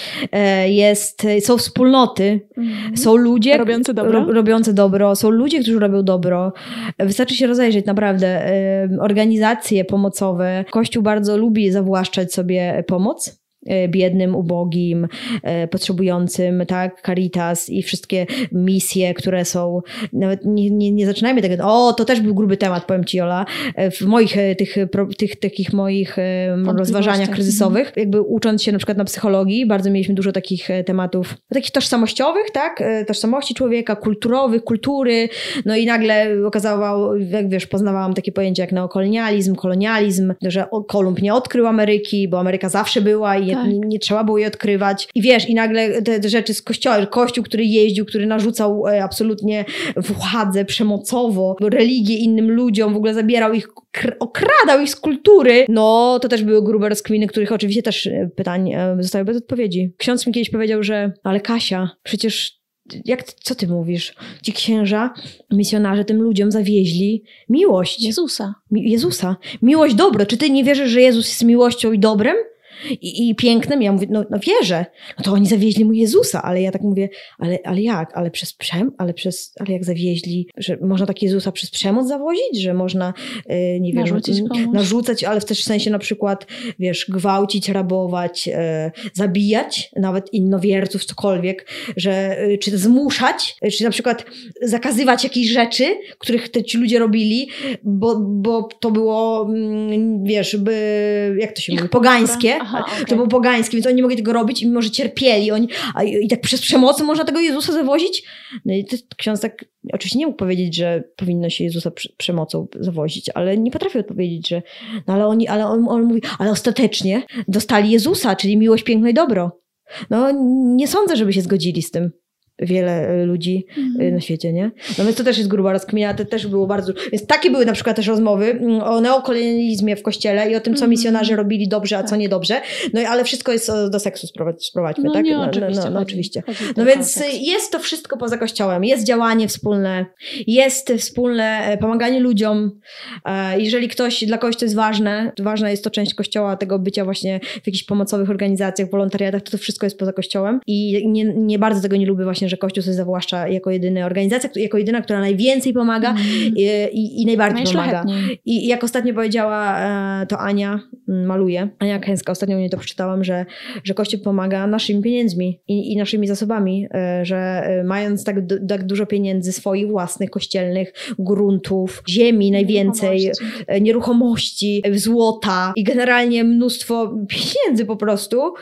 y, jest, są wspólnoty, Mhm. są ludzie Robiący dobro? ro- robiące dobro, są ludzie, którzy robią dobro. Wystarczy się rozejrzeć, naprawdę. Y, Organizacje pomocowe. Kościół bardzo lubi zawłaszczać sobie pomoc. E, biednym, ubogim, e, potrzebującym, tak, Caritas i wszystkie misje, które są, nawet nie, nie, nie zaczynajmy tego, o, to też był gruby temat, powiem Ci, Jola, e, w moich tych, tych takich moich rozważaniach kryzysowych, jakby ucząc się na przykład na psychologii, bardzo mieliśmy dużo takich tematów, takich tożsamościowych, tak, tożsamości człowieka, kulturowych, kultury, no i nagle okazało, jak wiesz, poznawałam takie pojęcia jak neokolonializm, kolonializm, że Kolumb nie odkrył Ameryki, bo Ameryka zawsze była i tak. nie, nie, trzeba było jej odkrywać. I wiesz, i nagle te, te rzeczy z kościoła, kościół, który jeździł, który narzucał e, absolutnie władzę przemocowo, religię innym ludziom, w ogóle zabierał ich, okradał ich z kultury, no to też były grube rozkminy, których oczywiście też e, pytań e, zostały bez odpowiedzi. Ksiądz mi kiedyś powiedział, że ale Kasia, przecież jak, co ty mówisz? Ci księża, misjonarze tym ludziom zawieźli miłość. Jezusa. Jezusa. Miłość, dobro. Czy ty nie wierzysz, że Jezus jest miłością i dobrem? I, i pięknym. Ja mówię, no, no wierzę. No to oni zawieźli mu Jezusa, ale ja tak mówię, ale, ale jak? Ale przez przem? Ale przez, ale jak zawieźli, że można tak Jezusa przez przemoc zawozić, że można, yy, nie wiem, narzucić narzucać, ale w też sensie na przykład, wiesz, gwałcić, rabować, yy, zabijać, nawet innowierców, cokolwiek, że, yy, czy zmuszać, czy na przykład zakazywać jakichś rzeczy, których te ci ludzie robili, bo, bo to było, mm, wiesz, by, jak to się mówi, pogańskie, Aha, okay. to było pogańskie, więc oni nie mogli tego robić i mimo, że cierpieli, oni, a, i tak przez przemoc można tego Jezusa zawozić? No i ksiądz tak oczywiście nie mógł powiedzieć, że powinno się Jezusa przemocą zawozić, ale nie potrafił odpowiedzieć, że no ale oni, ale on, on mówi, ale ostatecznie dostali Jezusa, czyli miłość, piękno i dobro. No nie sądzę, żeby się zgodzili z tym wiele e, ludzi e, mhm. na świecie, nie? No więc to też jest gruba rozkmina, to też było bardzo... Więc takie były na przykład też rozmowy mm, o neokolonializmie w kościele i o tym, co mhm. misjonarze robili dobrze, a co tak. niedobrze. No ale wszystko jest do seksu sprowadźmy, no, tak? Nie, no, oczywiście. No, no, no oczywiście. No więc jest to wszystko poza kościołem. Jest działanie wspólne, jest wspólne e, pomaganie ludziom. Jeżeli ktoś, dla kogoś to jest ważne, ważna jest to część kościoła, tego bycia właśnie w jakichś pomocowych organizacjach, wolontariatach, to to wszystko jest poza kościołem i nie, nie bardzo tego nie lubię właśnie, że Kościół sobie zawłaszcza jako jedyna organizacja, jako jedyna, która najwięcej pomaga mm. i, i, i, najbardziej pomaga. I, jak ostatnio powiedziała e, to Ania, mm, maluje, Ania Kęska, ostatnio mnie to przeczytałam, że, że Kościół pomaga naszymi pieniędzmi i, i naszymi zasobami, e, że e, mając tak, tak dużo pieniędzy swoich własnych, kościelnych, gruntów, ziemi najwięcej, nieruchomości. nieruchomości, złota i generalnie mnóstwo pieniędzy po prostu,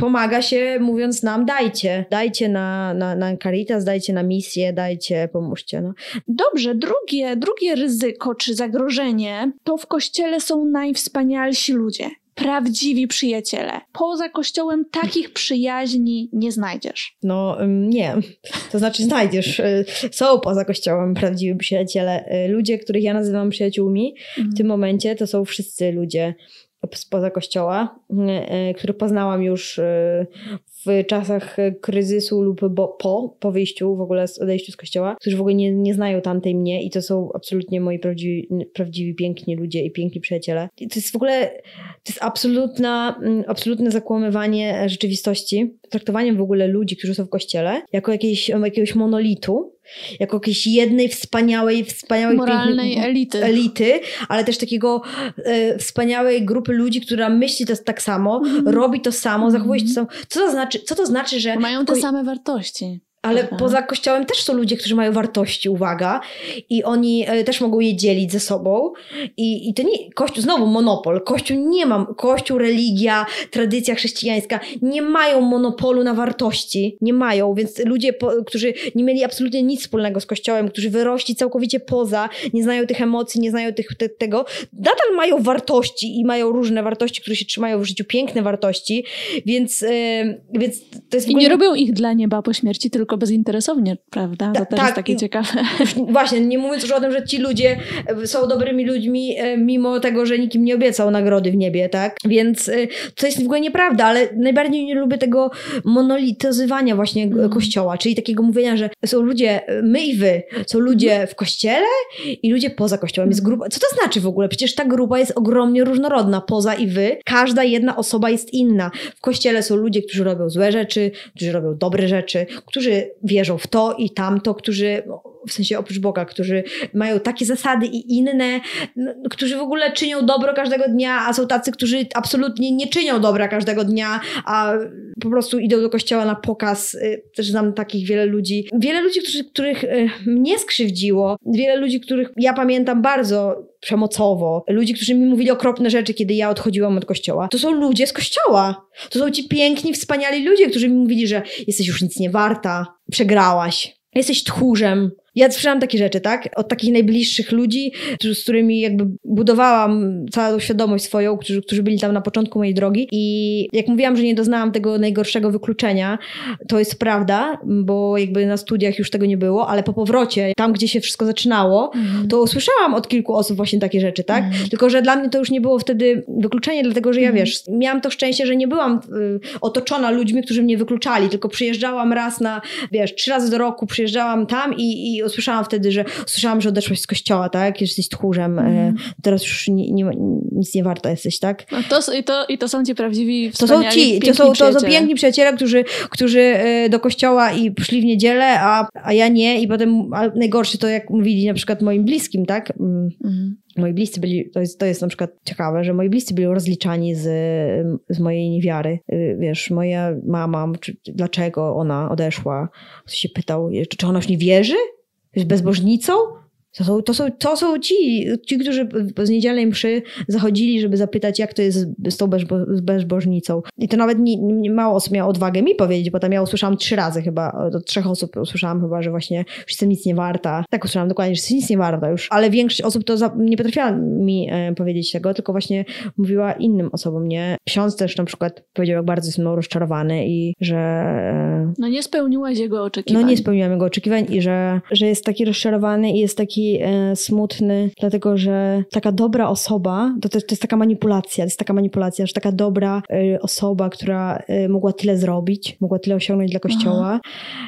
pomaga się mówiąc nam dajcie, dajcie na, na, na Caritas, dajcie na misję, dajcie, pomóżcie. No. Dobrze, drugie, drugie ryzyko czy zagrożenie to w kościele są najwspanialsi ludzie. Prawdziwi przyjaciele. Poza kościołem takich przyjaźni nie znajdziesz. No nie. To znaczy znajdziesz. Y, są poza kościołem prawdziwi przyjaciele. Y, ludzie, których ja nazywam przyjaciółmi, w mhm. tym momencie to są wszyscy ludzie spoza kościoła, e, e, który poznałam już e, w czasach kryzysu lub po, po wyjściu w ogóle, z odejściu z kościoła, którzy w ogóle nie, nie znają tamtej mnie i to są absolutnie moi prawdziwi, prawdziwi piękni ludzie i piękni przyjaciele. I to jest w ogóle, to jest absolutna, mm, absolutne zakłamywanie rzeczywistości, traktowaniem w ogóle ludzi, którzy są w kościele, jako jakiegoś, jakiegoś monolitu, jako jakiejś jednej wspaniałej, wspaniałej moralnej elity. elity, ale też takiego e, wspaniałej grupy ludzi, która myśli to tak samo, mm. robi to samo, mm. zachowuje się to samo. Co to znaczy, co to znaczy że... Mają te same wartości. Ale Aha. poza kościołem też są ludzie, którzy mają wartości, uwaga, i oni e, też mogą je dzielić ze sobą. I, i to nie, Kościół, znowu monopol. Kościół nie ma, Kościół, religia, tradycja chrześcijańska nie mają monopolu na wartości. Nie mają, więc ludzie, po, którzy nie mieli absolutnie nic wspólnego z Kościołem, którzy wyrośli całkowicie poza, nie znają tych emocji, nie znają tych, te, tego, nadal mają wartości i mają różne wartości, które się trzymają w życiu, piękne wartości, więc, yy, więc to jest... I nie robią ich dla nieba po śmierci, tylko tylko bezinteresownie, prawda? To też tak, jest takie ciekawe. Właśnie, nie mówiąc już o tym, że ci ludzie e, są dobrymi ludźmi, e, mimo tego, że nikim nie obiecał nagrody w niebie, tak? Więc e, to jest w ogóle nieprawda, ale najbardziej nie lubię tego monolityzowania właśnie mm. kościoła, czyli takiego mówienia, że są ludzie, my i wy, są ludzie mhm. w kościele i ludzie poza kościołem. Jest mhm. grupa. Co to znaczy w ogóle? Przecież ta grupa jest ogromnie różnorodna, poza i wy. Każda jedna osoba jest inna. W kościele są ludzie, którzy robią złe rzeczy, którzy robią dobre rzeczy, którzy wierzą w to i tamto, którzy w sensie oprócz Boga, którzy mają takie zasady i inne, no, którzy w ogóle czynią dobro każdego dnia, a są tacy, którzy absolutnie nie czynią dobra każdego dnia, a po prostu idą do kościoła na pokaz. Y, też znam takich wiele ludzi. Wiele ludzi, którzy, których y, mnie skrzywdziło. Wiele ludzi, których ja pamiętam bardzo przemocowo. Ludzi, którzy mi mówili okropne rzeczy, kiedy ja odchodziłam od kościoła. To są ludzie z kościoła. To są ci piękni, wspaniali ludzie, którzy mi mówili, że jesteś już nic nie warta, przegrałaś, jesteś tchórzem, ja słyszałam takie rzeczy, tak? Od takich najbliższych ludzi, z którymi jakby budowałam całą świadomość swoją, którzy, którzy byli tam na początku mojej drogi. I jak mówiłam, że nie doznałam tego najgorszego wykluczenia, to jest prawda, bo jakby na studiach już tego nie było, ale po powrocie, tam gdzie się wszystko zaczynało, mhm. to usłyszałam od kilku osób właśnie takie rzeczy, tak? Mhm. Tylko, że dla mnie to już nie było wtedy wykluczenie, dlatego, że ja mhm. wiesz, miałam to szczęście, że nie byłam y, otoczona ludźmi, którzy mnie wykluczali, tylko przyjeżdżałam raz na, wiesz, trzy razy do roku przyjeżdżałam tam i, i usłyszałam wtedy, że usłyszałam, że odeszłaś z kościoła, tak? Jesteś tchórzem, mm. teraz już nie, nie, nic nie warta jesteś, tak? No to, i, to, I to są ci prawdziwi To są ci, to są, to są piękni przyjaciele, którzy, którzy e, do kościoła i szli w niedzielę, a, a ja nie i potem najgorsze to jak mówili na przykład moim bliskim, tak? Mm. Moi bliscy byli, to jest, to jest na przykład ciekawe, że moi bliscy byli rozliczani z, z mojej niewiary. Y, wiesz, moja mama, czy, dlaczego ona odeszła? Ktoś się pytał, czy ona już nie wierzy? Bezbożnicą? To są, to są, to są ci, ci, którzy z niedzielnej mszy zachodzili, żeby zapytać, jak to jest z tą bezbo, bezbożnicą. I to nawet nie, nie, mało osób miało odwagę mi powiedzieć, bo tam ja usłyszałam trzy razy chyba, od trzech osób usłyszałam chyba, że właśnie już jestem nic nie warta. Tak usłyszałam dokładnie, że jestem nic nie warta już. Ale większość osób to za, nie potrafiła mi e, powiedzieć tego, tylko właśnie mówiła innym osobom, nie? Ksiądz też na przykład powiedział, jak bardzo jest mną rozczarowany i że... E, no nie spełniłaś jego oczekiwań. No nie spełniłam jego oczekiwań i że, że jest taki rozczarowany i jest taki e, smutny, dlatego że taka dobra osoba, to, to, to jest taka manipulacja, to jest taka manipulacja, że taka dobra e, osoba, która e, mogła tyle zrobić, mogła tyle osiągnąć dla kościoła, Aha.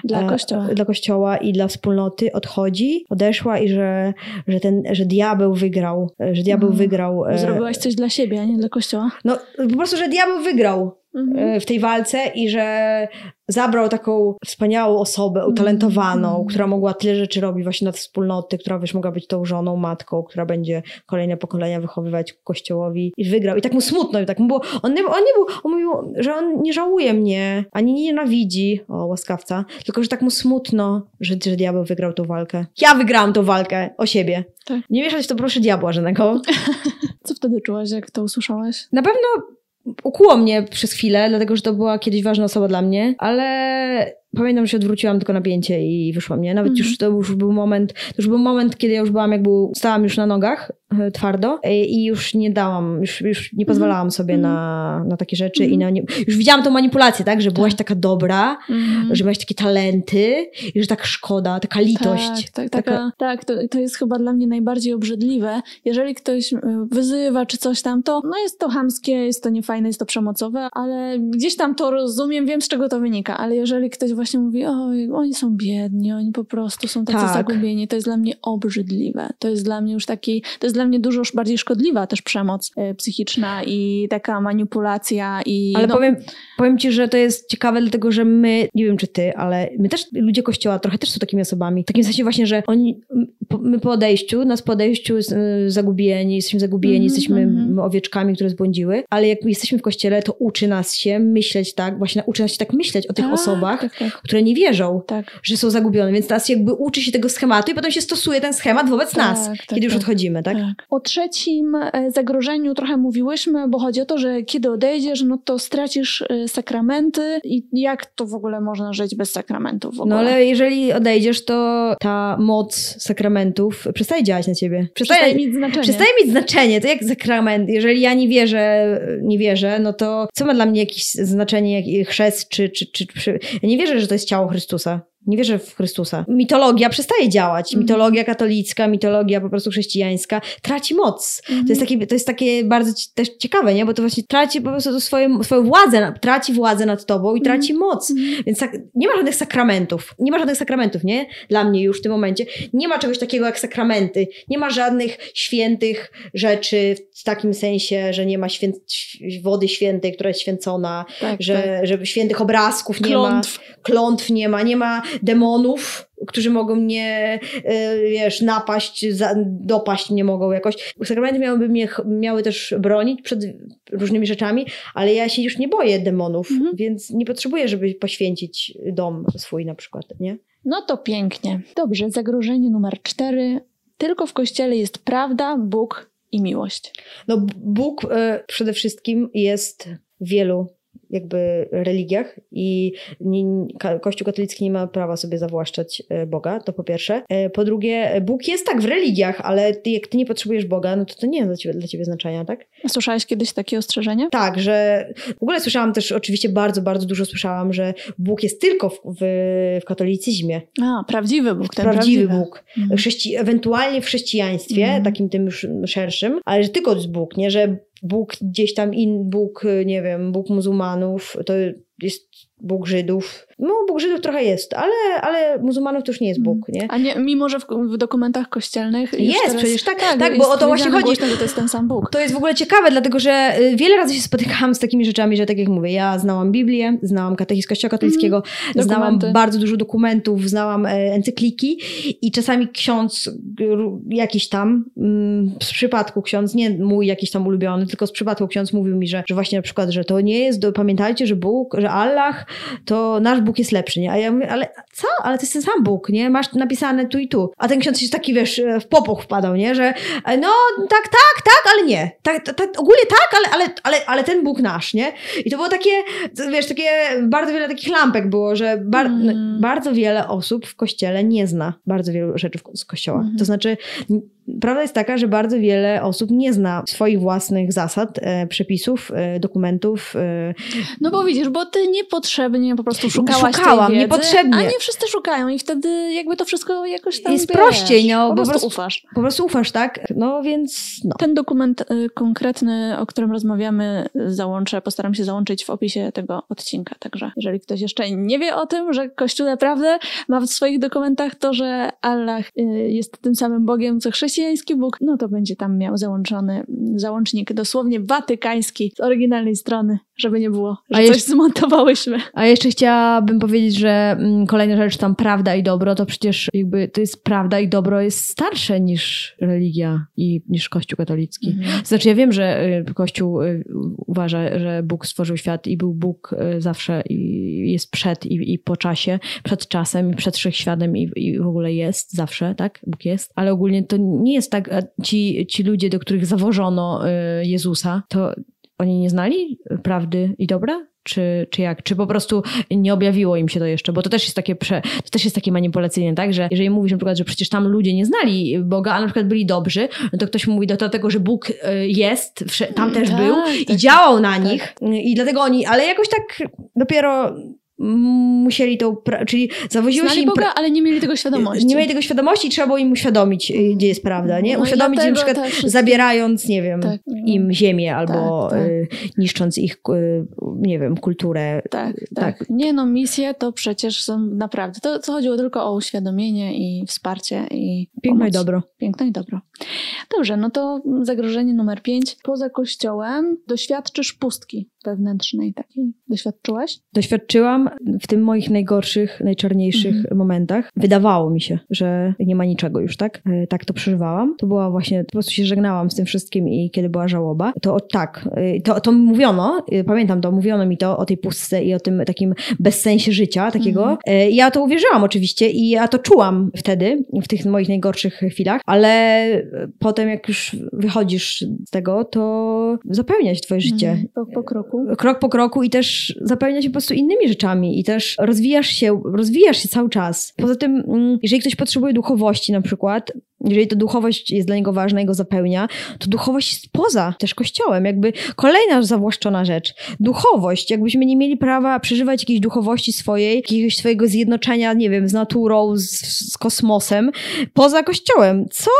dla kościoła. dla kościoła i dla wspólnoty, odchodzi, odeszła i że, że ten, że diabeł wygrał, że diabeł mhm. wygrał. Zrobiłaś coś dla siebie, a nie dla kościoła? No po prostu, że diabeł wygrał mhm. w tej walce i że zabrał taką wspaniałą osobę, utalentowaną, mm. która mogła tyle rzeczy robić właśnie na wspólnoty, która wiesz, mogła być tą żoną, matką, która będzie kolejne pokolenia wychowywać kościołowi i wygrał. I tak mu smutno, i tak mu było, on nie, on nie był, on mówił, że on nie żałuje mnie, ani nie nienawidzi, o łaskawca, tylko, że tak mu smutno, że, że diabeł wygrał tą walkę. Ja wygrałam tą walkę o siebie. Tak. Nie mieszać to proszę diabła żadnego. Co wtedy czułaś, jak to usłyszałaś? Na pewno ukuło mnie przez chwilę, dlatego że to była kiedyś ważna osoba dla mnie, ale pamiętam, że się odwróciłam tylko napięcie i wyszło mnie. Nawet mm. już to już był moment, to już był moment, kiedy ja już byłam jakby, stałam już na nogach twardo e, i już nie dałam, już, już nie pozwalałam mm. sobie mm. na, na takie rzeczy mm. i na, nie, już widziałam tą manipulację, tak, że byłaś tak. taka dobra, mm. że miałaś takie talenty i że tak szkoda, taka litość. Tak, tak, taka, taka... tak to, to jest chyba dla mnie najbardziej obrzydliwe. Jeżeli ktoś e, wyzywa czy coś tam, to no jest to hamskie, jest to niefajne, jest to przemocowe, ale gdzieś tam to rozumiem, wiem z czego to wynika, ale jeżeli ktoś właśnie właśnie mówi, oj, oni są biedni, oni po prostu są tacy tak. zagubieni. To jest dla mnie obrzydliwe. To jest dla mnie już taki, to jest dla mnie dużo bardziej szkodliwa też przemoc e, psychiczna i taka manipulacja i... Ale no... powiem, powiem ci, że to jest ciekawe, dlatego że my, nie wiem czy ty, ale my też, ludzie kościoła trochę też są takimi osobami. W takim sensie właśnie, że oni, my po odejściu, nas po odejściu y, zagubieni, jesteśmy zagubieni, mm -hmm, jesteśmy mm -hmm. owieczkami, które zbłądziły, ale jak jesteśmy w kościele, to uczy nas się myśleć tak, właśnie uczy nas się tak myśleć o tych tak, osobach, tak, tak które nie wierzą, tak. że są zagubione, więc nas jakby uczy się tego schematu i potem się stosuje ten schemat wobec tak, nas, tak, kiedy już odchodzimy, tak? Tak? O trzecim e, zagrożeniu trochę mówiłyśmy, bo chodzi o to, że kiedy odejdziesz, no to stracisz e, sakramenty i jak to w ogóle można żyć bez sakramentów w ogóle? No ale jeżeli odejdziesz, to ta moc sakramentów przestaje działać na ciebie. Przestaje, przestaje mieć znaczenie. Przestaje mieć znaczenie, to jak sakrament. Jeżeli ja nie wierzę, nie wierzę, no to co ma dla mnie jakieś znaczenie, jak chrzest, czy, czy, czy, czy... Ja nie wierzę, że to jest ciało Chrystusa. Nie wierzę w Chrystusa. Mitologia przestaje działać. Mm. Mitologia katolicka, mitologia po prostu chrześcijańska traci moc. Mm. To, jest mhm. takie, to jest takie bardzo też ciekawe, nie? Bo to właśnie traci po prostu swoją, swoją władzę, traci władzę nad tobą i traci mm. moc. Mhm. Więc tak, nie ma żadnych sakramentów. Nie ma żadnych sakramentów, nie? Dla mnie już w tym momencie. Nie ma czegoś takiego jak sakramenty. Nie ma żadnych świętych rzeczy w takim sensie, że nie ma świę wody świętej, która jest święcona, tak, że, tak. że świętych obrazków nie Klątw. ma, klątw nie ma, nie ma demonów, którzy mogą mnie, e, wiesz, napaść, dopaść mnie mogą jakoś. Sakramenty miałyby mnie, miały też bronić przed różnymi rzeczami, ale ja się już nie boję demonów, mhm. więc nie potrzebuję, żeby poświęcić dom swój na przykład, nie? No to pięknie. Dobrze, zagrożenie numer cztery. Tylko w kościele jest prawda, Bóg i miłość. No, Bóg y, przede wszystkim jest wielu jakby religiach i nie, Kościół katolicki nie ma prawa sobie zawłaszczać e, Boga, to po pierwsze. E, po drugie, Bóg jest tak w religiach, ale ty, jak ty nie potrzebujesz Boga, no to to nie ma dla ciebie, dla ciebie znaczenia, tak? Słyszałeś kiedyś takie ostrzeżenie? Tak, że w ogóle słyszałam też, oczywiście bardzo, bardzo dużo słyszałam, że Bóg jest tylko w, w, w katolicyzmie. A, prawdziwy Bóg. Ten prawdziwy, prawdziwy Bóg. Mhm. Chrześci ewentualnie w chrześcijaństwie, mhm. takim tym już szerszym, ale że tylko jest Bóg, nie? Że Bóg gdzieś tam, in, Bóg, nie wiem, Bóg muzułmanów, to jest Bóg Żydów. No, Bóg Żydów trochę jest, ale, ale muzułmanów to już nie jest Bóg, nie? A nie, mimo, że w, w dokumentach kościelnych jest przecież, tak, tak, tak bo o to właśnie chodzi. Głośno, że to jest ten sam Bóg. To jest w ogóle ciekawe, dlatego że y, wiele razy się spotykałam z takimi rzeczami, że tak jak mówię, ja znałam Biblię, znałam katechizm Kościoła katolickiego, mm, znałam bardzo dużo dokumentów, znałam e, encykliki i czasami ksiądz jakiś tam, mm, z przypadku ksiądz, nie mój jakiś tam ulubiony, tylko z przypadku ksiądz mówił mi, że, że właśnie na przykład, że to nie jest, do, pamiętajcie, że Bóg, że Allah, to nasz Bóg jest lepszy, nie? A ja mówię, ale co? Ale to jest ten sam Bóg, nie? Masz napisane tu i tu. A ten ksiądz się taki, wiesz, w popuch wpadał, nie? Że no, tak, tak, tak, ale nie. Tak, tak, ogólnie tak, ale, ale, ale, ale ten Bóg nasz, nie? I to było takie, wiesz, takie, bardzo wiele takich lampek było, że bar, mm. bardzo wiele osób w kościele nie zna bardzo wielu rzeczy z kościoła. Mm. To znaczy, Prawda jest taka, że bardzo wiele osób nie zna swoich własnych zasad, e, przepisów, e, dokumentów. E. No bo widzisz, bo ty niepotrzebnie po prostu szukałaś Szukałam, tej wiedzy, niepotrzebnie. A nie wszyscy szukają i wtedy jakby to wszystko jakoś tam Jest wiesz, prościej, no. Po prostu, prostu ufasz. Po prostu ufasz, tak? No więc no. Ten dokument konkretny, o którym rozmawiamy, załączę, postaram się załączyć w opisie tego odcinka. Także jeżeli ktoś jeszcze nie wie o tym, że Kościół naprawdę ma w swoich dokumentach to, że Allah jest tym samym Bogiem, co chrześcijaństwo, chrześcijański Bóg, no to będzie tam miał załączony załącznik dosłownie watykański z oryginalnej strony, żeby nie było, że a coś jeszcze, zmontowałyśmy. A jeszcze chciałabym powiedzieć, że mm, kolejna rzecz tam prawda i dobro, to przecież jakby to jest prawda i dobro jest starsze niż religia i niż Kościół katolicki. Mhm. Znaczy ja wiem, że y, Kościół y, uważa, że Bóg stworzył świat i był Bóg y, zawsze i jest przed i, i po czasie, przed czasem i przed wszechświatem i, i w ogóle jest zawsze, tak? Bóg jest, ale ogólnie to nie jest tak, ci, ci ludzie, do których zawożono y, Jezusa, to oni nie znali prawdy i dobra? Czy, czy jak? Czy po prostu nie objawiło im się to jeszcze? Bo to też jest takie, prze, to też jest takie manipulacyjne, tak? Że jeżeli mówisz na przykład, że przecież tam ludzie nie znali Boga, a na przykład byli dobrzy, no to ktoś mówi do tego, że Bóg y, jest, tam też tak, był i tak, działał na tak. nich. I dlatego oni, ale jakoś tak dopiero musieli to, czyli zawoziło się im... Boga, ale nie mieli tego świadomości. Nie mieli tego świadomości i trzeba było im uświadomić, y, gdzie jest prawda, nie? No uświadomić im na przykład zabierając, nie wiem, tak. im ziemię albo tak, tak. Y, niszcząc ich, y, nie wiem, kulturę. Tak, tak, tak. Nie no, misje to przecież są naprawdę, to, to chodziło tylko o uświadomienie i wsparcie i Piękno pomoc. i dobro. Piękno i dobro. Dobrze, no to zagrożenie numer pięć. Poza kościołem doświadczysz pustki wewnętrznej takiej. Doświadczyłaś? Doświadczyłam w tym moich najgorszych, najczarniejszych mhm. momentach. Wydawało mi się, że nie ma niczego już, tak? E, tak to przeżywałam. To była właśnie, po prostu się żegnałam z tym wszystkim i kiedy była żałoba, to tak, e, to, to mówiono, e, pamiętam to, mówiono mi to o tej pustce i o tym takim bezsensie życia takiego. Mhm. Ja to uwierzyłam oczywiście i ja to czułam wtedy, w tych moich najgorszych chwilach, ale potem jak już wychodzisz z tego, to zapełnia się twoje życie. Mhm. Po, po kroku kroku. Krok po kroku i też zapełnia się po prostu innymi rzeczami i też rozwijasz się, rozwijasz się cały czas. Poza tym, mm, jeżeli ktoś potrzebuje duchowości na przykład, jeżeli to duchowość jest dla niego ważna i go zapełnia, to duchowość jest poza też kościołem. Jakby kolejna zawłaszczona rzecz. Duchowość. Jakbyśmy nie mieli prawa przeżywać jakiejś duchowości swojej, jakiegoś swojego zjednoczenia, nie wiem, z naturą, z, z kosmosem, poza kościołem. Co?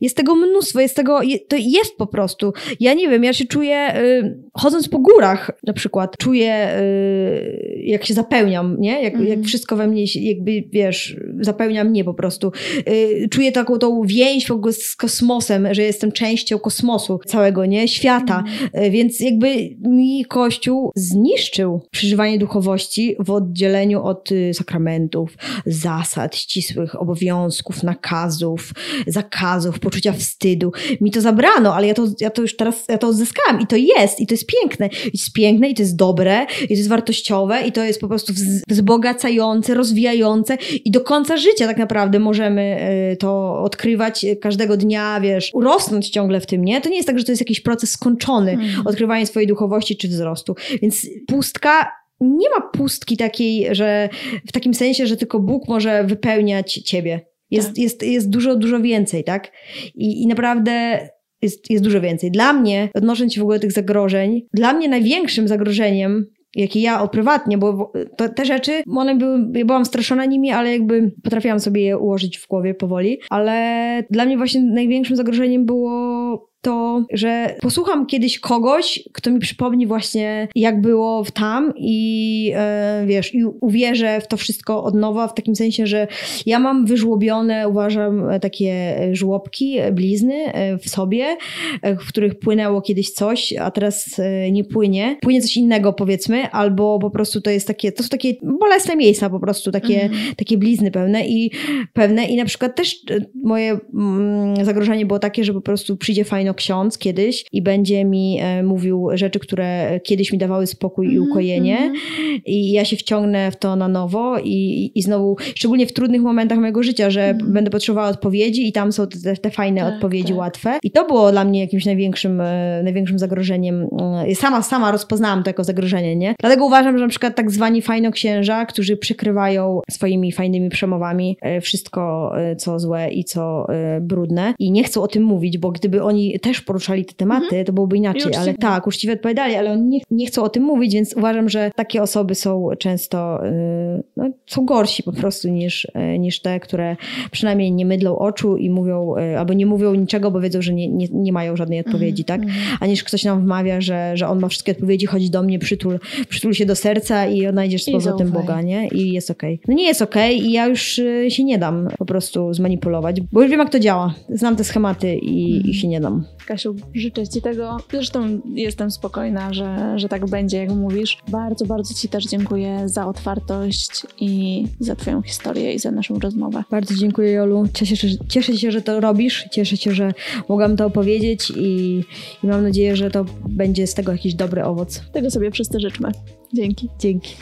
Jest tego mnóstwo, jest tego, to jest po prostu. Ja nie wiem, ja się czuję, y, chodząc po górach na przykład, czuję, y, jak się zapełniam, nie? Jak, mm. jak wszystko we mnie, jakby, wiesz, zapełnia mnie po prostu. Y, czuję taką tą więź w ogóle z kosmosem, że jestem częścią kosmosu całego, nie? Świata. Mm. Więc jakby mi Kościół zniszczył przeżywanie duchowości w oddzieleniu od sakramentów, zasad, ścisłych obowiązków, nakazów, zakazów, poczucia wstydu. Mi to zabrano, ale ja to, ja to już teraz ja to odzyskałam i to jest, i to jest piękne. I to jest piękne, i to jest dobre, i to jest wartościowe, i to jest po prostu wzbogacające, rozwijające i do końca życia tak naprawdę możemy y, to odkrywać każdego dnia, wiesz, urosnąć ciągle w tym, nie? To nie jest tak, że to jest jakiś proces skończony, mm. odkrywanie swojej duchowości czy wzrostu. Więc pustka nie ma pustki takiej, że w takim sensie, że tylko Bóg może wypełniać ciebie. Jest, tak. jest, jest dużo, dużo więcej, tak? I, i naprawdę jest, jest dużo więcej. Dla mnie, odnosząc się w ogóle do tych zagrożeń, dla mnie największym zagrożeniem jakie ja prywatnie, bo to, te rzeczy, one były, ja byłam straszona nimi, ale jakby potrafiłam sobie je ułożyć w głowie powoli, ale dla mnie właśnie największym zagrożeniem było to, że posłucham kiedyś kogoś, kto mi przypomni właśnie, jak było w tam i e, wiesz, i uwierzę w to wszystko od nowa, w takim sensie, że ja mam wyżłobione, uważam, takie żłobki, blizny e, w sobie, e, w których płynęło kiedyś coś, a teraz e, nie płynie. Płynie coś innego, powiedzmy, albo po prostu to jest takie, to są takie bolesne miejsca po prostu, takie, mm. takie blizny pełne i pewne i na przykład też moje mm, zagrożenie było takie, że po prostu przyjdzie fajny ksiądz kiedyś i będzie mi e, mówił rzeczy, które kiedyś mi dawały spokój i mhm, ukojenie -hmm. i ja się wciągnę w to na nowo i, i znowu, szczególnie w trudnych momentach mojego życia, że -hmm. będę potrzebowała odpowiedzi i tam są te, te fajne tak, odpowiedzi tak. łatwe i to było dla mnie jakimś największym, e, największym zagrożeniem. E, sama, sama rozpoznałam to jako zagrożenie, nie? Dlatego uważam, że na przykład tak zwani fajnoksięża, którzy przykrywają swoimi fajnymi przemowami wszystko, co złe i co brudne i nie chcą o tym mówić, bo gdyby oni też poruszali te tematy, mhm. to byłoby inaczej, ale tak, uczciwie odpowiadali, ale oni nie, nie, chcą o tym mówić, więc uważam, że takie osoby są często, yy, no, są gorsi po prostu niż, yy, niż te, które przynajmniej nie mydlą oczu i mówią, yy, albo nie mówią niczego, bo wiedzą, że nie, nie, nie mają żadnej odpowiedzi, mhm. tak? Mhm. A niż ktoś nam wmawia, że, że on ma wszystkie odpowiedzi, chodzi do mnie, przytul, przytul się do serca i odnajdziesz z powrotem Boga, nie? I jest okej. Okay. No nie jest okej okay i ja już y, się nie dam po prostu zmanipulować, bo już wiem, jak to działa. Znam te schematy i, i się nie dam. Kasiu, życzę Ci tego. Zresztą jestem spokojna, że, że tak będzie, jak mówisz. Bardzo, bardzo Ci też dziękuję za otwartość i za Twoją historię i za naszą rozmowę. Bardzo dziękuję, Jolu. Cieszę się, cieszę się że to robisz. Cieszę się, że mogłam to opowiedzieć i, i mam nadzieję, że to będzie z tego jakiś dobry owoc. Tego sobie wszyscy życzmy. Dzięki. Dzięki.